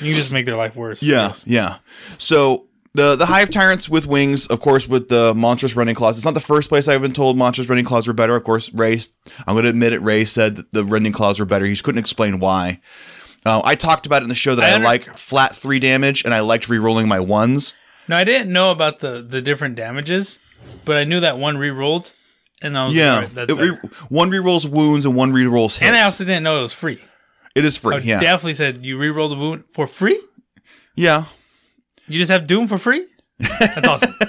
you just make their life worse. Yeah, yeah. So the the hive tyrants with wings, of course, with the monstrous rending claws. It's not the first place I've been told monstrous rending claws were better. Of course, Ray. I'm going to admit it. Ray said that the rending claws were better. He just couldn't explain why. Uh, I talked about it in the show that I I, under- like flat three damage and I liked re-rolling my ones. No, I didn't know about the the different damages, but I knew that one re-rolled, and I was Yeah, like, "Alright, that's re- one re-rolls wounds and one re-rolls hits. and I also didn't know it was free. it is I free. Yeah, definitely said you re-roll the wound for free. yeah. You just have Doom for free. That's awesome.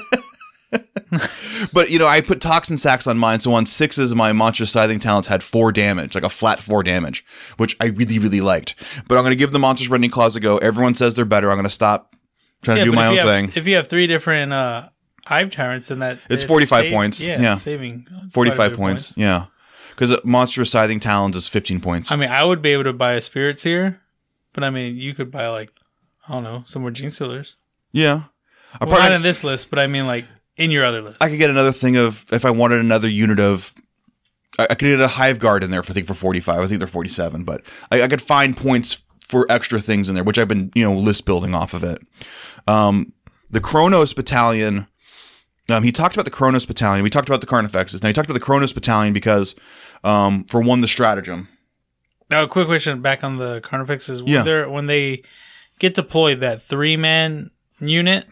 But you know, I put toxin sacs on mine, so on sixes, my monstrous scything talons had four damage, like a flat four damage, which I really, really liked. But I'm going to give the monstrous rending claws a go. Everyone says they're better. I'm going to stop trying to do my own have, thing. If you have three different uh, hive tyrants, in that It's 45 points. Yeah, Yeah. saving 45 bit of points. Yeah, because monstrous scything talons is 15 points. I mean, I would be able to buy a spirit seer, but I mean, you could buy like I don't know some more genestealers. Yeah, I Well, probably not in this list, but I mean like in your other list. I could get another thing of if I wanted another unit of. I, I could get a hive guard in there for I think for 45. I think they're 47, but I, I could find points for extra things in there, which I've been you know list building off of it. Um, the Kronos Battalion. Um, he talked about the Kronos Battalion. We talked about the Carnifexes. Now he talked about the Kronos Battalion because, um, for one, the stratagem. Now, a quick question back on the Carnifexes. Yeah. Yeah. when they get deployed, that three man unit,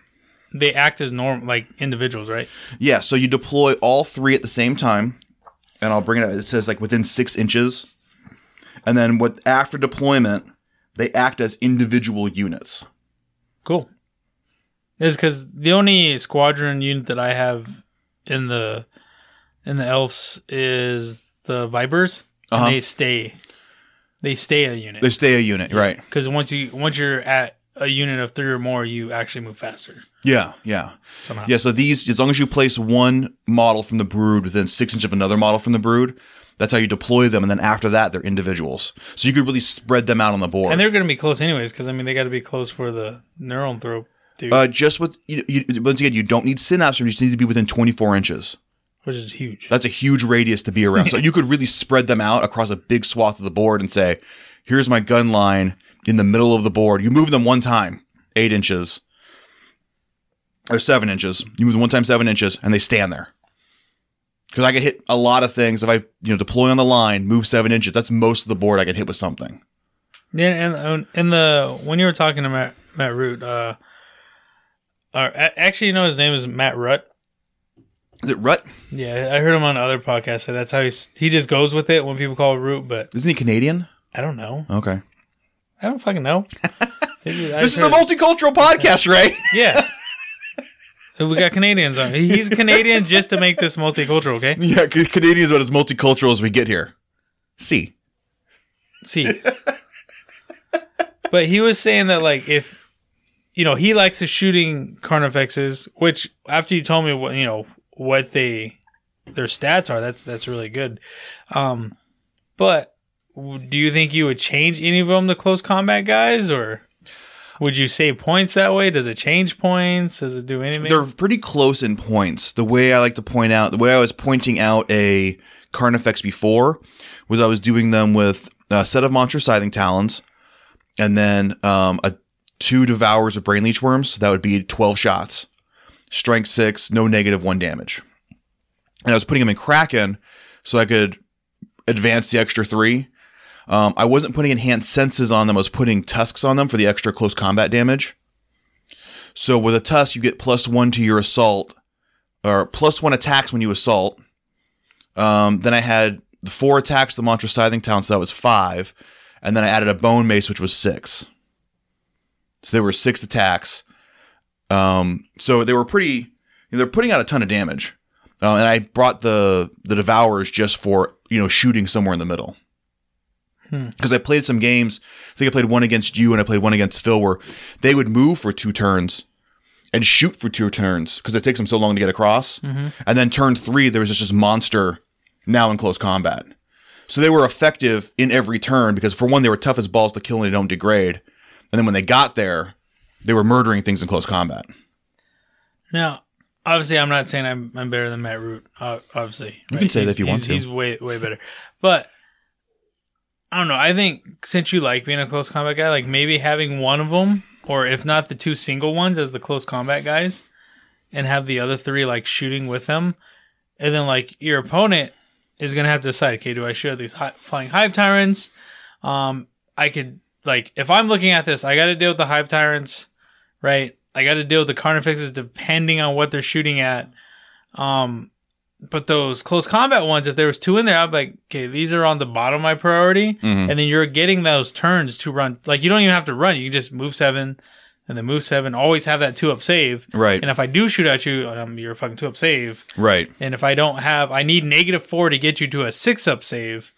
they act as norm like individuals, right? Yeah, so you deploy all three at the same time, and I'll bring it up. It says like within six inches, and then what after deployment, they act as individual units. Cool. Is because the only squadron unit that I have in the in the elves is the Vipers, Uh-huh. and they stay they stay a unit. They stay a unit, right? Because once you once you're at a unit of three or more, you actually move faster Yeah, yeah, somehow. yeah. So these, as long as you place one model from the brood within six inches of another model from the brood, that's how you deploy them. And then after that, they're individuals. So you could really spread them out on the board. And they're going to be close anyways, because I mean they got to be close for the Neurothrope, dude, uh, just with you, you, once again, you don't need synapse, you just need to be within 24 inches. which is huge. That's a huge radius to be around. so you could really spread them out across a big swath of the board and say, here's my gun line in the middle of the board. You move them one time, eight inches or seven inches. You move them one time, seven inches, and they stand there. Because I can hit a lot of things if I, you know, deploy on the line, move seven inches. That's most of the board I can hit with something. Yeah, and in the when you were talking to Matt Matt Root, uh, or actually, you know his name is Matt Rutt. Is it Rut? Yeah, I heard him on other podcasts. So that's how he's he just goes with it when people call it Root, but Isn't he Canadian? I don't know. Okay. I don't fucking know. This is a multicultural podcast, right? yeah. we got Canadians on. He's Canadian just to make this multicultural. Okay, yeah, C- Canadian is about as multicultural as we get here. See. see. but he was saying that like if you know he likes the shooting carnifexes, which after you told me what you know what they their stats are, that's that's really good. Um, but do you think you would change any of them to close combat guys, or Would you save points that way? Does it change points? Does it do anything? They're pretty close in points. The way I like to point out, the way I was pointing out a Carnifex before was I was doing them with a set of Monstrous Scything Talons and then um, a two Devours of Brain Leech Worms. So that would be 12 shots. Strength 6, no negative 1 damage. And I was putting them in Kraken so I could advance the extra 3. Um, I wasn't putting enhanced senses on them. I was putting tusks on them for the extra close combat damage. So with a tusk, you get plus one to your assault, or plus one attacks when you assault. Um, then I had the four attacks, the Monstrous Scything Talon, so that was five. And then I added a Bone Mace, which was six. So there were six attacks. Um, so they were pretty, you know, they're putting out a ton of damage. Uh, and I brought the the Devourers just for, you know, shooting somewhere in the middle. Because I played some games, I think I played one against you and I played one against Phil where they would move for two turns and shoot for two turns because it takes them so long to get across. And then turn three, there was just this monster now in close combat. So they were effective in every turn because for one, they were tough as balls to kill and they don't degrade. And then when they got there, they were murdering things in close combat. Now, obviously, I'm not saying I'm, I'm better than Matt Root. Uh, obviously, You can say that if you want he's- to. He's way way better, but I don't know. I think since you like being a close combat guy, like maybe having one of them, or if not the two single ones as the close combat guys, and have the other three like shooting with them, and then like your opponent is gonna have to decide. Okay, do I shoot these flying hive tyrants? Um, I could like if I'm looking at this, I got to deal with the hive tyrants, right? I got to deal with the carnifexes depending on what they're shooting at. Um, but those close combat ones, if there was two in there, I'd be like, okay, these are on the bottom of my priority, Mhm. and then you're getting those turns to run. Like you don't even have to run; you can just move seven, and then move seven. Always have that two up save. Right. And if I do shoot at you, um, you're a fucking two up save. Right. And if I don't have, I need negative four to get you to a six up save,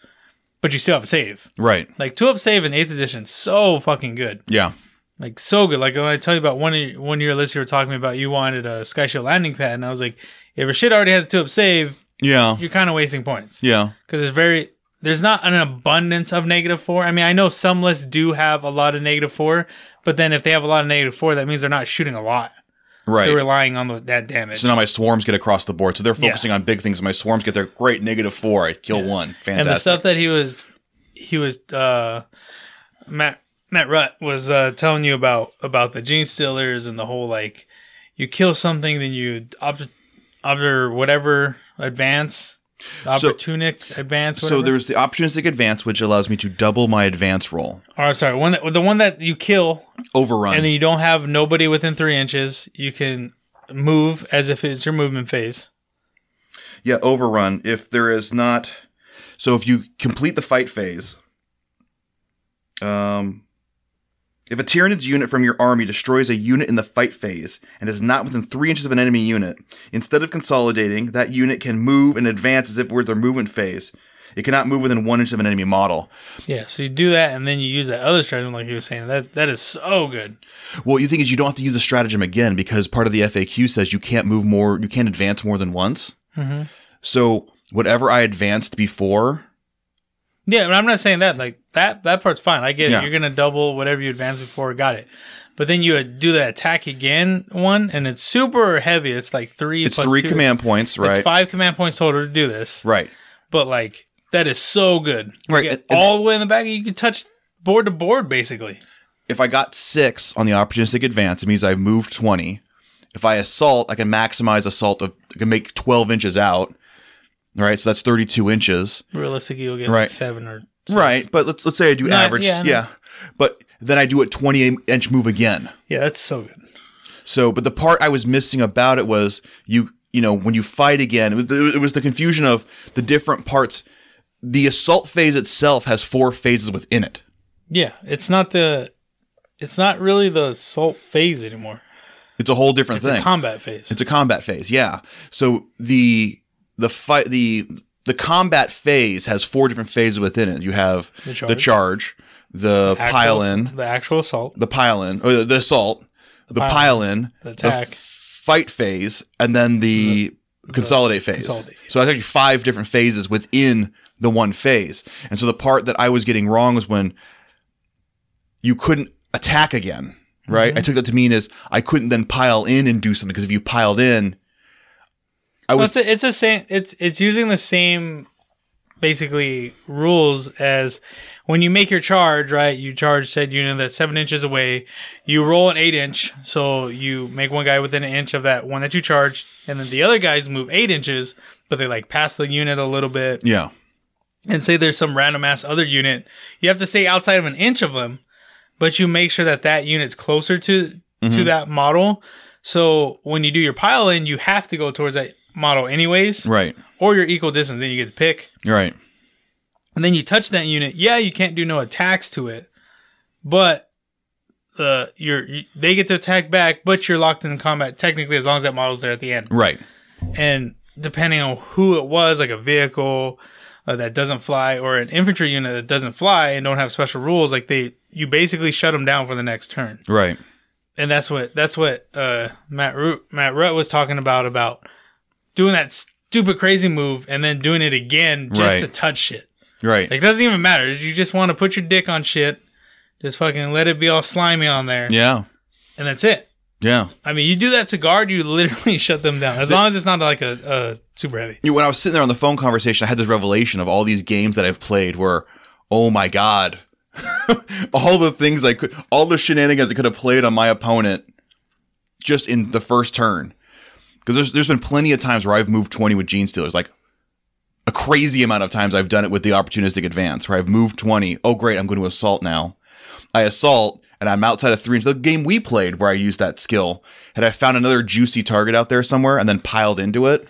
but you still have a save. Right. Like two up save in eighth edition, so fucking good. Yeah. Like so good. Like when I tell you about one one of your lists, you were talking about you wanted a Sky Shield landing pad, and I was like, if your shit already has a two up save, Yeah. you're kind of wasting points Yeah. because there's very there's not an abundance of negative four. I mean, I know some lists do have a lot of negative four, but then if they have a lot of negative four, that means they're not shooting a lot. Right. They're relying on the, that damage. So now my swarms get across the board. So they're Yeah. focusing on big things. My swarms get their great negative four. I kill one. Fantastic. and the stuff that he was he was uh Matt Matt Rutt was uh telling you about about the genestealers and the whole like you kill something then you opt or whatever advance So- opportunic advance so there's the opportunistic advance, which allows me to double my advance roll. or sorry one that the one that you kill Overrun. and then you don't have nobody within three inches you can move as if it's your movement phase yeah, overrun. If there is not, so if you complete the fight phase, um, if a Tyranid's unit from your army destroys a unit in the fight phase and is not within three inches of an enemy unit, instead of consolidating, that unit can move and advance as if it were their movement phase. It cannot move within one inch of an enemy model. yeah so you do that and then you use that other stratagem like you were saying that that is so good Well, you think is you don't have to use the stratagem again because part of the FAQ says you can't move more, you can't advance more than once. mm-hmm. So whatever I advanced before, Yeah, but I'm not saying that. Like that that part's fine. I get Yeah. it. You're gonna double whatever you advanced before. Got it. But then you uh, do the attack again one, and it's super heavy. It's like three. it's three two. command points, right? It's five command points total to do this. Right. But like that is so good. You Right, and- all the way in the back. You can touch board to board basically. If I got six on the opportunistic advance, it means I've moved 20. If I assault, I can maximize assault of, I can make 12 inches out. Right. So that's 32 inches. Realistically, you'll get Right. like seven or six. Right. But let's, let's say I do No, average. yeah, yeah. But then I do a 20 inch move again. Yeah, that's so good. So, but the part I was missing about it was you, you know, when you fight again, it was, it was the confusion of the different parts. The assault phase itself has four phases within it. Yeah, it's not the. It's not really the assault phase anymore. It's a whole different It's thing. a combat phase. It's a combat phase, yeah. So the the fight the the combat phase has four different phases within it. You have The the charge. charge, the, Actual- pile in, the actual assault. the pile in, or the, the assault, the, pile- in, the attack. fight phase, and then the, consolidate phase. consolidate. So that's actually five different phases within the one phase. And so the part that I was getting wrong was when you couldn't attack again. right? Mm-hmm. I took that to mean is I couldn't then pile in and do something because if you piled in, I was it's a, it's a same. It's it's using the same basically rules as when you make your charge. Right, you charge said unit that's seven inches away. You roll an eight inch, so you make one guy within an inch of that one that you charged, and then the other guys move eight inches, but they like pass the unit a little bit. yeah, and say there's some random ass other unit, you have to stay outside of an inch of them, but you make sure that that unit's closer to to mm-hmm. that model. So when you do your pile in, you have to go towards that model anyways, right, or your equal distance. Then you get to pick, right, and then you touch that unit. Yeah, you can't do no attacks to it, but the you're you, they get to attack back, but you're locked in combat technically as long as that model's there at the end. Right, and depending on who it was, like a vehicle uh, that doesn't fly or an infantry unit that doesn't fly and don't have special rules, like they you basically shut them down for the next turn, right, and that's what that's what uh, Matt Root, Matt Rutt was talking about about doing that stupid crazy move and then doing it again just Right. to touch shit. right. Like, it doesn't even matter. You just want to put your dick on shit, just fucking let it be all slimy on there, Yeah, and that's it. yeah. I mean, you do that to guard, you literally shut them down. As long as it's not like a, a super heavy. You when I was sitting there on the phone conversation, I had this revelation of all these games that I've played where, oh my god, all the things I could, all the shenanigans I could have played on my opponent just in the first turn. Because there's there's been plenty of times where I've moved twenty with Genestealers, like a crazy amount of times I've done it with the opportunistic advance, where I've moved twenty. Oh great, I'm going to assault now. I assault and I'm outside of three inches. The game we played where I used that skill, had I found another juicy target out there somewhere and then piled into it.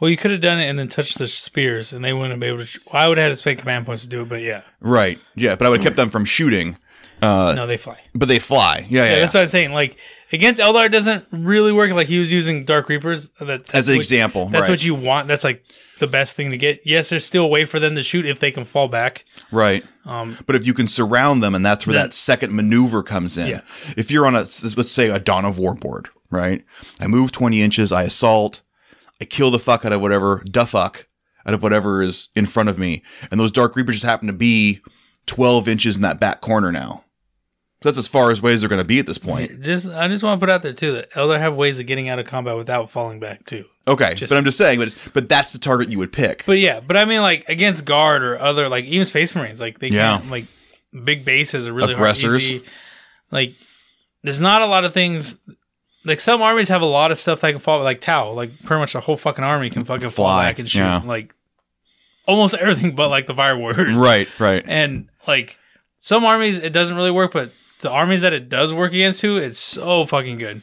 Well, you could have done it and then touched the spears, and they wouldn't have been able to. Well, I would have had to spend command points to do it, but yeah, Right. Yeah, but I would have kept them from shooting. Uh, no, they fly. But they fly. Yeah, yeah. Yeah, yeah. that's what I'm saying. Like against Eldar doesn't really work. Like he was using Dark Reapers. That, As an what- example, That's right. what you want. That's like the best thing to get. Yes, there's still a way for them to shoot if they can fall back. Right. Um, But if you can surround them, and that's where Then- that second maneuver comes in. Yeah. If you're on a, let's say, a Dawn of War board, right? I move 20 inches, I assault, I kill the fuck out of whatever, the fuck out of whatever is in front of me. And those Dark Reapers just happen to be 12 inches in that back corner now. That's as far as ways they're going to be at this point. just I just want to put out there too that Eldar have ways of getting out of combat without falling back too. Okay. Just- but I'm just saying, but, it's, but that's the target you would pick. But yeah, but I mean like against guard or other like even Space Marines, like they Yeah. can't like big bases are really Aggressors. hard easy. Like there's not a lot of things like some armies have a lot of stuff that can fall like Tau, like pretty much the whole fucking army can fucking fall Fly, back and shoot yeah. like almost everything but like the fire warriors. right, right. And like some armies it doesn't really work, but the armies that it does work against who, it's so fucking good.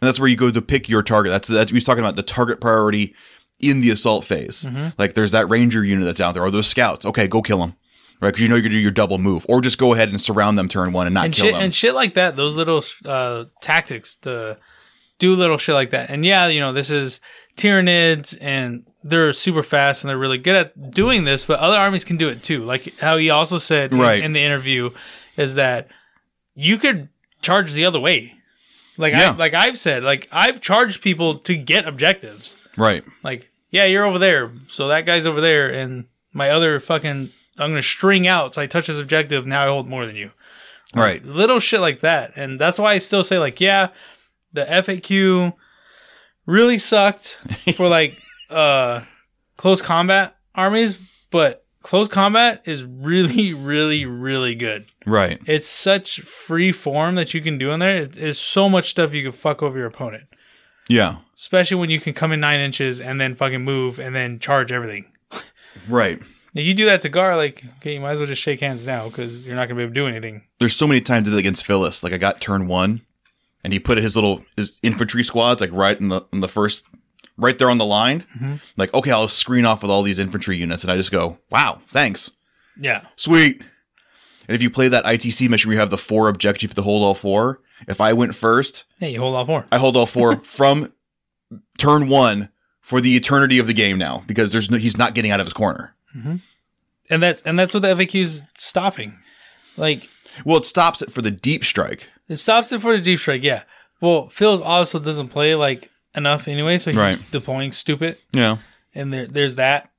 And that's where you go to pick your target. That's that's he's talking about the target priority in the assault phase. Mm-hmm. Like there's that ranger unit that's out there, or those scouts. Okay, go kill them, right? Because you know you're gonna do your double move, or just go ahead and surround them turn one and not and kill shit them. and shit like that. Those little uh, tactics to do little shit like that. And yeah, you know, this is Tyranids and they're super fast and they're really good at doing this, but other armies can do it too. Like how he also said in- in, the interview is that you could charge the other way. Like I like I've said, like I've charged people to get objectives. right, Like, yeah, you're over there, so that guy's over there, and my other fucking I'm gonna string out so I touch his objective, now I hold more than you right, little shit like that. And that's why I still say like, yeah, the FAQ really sucked for like uh close combat armies, but close combat is really, really, really good. right. It's such free form that you can do in there. It- It's so much stuff you can fuck over your opponent. Yeah, Especially when you can come in nine inches and then fucking move and then charge everything. right. If you do that to Gar, like, okay, you might as well just shake hands now because you're not gonna be able to do anything. There's so many times I did it against Phyllis. Like I got turn one, and he put his little his infantry squads like right in the in the first. Right there on the line, Mm-hmm. like okay, I'll screen off with all these infantry units, and I just go, "Wow, thanks." Yeah. Sweet. And if you play that ITC mission where you have the four objectives, you have to hold all four. If I went first, Yeah, you hold all four. I hold all four from turn one for the eternity of the game now because there's no, he's not getting out of his corner. and that's and that's what the FAQ is stopping. Like Well, it stops it for the deep strike. it stops it for the deep strike. Yeah. Well, Phil's also doesn't play like enough anyway, so he's Right. deploying stupid, Yeah. and there there's that.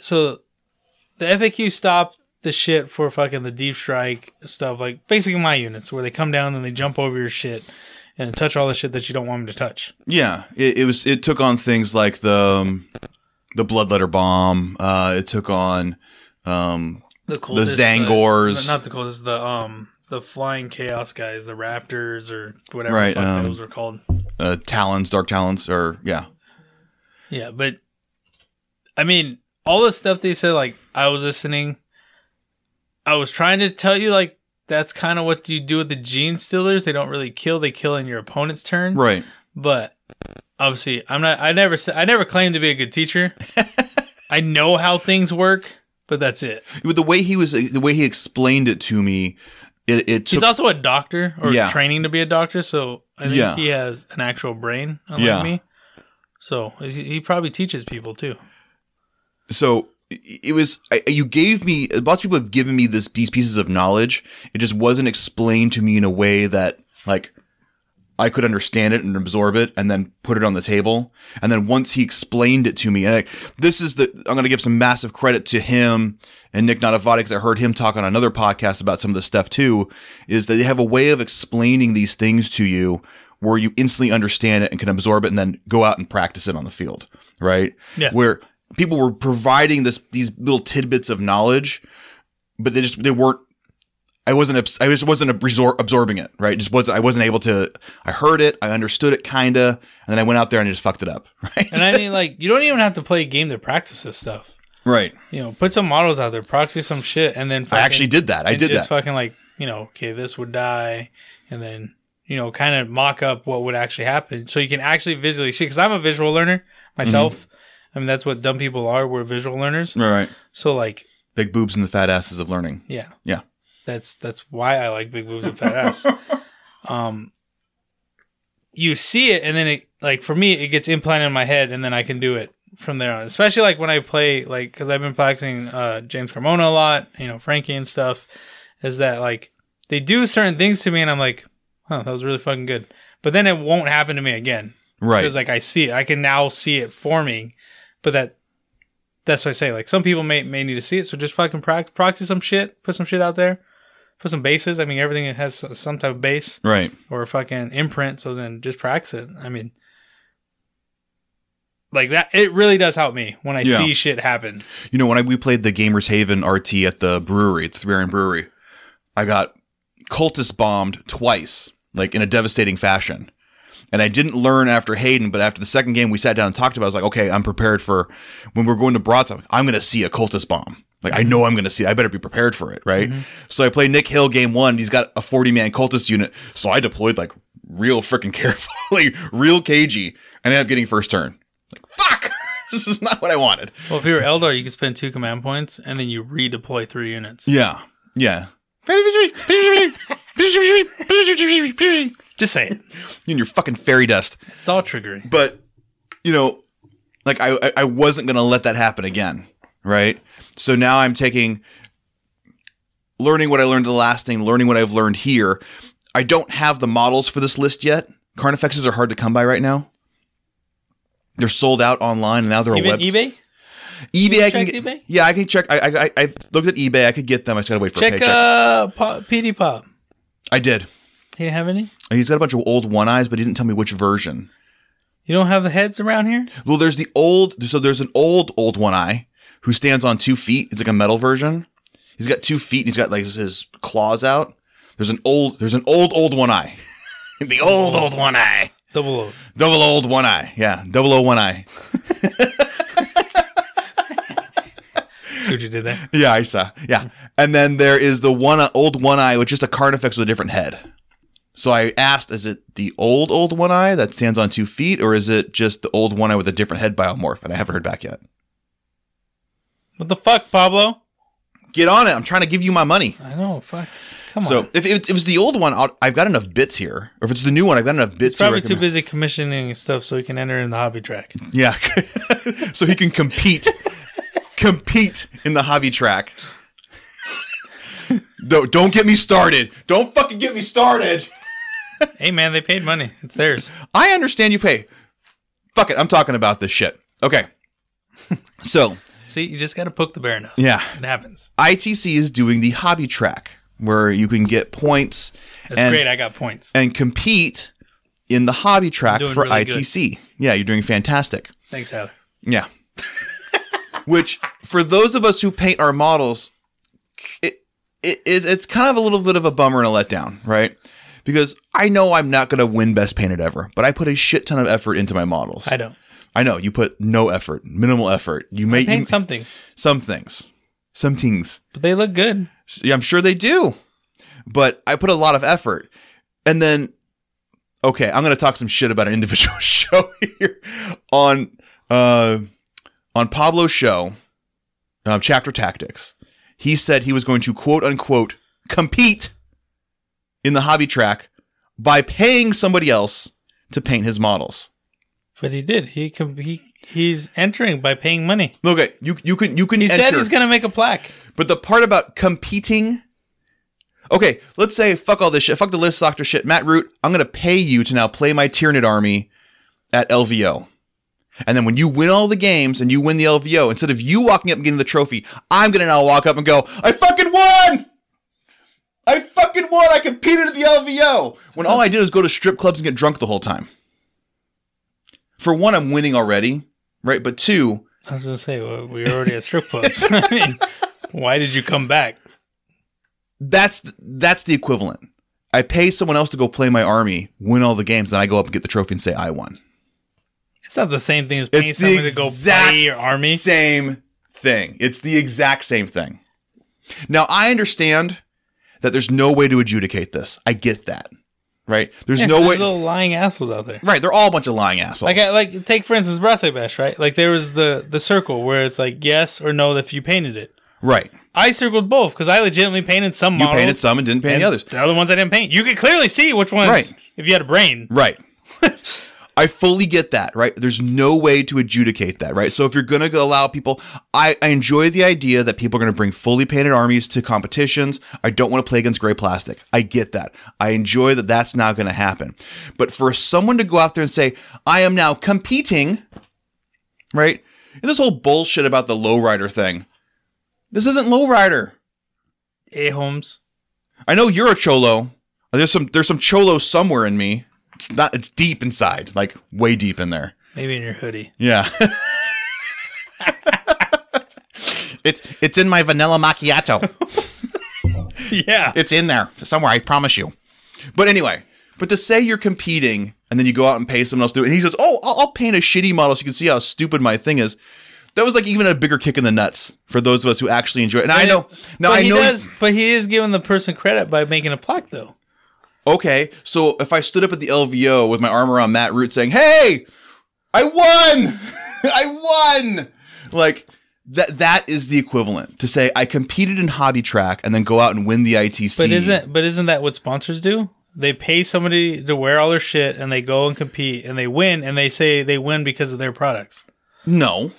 So the FAQ stopped the shit for fucking the deep strike stuff, like basically my units, where they come down and they jump over your shit and touch all the shit that you don't want them to touch. Yeah, it, it was. It took on things like the um, the bloodletter bomb. Uh, it took on um, The Tzaangors. not the coldest, the um, the flying chaos guys, the raptors or whatever Right, the fuck um, those are called. uh, talons, dark talons, or yeah, Yeah, but I mean, all the stuff they said, like I was listening, I was trying to tell you, like that's kind of what you do with the genestealers. They don't really kill; they kill in your opponent's turn. right. But obviously, I'm not. I never. said I never claimed to be a good teacher. I know how things work, but that's it. But the way he was, the way he explained it to me, it, it took. He's also a doctor or Yeah. training to be a doctor, so I think Yeah. he has an actual brain, unlike Yeah. me. So he probably teaches people too. so it was I, you gave me lots of people have given me this these pieces of knowledge it just wasn't explained to me in a way that like i could understand it and absorb it and then put it on the table and then once he explained it to me and I, this is the i'm going to give some massive credit to him and nick Nanavati because i heard him talk on another podcast about some of this stuff too is that they have a way of explaining these things to you where you instantly understand it and can absorb it and then go out and practice it on the field right Yeah. where people were providing this these little tidbits of knowledge, but they just they weren't. I wasn't. I just wasn't absor- absorbing it. Right. Just wasn't. I wasn't able to. I heard it. I understood it, kinda, and then I went out there and I just fucked it up. Right. And I mean, like, you don't even have to play a game to practice this stuff. right. You know, put some models out there, proxy some shit, and then I actually did that. I did just that. fucking like, you know, okay, this would die, and then you know, kind of mock up what would actually happen, so you can actually visually see. Because I'm a visual learner myself. Mm-hmm. I mean, that's what dumb people are. We're visual learners. All right. So like, Big boobs and the fat asses of learning. yeah, Yeah. That's that's why I like big boobs and fat ass. um, you see it, and then it like for me, it gets implanted in my head, and then I can do it from there on. Especially like when I play like because I've been practicing uh, James Carmona a lot, you know, Frankie and stuff. Is that like they do certain things to me, and I'm like, huh, that was really fucking good. But then it won't happen to me again Right. because like I see it, I can now see it forming. But that that's what I say. Like some people may may need to see it, so just fucking practice, proxy some shit, put some shit out there, put some bases. I mean, everything has some type of base right. or a fucking imprint. So then just practice it. I mean, like that. It really does help me when I Yeah. see shit happen. You know, when I, we played the Gamers Haven RT at the brewery, at the Three Iron Brewery, I got cultist bombed twice, like in a devastating fashion. And I didn't learn after Hayden, but after the second game, we sat down and talked about. it. I was like, okay, I'm prepared for when we're going to Broadside. I'm going to see a cultist bomb. Like I know I'm going to see. I better be prepared for it, right? Mm-hmm. So I play Nick Hill game one. He's got a 40 man cultist unit, so I deployed like real freaking carefully, real cagey, and ended up getting first turn. Like fuck, this is not what I wanted. Well, if you were Eldar, you could spend two command points and then you redeploy three units. Yeah, yeah. Just saying, You and your fucking fairy dust. it's all triggery. But you know, like I I- I wasn't gonna let that happen again, right? So now I'm taking learning what I learned the last thing, learning what I've learned here. I don't have the models for this list yet. Carnifexes are hard to come by right now. They're sold out online, and now they're Even a web. eBay. eBay, I can get, eBay? Yeah, I can check. I, I I looked at eBay. I could get them. I just gotta wait for a Check paycheck. uh Pop, PD Pop. I did. He didn't have any. He's got a bunch of old one eyes, but he didn't tell me which version. You don't have the heads around here. Well, there's the old. So there's an old old one eye who stands on two feet. It's like a metal version. He's got two feet. and He's got like his claws out. There's an old. There's an old old one eye. the old old one eye. Double load. Double old one eye. Yeah, double o one eye. See what you did there. Yeah, I saw. Yeah, and then there is the one old one eye with just a Carnifex with a different head. So I asked, is it the old old one eye that stands on two feet, or is it just the old one eye with a different head biomorph? And I haven't heard back yet. What the fuck, Pablo? Get on it. I'm trying to give you my money. I know. Fuck. Come So on. So if, if it was the old one, I'll, I've got enough bits here. Or if it's the new one, I've got enough bits. He's probably to too busy commissioning stuff so he can enter in the hobby track. Yeah, so he can compete, compete in the hobby track. don't don't get me started. Don't fucking get me started. hey man, they paid money. It's theirs. I understand you pay. Fuck it. I'm talking about this shit. Okay. So See, you just got to poke the bear enough. Yeah. It happens. ITC is doing the hobby track where you can get points That's and great. I got points. and compete in the hobby track for really good. ITC. Yeah, you're doing fantastic. Thanks, Heather. Yeah. Which, for those of us who paint our models, it, it, it it's kind of a little bit of a bummer and a letdown, right? Because I know I'm not going to win best painted ever, but I put a shit ton of effort into my models. I don't. I know you put no effort, minimal effort. You make paint you, some things, some things, some things. but they look good. Yeah, I'm sure they do. But I put a lot of effort. And then okay, I'm going to talk some shit about an individual show here on uh on Pablo's show, um, Chapter Tactics. He said he was going to quote unquote compete in the hobby track by paying somebody else to paint his models. But he did. He can. he he's entering by paying money. Okay, you you can you can He enter. said he's gonna make a plaque. But the part about competing. Okay, let's say fuck all this shit, fuck the list doctor shit. Matt Root, I'm gonna pay you to now play my Tyranid army at LVO. And then when you win all the games and you win the LVO, instead of you walking up and getting the trophy, I'm gonna now walk up and go, I fucking won! I fucking won! I competed at the LVO! When all I did was go to strip clubs and get drunk the whole time. For one, I'm winning already, right? But two, I was gonna say well, we were already at strip clubs. I mean, why did you come back? that's that's the equivalent. I pay someone else to go play my army, win all the games, then I go up and get the trophy and say I won. It's not the same thing as paying It's someone to go play your army. Same thing. It's the exact same thing. Now I understand that there's no way to adjudicate this. I get that. Right? There's Yeah, no way. there's little lying assholes out there. right? They're all a bunch of lying assholes. Like, uh, like take for instance, Brasse Bash, right? Like there was the the circle where it's like yes or no if you painted it. right. I circled both because I legitimately painted some models. You painted some and didn't paint and the others. The other ones I didn't paint. You could clearly see which ones. Right. If you had a brain, Right. I fully get that, right? There's no way to adjudicate that, right? So if you're going to allow people, I, I enjoy the idea that people are going to bring fully painted armies to competitions. I don't want to play against gray plastic. I get that. I enjoy that that's not going to happen. But for someone to go out there and say, I am now competing, right? And this whole bullshit about the lowrider thing. This isn't lowrider. a Holmes. I know you're a cholo. There's some there's some cholo somewhere in me. It's not it's deep inside, like way deep in there. Maybe in your hoodie. Yeah. it's it's in my vanilla macchiato. yeah. It's in there somewhere, I promise you. But anyway, but to say you're competing and then you go out and pay someone else to do it, and he says, "Oh, I'll, I'll paint a shitty model so you can see how stupid my thing is." That was like even a bigger kick in the nuts for those of us who actually enjoy it. And I know now I he know does, but he is giving the person credit by making a plaque, though. Okay, so if I stood up at the LVO with my arm around Matt Root saying, "Hey, I won! I won!" Like that that is the equivalent to say I competed in hobby track and then go out and win the ITC. But isn't but isn't that what sponsors do? They pay somebody to wear all their shit, and they go and compete, and they win, and they say they win because of their products. no.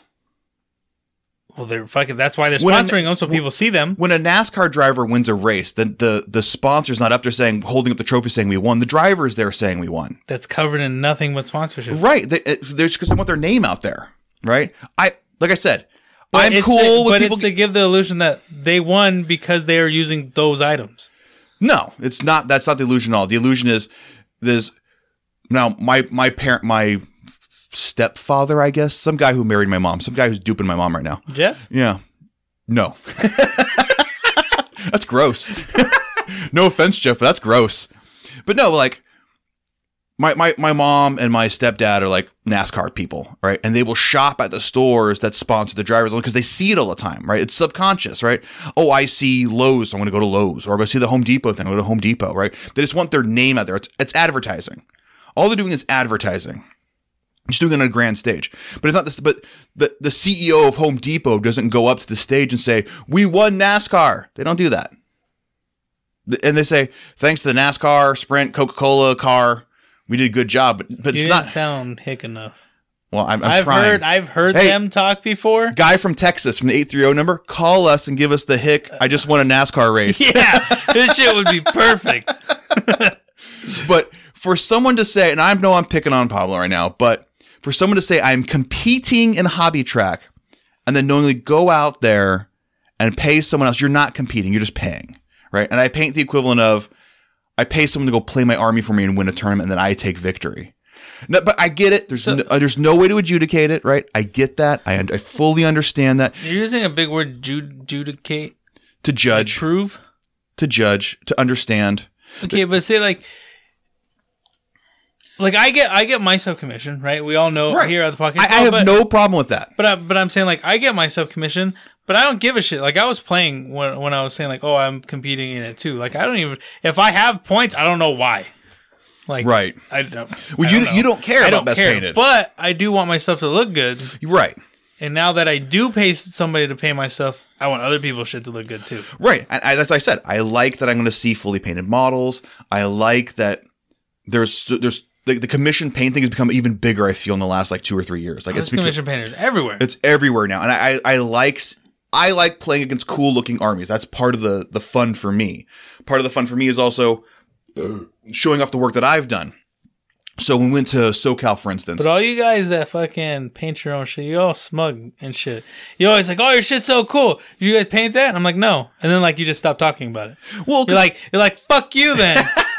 Well, they're fucking. That's why they're sponsoring them, so people see them. When a NASCAR driver wins a race, then the the sponsor's not up there saying holding up the trophy saying we won. The driver's there saying we won. That's covered in nothing but sponsorship. Right. They, just because they want their name out there. Right. I like I said, But I'm cool with but people. it's to give the illusion that they won because they are using those items. No, it's not. That's not the illusion at all. The illusion is there's now my my parent my stepfather, I guess, some guy who married my mom, some guy who's duping my mom right now. Jeff, Yeah, no, that's gross. no offense, Jeff, but that's gross. But no, like my my my mom and my stepdad are like NASCAR people, right? And they will shop at the stores that sponsor the drivers because they see it all the time, right? It's subconscious, right? Oh, I see Lowe's, so I'm going to go to Lowe's, or if I see the Home Depot thing, I go to Home Depot, right? They just want their name out there. It's it's advertising. All they're doing is advertising. Just doing it on a grand stage, but it's not this. But the the CEO of Home Depot doesn't go up to the stage and say, "We won NASCAR." They don't do that, and they say, "Thanks to the NASCAR, Sprint, Coca Cola car, we did a good job." But but you it's didn't not. sound hick enough. Well, I'm, I'm I've trying. heard I've heard Hey. them talk before. Guy from Texas from the eight three zero number, call us and give us the hick. I just won a NASCAR race. Yeah, this shit would be perfect. But for someone to say, and I know I'm picking on Pablo right now, but for someone to say I'm competing in hobby track and then knowingly go out there and pay someone else. You're not competing. You're just paying, right? And I paint the equivalent of I pay someone to go play my army for me and win a tournament, and then I take victory. No, but I get it. There's So- no, uh, there's no way to adjudicate it, right? I get that. I, I fully understand that. You're using a big word, ju- judicate, To judge, prove. to judge, to understand. Okay, but say like, like I get I get myself commission, right? We all know Right. here at the podcast. I, I have but, no problem with that. But I, but I'm saying like I get myself commission, but I don't give a shit. Like I was playing when when I was saying like, oh, I'm competing in it too. Like I don't even if I have points, I don't know why. Like Right. I don't. Well, I you don't know. you don't care I about don't best care, painted, but I do want myself to look good. right? And now that I do pay somebody to pay myself, I want other people's shit to look good too. Right. And I, that's what I said. I like that I'm going to see fully painted models. I like that there's there's the, the commission paint thing has become even bigger. I feel in the last like two or three years. Like There's it's become, commission painters everywhere. it's everywhere now, and I I like I like playing against cool looking armies. That's part of the the fun for me. Part of the fun for me is also uh, showing off the work that I've done. So we went to SoCal, for instance, But all you guys that fucking paint your own shit, you all smug and shit. You always like, oh, your shit's so cool. Did you guys paint that? And I'm like, no. And then like you just stop talking about it. well, You're like, you're like, fuck you then,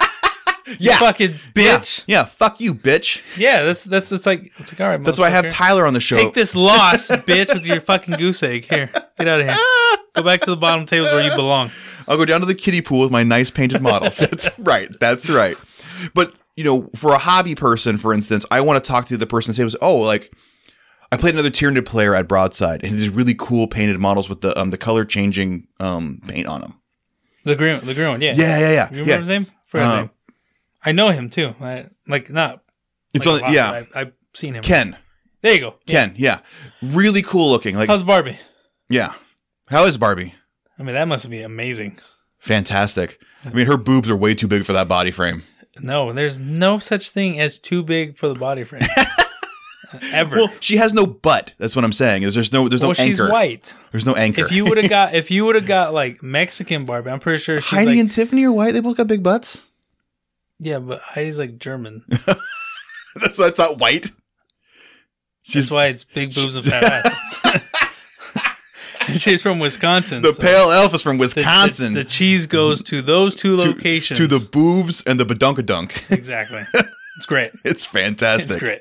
yeah, fucking bitch. yeah, fuck you, bitch. Yeah, that's that's it's like it's like all right. That's why I have. Tyler on the show. Take this loss, bitch, with your fucking goose egg. Here, get out of here. Go back to the bottom tables where you belong. I'll go down to the kiddie pool with my nice painted models. that's right. That's right. But you know, for a hobby person, for instance, I want to talk to the person and say, "Oh, like I played another Tyranid player at Broadside, and these really cool painted models with the um the color changing um paint on them." The green, the green one. Yeah. Yeah, yeah, yeah. You remember yeah. his name? Uh, name. I know him too. I, like not. It's like, on. a lot, yeah, I, I've seen him. Ken. There you go. Ken. Yeah, really cool looking. Like, How's Barbie? yeah. How is Barbie? I mean, that must be amazing. Fantastic. I mean, her boobs are way too big for that body frame. No, there's no such thing as too big for the body frame. Ever. Well, she has no butt. That's what I'm saying. Is there's no there's no well, she's white. There's no anchor. If you would have got, if you would have got like Mexican Barbie, I'm pretty sure she's Heidi like, and Tiffany are white. They both got big butts. Yeah, but Heidi's like German. That's why it's not white. That's why it's big boobs and fat ass. and she's from Wisconsin. The so pale elf is from the- the- Wisconsin. The, cheese goes to those two to, locations. to the boobs and the badunkadunk. exactly. It's great. it's fantastic. It's great.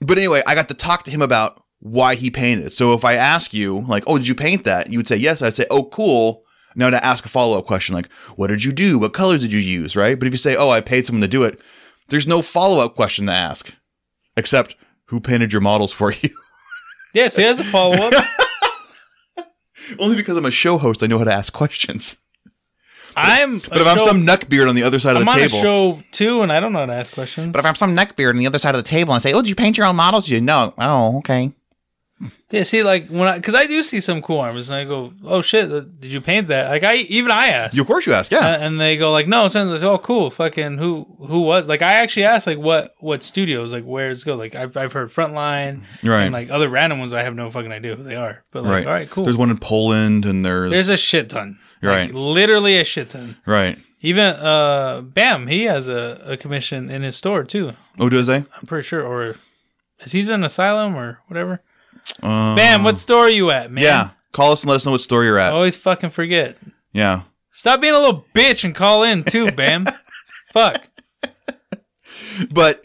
But anyway, I got to talk to him about why he painted. So if I ask you, like, oh, did you paint that? You would say yes. I'd say, oh, cool. Now to ask a follow up question like, what did you do? What colors did you use? Right. But if you say, oh, I paid someone to do it, there's no follow up question to ask, except who painted your models for you. Yeah, see, that's a follow up. Only because I'm a show host, I know how to ask questions. I'm. But if I'm some neckbeard on the other side of the table, I'm the on table, a show too, and I don't know how to ask questions. But if I'm some neckbeard on the other side of the table and say, "Oh, did you paint your own models?" You know, oh, okay. Yeah, see, like when I, because I do see some cool armors, and I go, "Oh shit, did you paint that?" Like I even I asked, you, of course you ask, yeah. And they go like, "No." So like, "Oh, cool, fucking who who was?" Like I actually asked like what what studios like where it's go. Like I've I've heard Frontline Right. and like other random ones. I have no fucking idea who they are. But like, right. all right, cool. There's one in Poland and there's, There's a shit ton. Right. Like, literally a shit ton. right. Even uh, Bam, he has a, a commission in his store too. Oh, does he? I'm pretty sure, or is he's in asylum or whatever. Um, Bam, what store are you at, man? Yeah. Call us and let us know what store you're I at. always fucking forget. Yeah. Stop being a little bitch and call in too, Bam. Fuck. But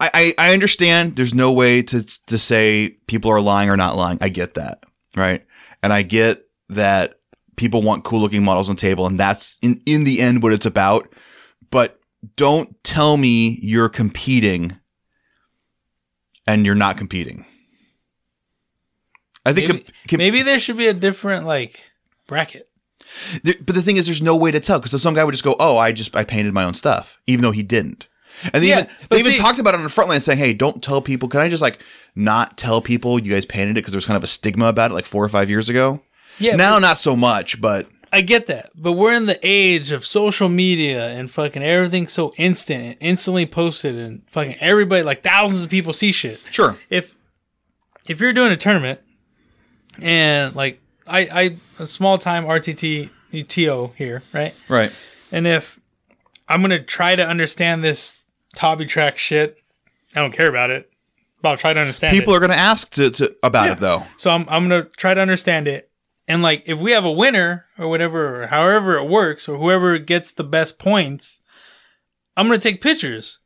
I, I, I understand there's no way to to say people are lying or not lying. I get that. Right. And I get that people want cool looking models on the table and that's in, in the end what it's about. But don't tell me you're competing and you're not competing. I think Maybe, com- com- maybe there should be a different like bracket. There- but the thing is, there's no way to tell because some guy would just go, "Oh, I just I painted my own stuff," even though he didn't. And they Yeah, even they even talked about it on the front line, saying, "Hey, don't tell people. Can I just like not tell people you guys painted it because there was kind of a stigma about it like four or five years ago. Yeah, now not so much, but I get that, but we're in the age of social media and fucking everything's so instant and instantly posted and fucking everybody like thousands of people see shit. sure, if if you're doing a tournament and like I I a small time RTT TO here, right? right, And if I'm gonna try to understand this hobby track shit, I don't care about it. But I'll try to understand. People it. are going to ask to, to about Yeah. it though. So I'm I'm gonna try to understand it. And like if we have a winner or whatever or however it works or whoever gets the best points, I'm gonna take pictures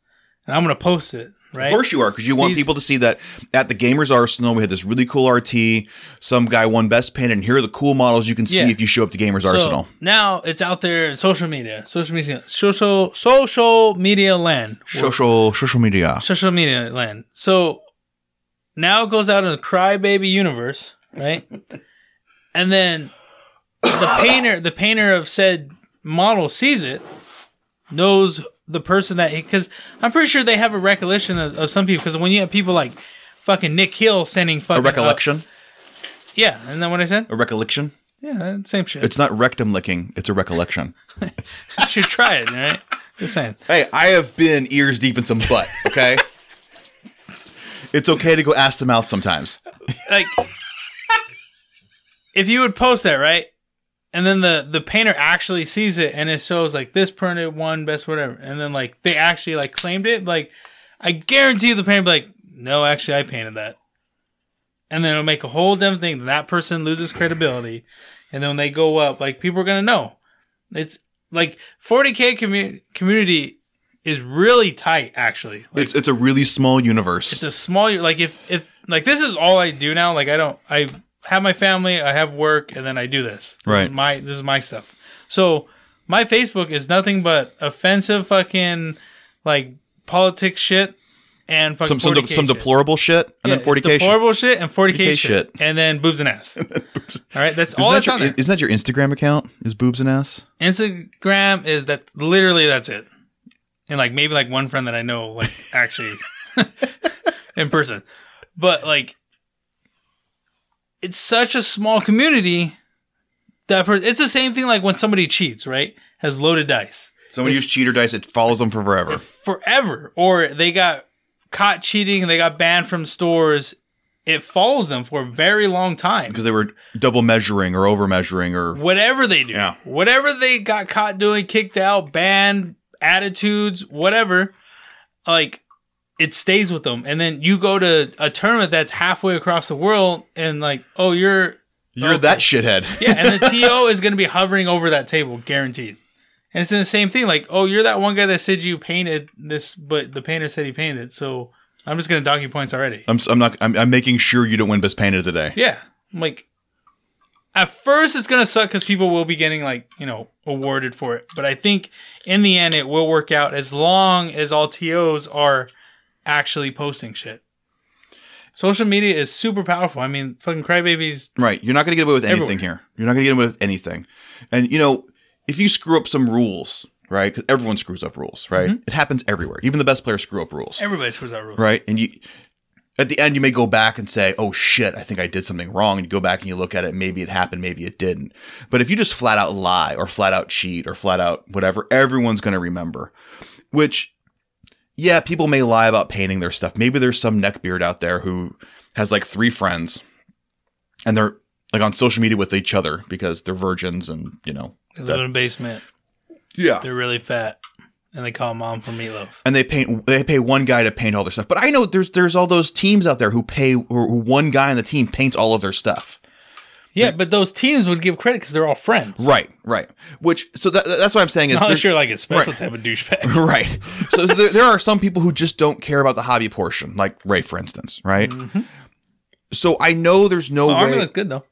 and I'm gonna post it. Right. Of course you are, because you want These- people to see that at the Gamers Arsenal we had this really cool RT. Some guy won best painted, and here are the cool models you can see Yeah. if you show up to Gamers So Arsenal. now it's out there in social media. Social media social social media land. Social social media. social media land. So now it goes out in the crybaby universe, right? and then the painter, the painter of said model sees it, knows the person that because I'm pretty sure they have a recollection of, of some people. Because when you have people like fucking Nick Hill sending A fucking recollection. yeah, isn't that what I said? A recollection. Yeah, uh, same shit. It's not rectum licking. It's a recollection. you should try it, right? Just saying. Hey, I have been ears deep in some butt. Okay. it's okay to go ass to mouth sometimes. like if you would post that right and then the the painter actually sees it and it shows like this printed one best whatever. And then like they actually like claimed it. Like i guarantee the painter be like no actually i painted that. And then it'll make a whole different thing. That person loses credibility. And then when they go up like people are gonna know. It's like 40k commu- community is really tight actually. Like, It's it's a really small universe. it's a small like if if like this is all I do now. Like I don't I have my family, I have work, and then I do this. This Right. is my this is my stuff. So my Facebook is nothing but offensive fucking like politics shit and fucking some some, 40K some deplorable shit, and Yeah, then forty it's k. deplorable shit and 40k, 40K shit. shit. and then boobs and ass. all right, that's all Isn't that, that's your, on there. isn't that your Instagram account? Is boobs and ass? Instagram is that literally that's it. And like maybe like one friend that I know like actually in person. But like it's such a small community that per- it's the same thing like when somebody cheats, right? Has loaded dice Someone used cheater dice. It follows them for forever. forever or they got caught cheating they got banned from stores. It follows them for a very long time. because they were double measuring or over measuring or whatever they do, Yeah. whatever they got caught doing, kicked out, banned, attitudes, whatever, like it stays with them. And then you go to a tournament that's halfway across the world, and like, oh, you're you're Okay. that shithead. yeah, and the TO is going to be hovering over that table, guaranteed. And it's in the same thing, like, oh, you're that one guy that said you painted this, but the painter said he painted it, so I'm just going to dock you points already. I'm I'm not I'm, I'm making sure you don't win best painted today. Yeah. I'm like, at first it's gonna suck because people will be getting like you know awarded for it, but I think in the end it will work out as long as all tos are actually posting shit. Social media is super powerful. I mean, fucking crybabies. Right. You're not going to get away with anything Everywhere. here. You're not going to get away with anything. And you know, if you screw up some rules, right? Because everyone screws up rules, right? Mm-hmm. It happens everywhere. Even the best players screw up rules, Everybody screws up rules. right? And you, at the end, you may go back and say, "Oh shit, I think I did something wrong." And you go back and you look at it. Maybe it happened. Maybe it didn't. But if you just flat out lie or flat out cheat or flat out whatever, everyone's going to remember. Which, yeah, people may lie about painting their stuff. Maybe there's some neckbeard out there who has like three friends, and they're like on social media with each other because they're virgins and you know They live that- in a basement. yeah They're really fat, and they call mom for meatloaf. and they paint they pay one guy to paint all their stuff but i know there's there's all those teams out there who pay or who one guy on the team paints all of their stuff Yeah, but those teams would give credit because they're all friends. right right which so that, that's what i'm saying is Not unless you're like a special Right. type of douchebag. right so there, there are some people who just don't care about the hobby portion like ray for instance right mm-hmm. so i know there's no Oh, way good though.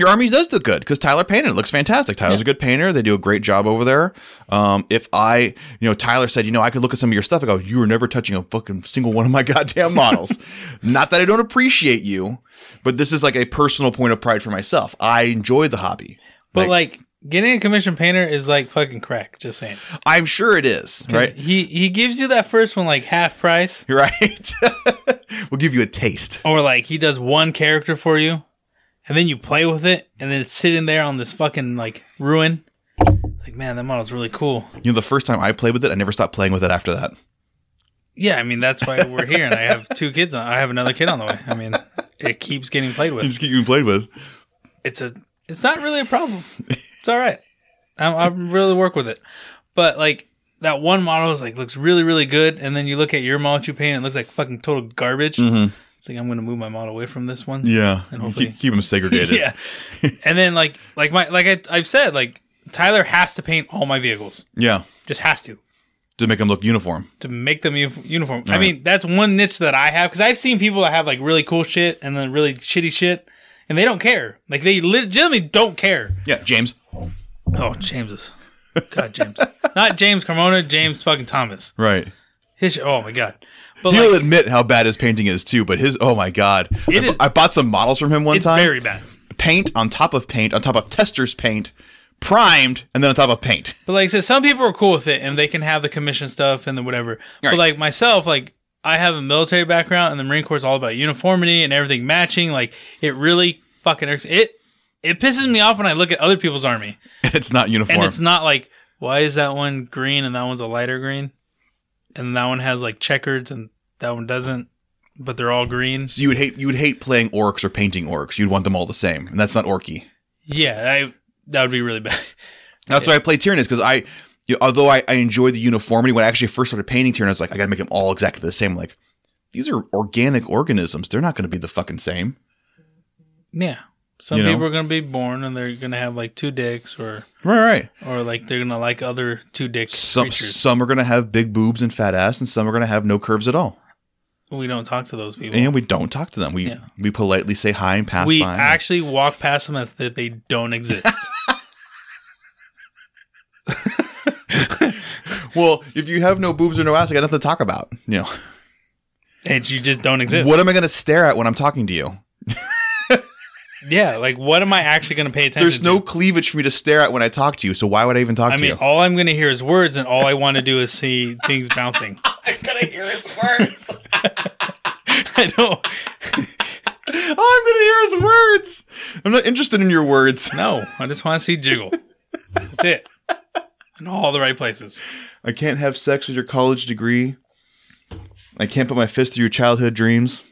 Your army does look good because Tyler painted it. looks fantastic. Tyler's a good painter. They do a great job over there. Um, if I, you know, Tyler said, you know, I could look at some of your stuff. I go, you were never touching a fucking single one of my goddamn models. Not that I don't appreciate you, but this is like a personal point of pride for myself. I enjoy the hobby. But like, getting a commission painter is like fucking crack. Just saying. I'm sure it is. right? He he gives you that first one like half price, right. we'll give you a taste. or like he does one character for you, and then you play with it, and then it's sitting there on this fucking like ruin. Like man, that model's really cool. You know, the first time I played with it, I never stopped playing with it after that. Yeah, I mean that's why we're here, and I have two kids. On, I have another kid on the way. I mean, it keeps getting played You with. just keep getting played with. It's a. It's not really a problem. It's all right. I'm, I really work with it, but like that one model is like looks really really good, and then you look at your model you paint, it looks like fucking total garbage. Mhm. It's like I'm gonna move my model away from this one. Yeah, And hopefully- keep, keep them segregated. yeah. and then like like my like I, I've said like Tyler has to paint all my vehicles, yeah, just has to to make them look uniform. to make them uni- uniform. I Right. mean that's one niche that I have because I've seen people that have like really cool shit and then really shitty shit, and they don't care. Like they legitimately don't care. Yeah, James. Oh, James's. God, James. Not James Carmona, James fucking Thomas. Right. His oh my god. But He'll like, admit how bad his painting is too, but his oh my god, It I, is- I bought some models from him one it's time. very bad. paint on top of paint on top of tester's paint, primed, and then on top of paint. But like I said, some people are cool with it and they can have the commission stuff and then whatever. But like myself, like I have a military background and the Marine Corps is all about uniformity and everything matching. Like it really fucking irks it. It pisses me off when I look at other people's army It's not uniform. and it's not like why is that one green and that one's a lighter green, and that one has like checkers and that one doesn't, but they're all green. so you would hate you would hate playing orcs or painting orcs. You'd want them all the same, and that's not orky. Yeah, I that would be really bad. That's why I play Tyranids because I, you although I, I enjoy the uniformity when I actually first started painting Tyranids, like I got to make them all exactly the same. Like these are organic organisms; they're not going to be the fucking same. Yeah. Some You know? people are gonna be born and they're gonna have like two dicks or Right, right. or like they're gonna like other two dick Some creatures. some are going to have big boobs and fat ass, and some are going to have no curves at all. We don't talk to those people. And we don't talk to them. We Yeah. we politely say hi and pass them. we by. actually walk past them as if they don't exist. well, if you have no boobs or no ass, I got nothing to talk about. You know, and you just don't exist. what am I going to stare at when I'm talking to you? Yeah, like what am I actually gonna pay attention There's no to? cleavage for me to stare at when I talk to you. So why would I even talk to you? I to mean, you? all I'm gonna hear is words, and all I want to do is see things bouncing. I'm gonna hear his words. I don't. All I'm going to hear is words. I'm not interested in your words. No, I just want to see jiggle. That's it. In all the right places. I can't have sex with your college degree. I can't put my fist through your childhood dreams.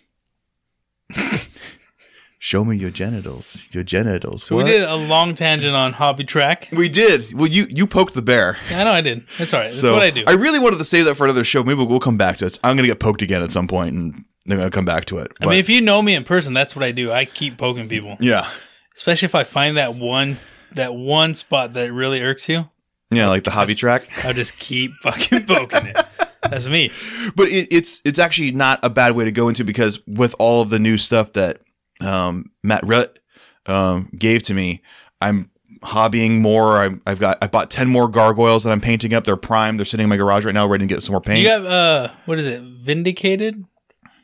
Show me your genitals. Your genitals. So we did a long tangent on hobby track. We did. Well, you you poked the bear. I know I did. That's all right. That's so what I do. I really wanted to save that for another show. Maybe we'll, we'll come back to it. I'm gonna get poked again at some point, and then I'll come back to it. I mean, if you know me in person, that's what I do. I keep poking people, yeah, especially if I find that one that one spot that really irks you. yeah, like the hobby track. I'll just keep fucking poking it. That's me. but it, it's it's actually not a bad way to go into because with all of the new stuff that um, Matt Root um, gave to me, I'm hobbying more. I'm, I've got I bought ten more gargoyles that I'm painting up. They're primed. They're sitting in my garage right now, ready to get some more paint. You have uh, what is it? Vindicated,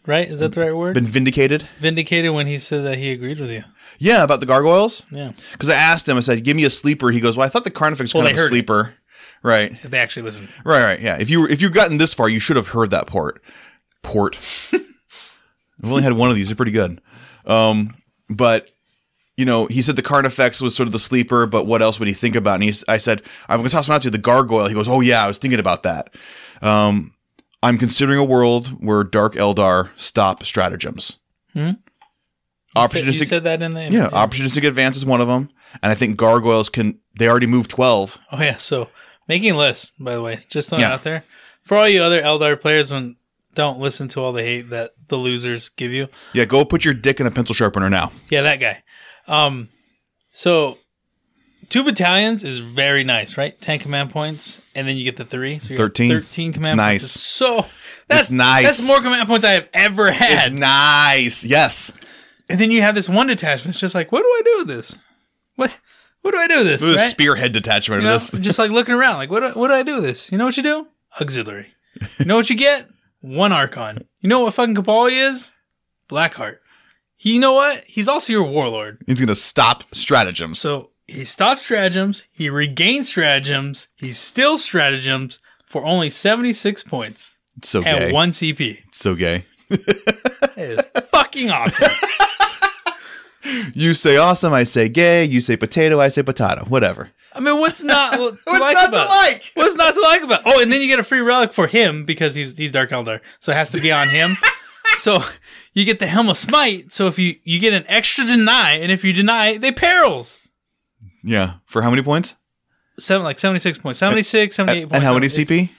right? Is that the right word? Been vindicated. Vindicated when he said that he agreed with you. Yeah, about the gargoyles. Yeah, Because I asked him, I said, "Give me a sleeper." He goes, "Well, I thought the Carnifex Well, kind of a heard it. sleeper." Right, if they actually listen. right, right. Yeah. If you if you've gotten this far, you should have heard that port. Port. I've only had one of these. They're pretty good. Um, but you know, he said the Carnifex was sort of the sleeper, but what else would he think about? And he's, I said, I'm going to toss him out to you, the Gargoyle. He goes, Oh yeah, I was thinking about that. Um, I'm considering a world where Dark Eldar stop stratagems. Hmm? You said, Opportunistic, you said that in the yeah, opportunistic advance is one of them, and I think gargoyles can. They already moved twelve. Oh yeah, so making lists, by the way, just throwing Yeah. out there for all you other Eldar players. When don't listen to all the hate that the losers give you. Yeah, go put your dick in a pencil sharpener now. Yeah, that guy. Um, so two battalions is very nice, right? Ten command points, and then you get the three. So you 13. Thirteen command It's points. nice. So that's nice. That's more command points I have ever It's had. nice. Yes. and then you have this one detachment. It's just like, what do I do with this? What what do I do with this? Right? spearhead detachment You of know, this. just like looking around, like what do, what do I do with this? You know what you do? Auxiliary. You know what you get? One Archon. You know what fucking he is? Blackheart. He, you know what? He's also your warlord. He's gonna stop stratagems. So he stops stratagems. He regains stratagems. He steals stratagems for only seventy six points it's so at gay. one CP. It's so gay. it is fucking awesome. You say awesome, I say gay. You say potato, I say potato. Whatever. I mean, what's not to What's like not to about? like? What's not to like about? Oh, and then you get a free relic for him because he's he's Dark Eldar, so it has to be on him. so you get the Helm of Spite. So if you you get an extra deny, and if you deny, they perils. Yeah. For how many points? seven like 76 points. 76, 78 And, points. how many CP?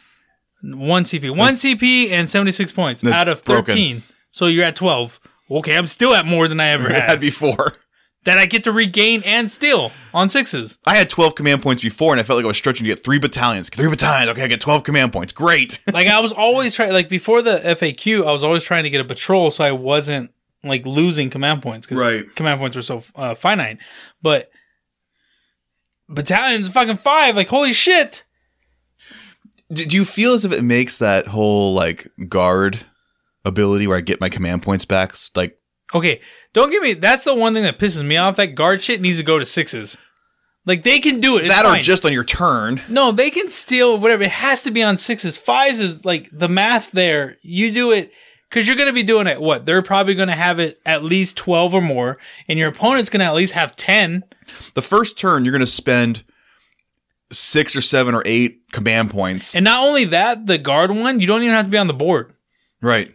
One CP. One CP and 76 points out of broken. 13. So you're at 12. Okay, I'm still at more than I ever I had had. before. That I get to regain and steal on sixes. I had 12 command points before, and I felt like I was stretching to get three battalions. Three battalions. Okay, I get 12 command points. Great. Like I was always trying like before the FAQ, I was always trying to get a patrol so I wasn't like losing command points because Right. command points were so uh, finite. But battalions fucking five, like holy shit. do, do you feel as if it makes that whole like guard ability where I get my command points back like Okay, don't give me. That's the one thing that pisses me off. That guard shit needs to go to sixes. Like they can do it. It's that fine. or just on your turn? no, they can steal whatever. It has to be on sixes. Fives is like the math there. You do it because you're going to be doing it. What they're probably going to have it at least twelve or more, and your opponent's going to at least have ten. The first turn you're going to spend six or seven or eight command points. And not only that, the guard one, you don't even have to be on the board. right.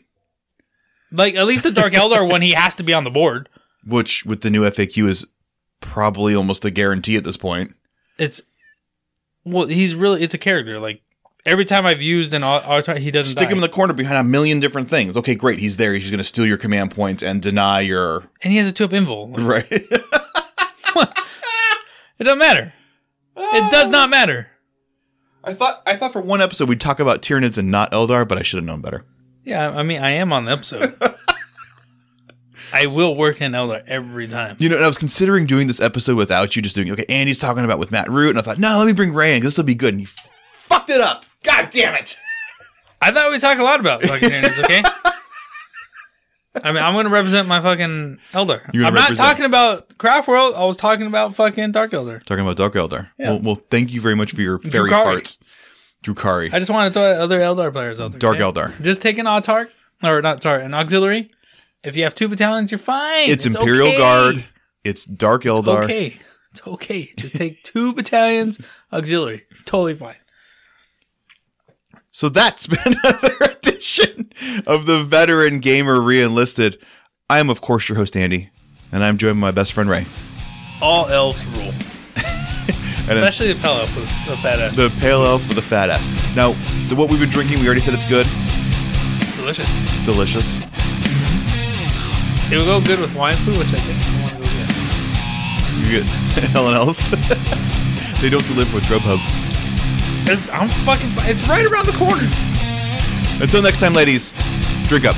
Like at least the Dark Eldar one, he has to be on the board. Which with the new FAQ is probably almost a guarantee at this point. It's well, he's really it's a character. Like every time I've used an au- auto, he doesn't Stick die. him in the corner behind a million different things. Okay, great. He's there. He's going to steal your command points and deny your and he has a two up invul. Right. It doesn't matter. It does not matter. I thought I thought for one episode we'd talk about Tyranids and not Eldar, but I should have known better. Yeah, I mean, I am on the episode. I will work in Eldar every time. You know, and I was considering doing this episode without you, just doing okay. Andy's talking about with Matt Root, and I thought, no, let me bring Ray in. This will be good. And you fucked it up. God damn it! I thought we'd talk a lot about fucking Tyranids, okay? I mean, I'm going to represent my fucking Eldar. I'm not represent- talking about Craft World. I was talking about fucking Dark Eldar. Talking about Dark Eldar. Yeah. Well, well, thank you very much for your fairy Drukhari. farts, Drukhari. I just want to throw other Eldar players out there. Dark okay? Eldar. Just take an Autarch, or not, sorry, an auxiliary. If you have two battalions, you're fine. It's, Imperial okay. Guard. It's Dark Eldar. Okay. It's okay. Just take two battalions, auxiliary. Totally fine. So that's been another edition of the Veteran Gamer Reenlisted. I am, of course, your host Andy, and I'm joined by my best friend Ray. All elves rule. And then Especially the Pelo with the fat ass. the Pale Elf with the fat ass. Now, the, what we've been drinking, we already said it's good. It's delicious. It's delicious. It will go good with wine food, which I think I want to go get. You get else. they don't deliver with Grubhub. It's, I'm fucking. It's right around the corner. Until next time, ladies, drink up.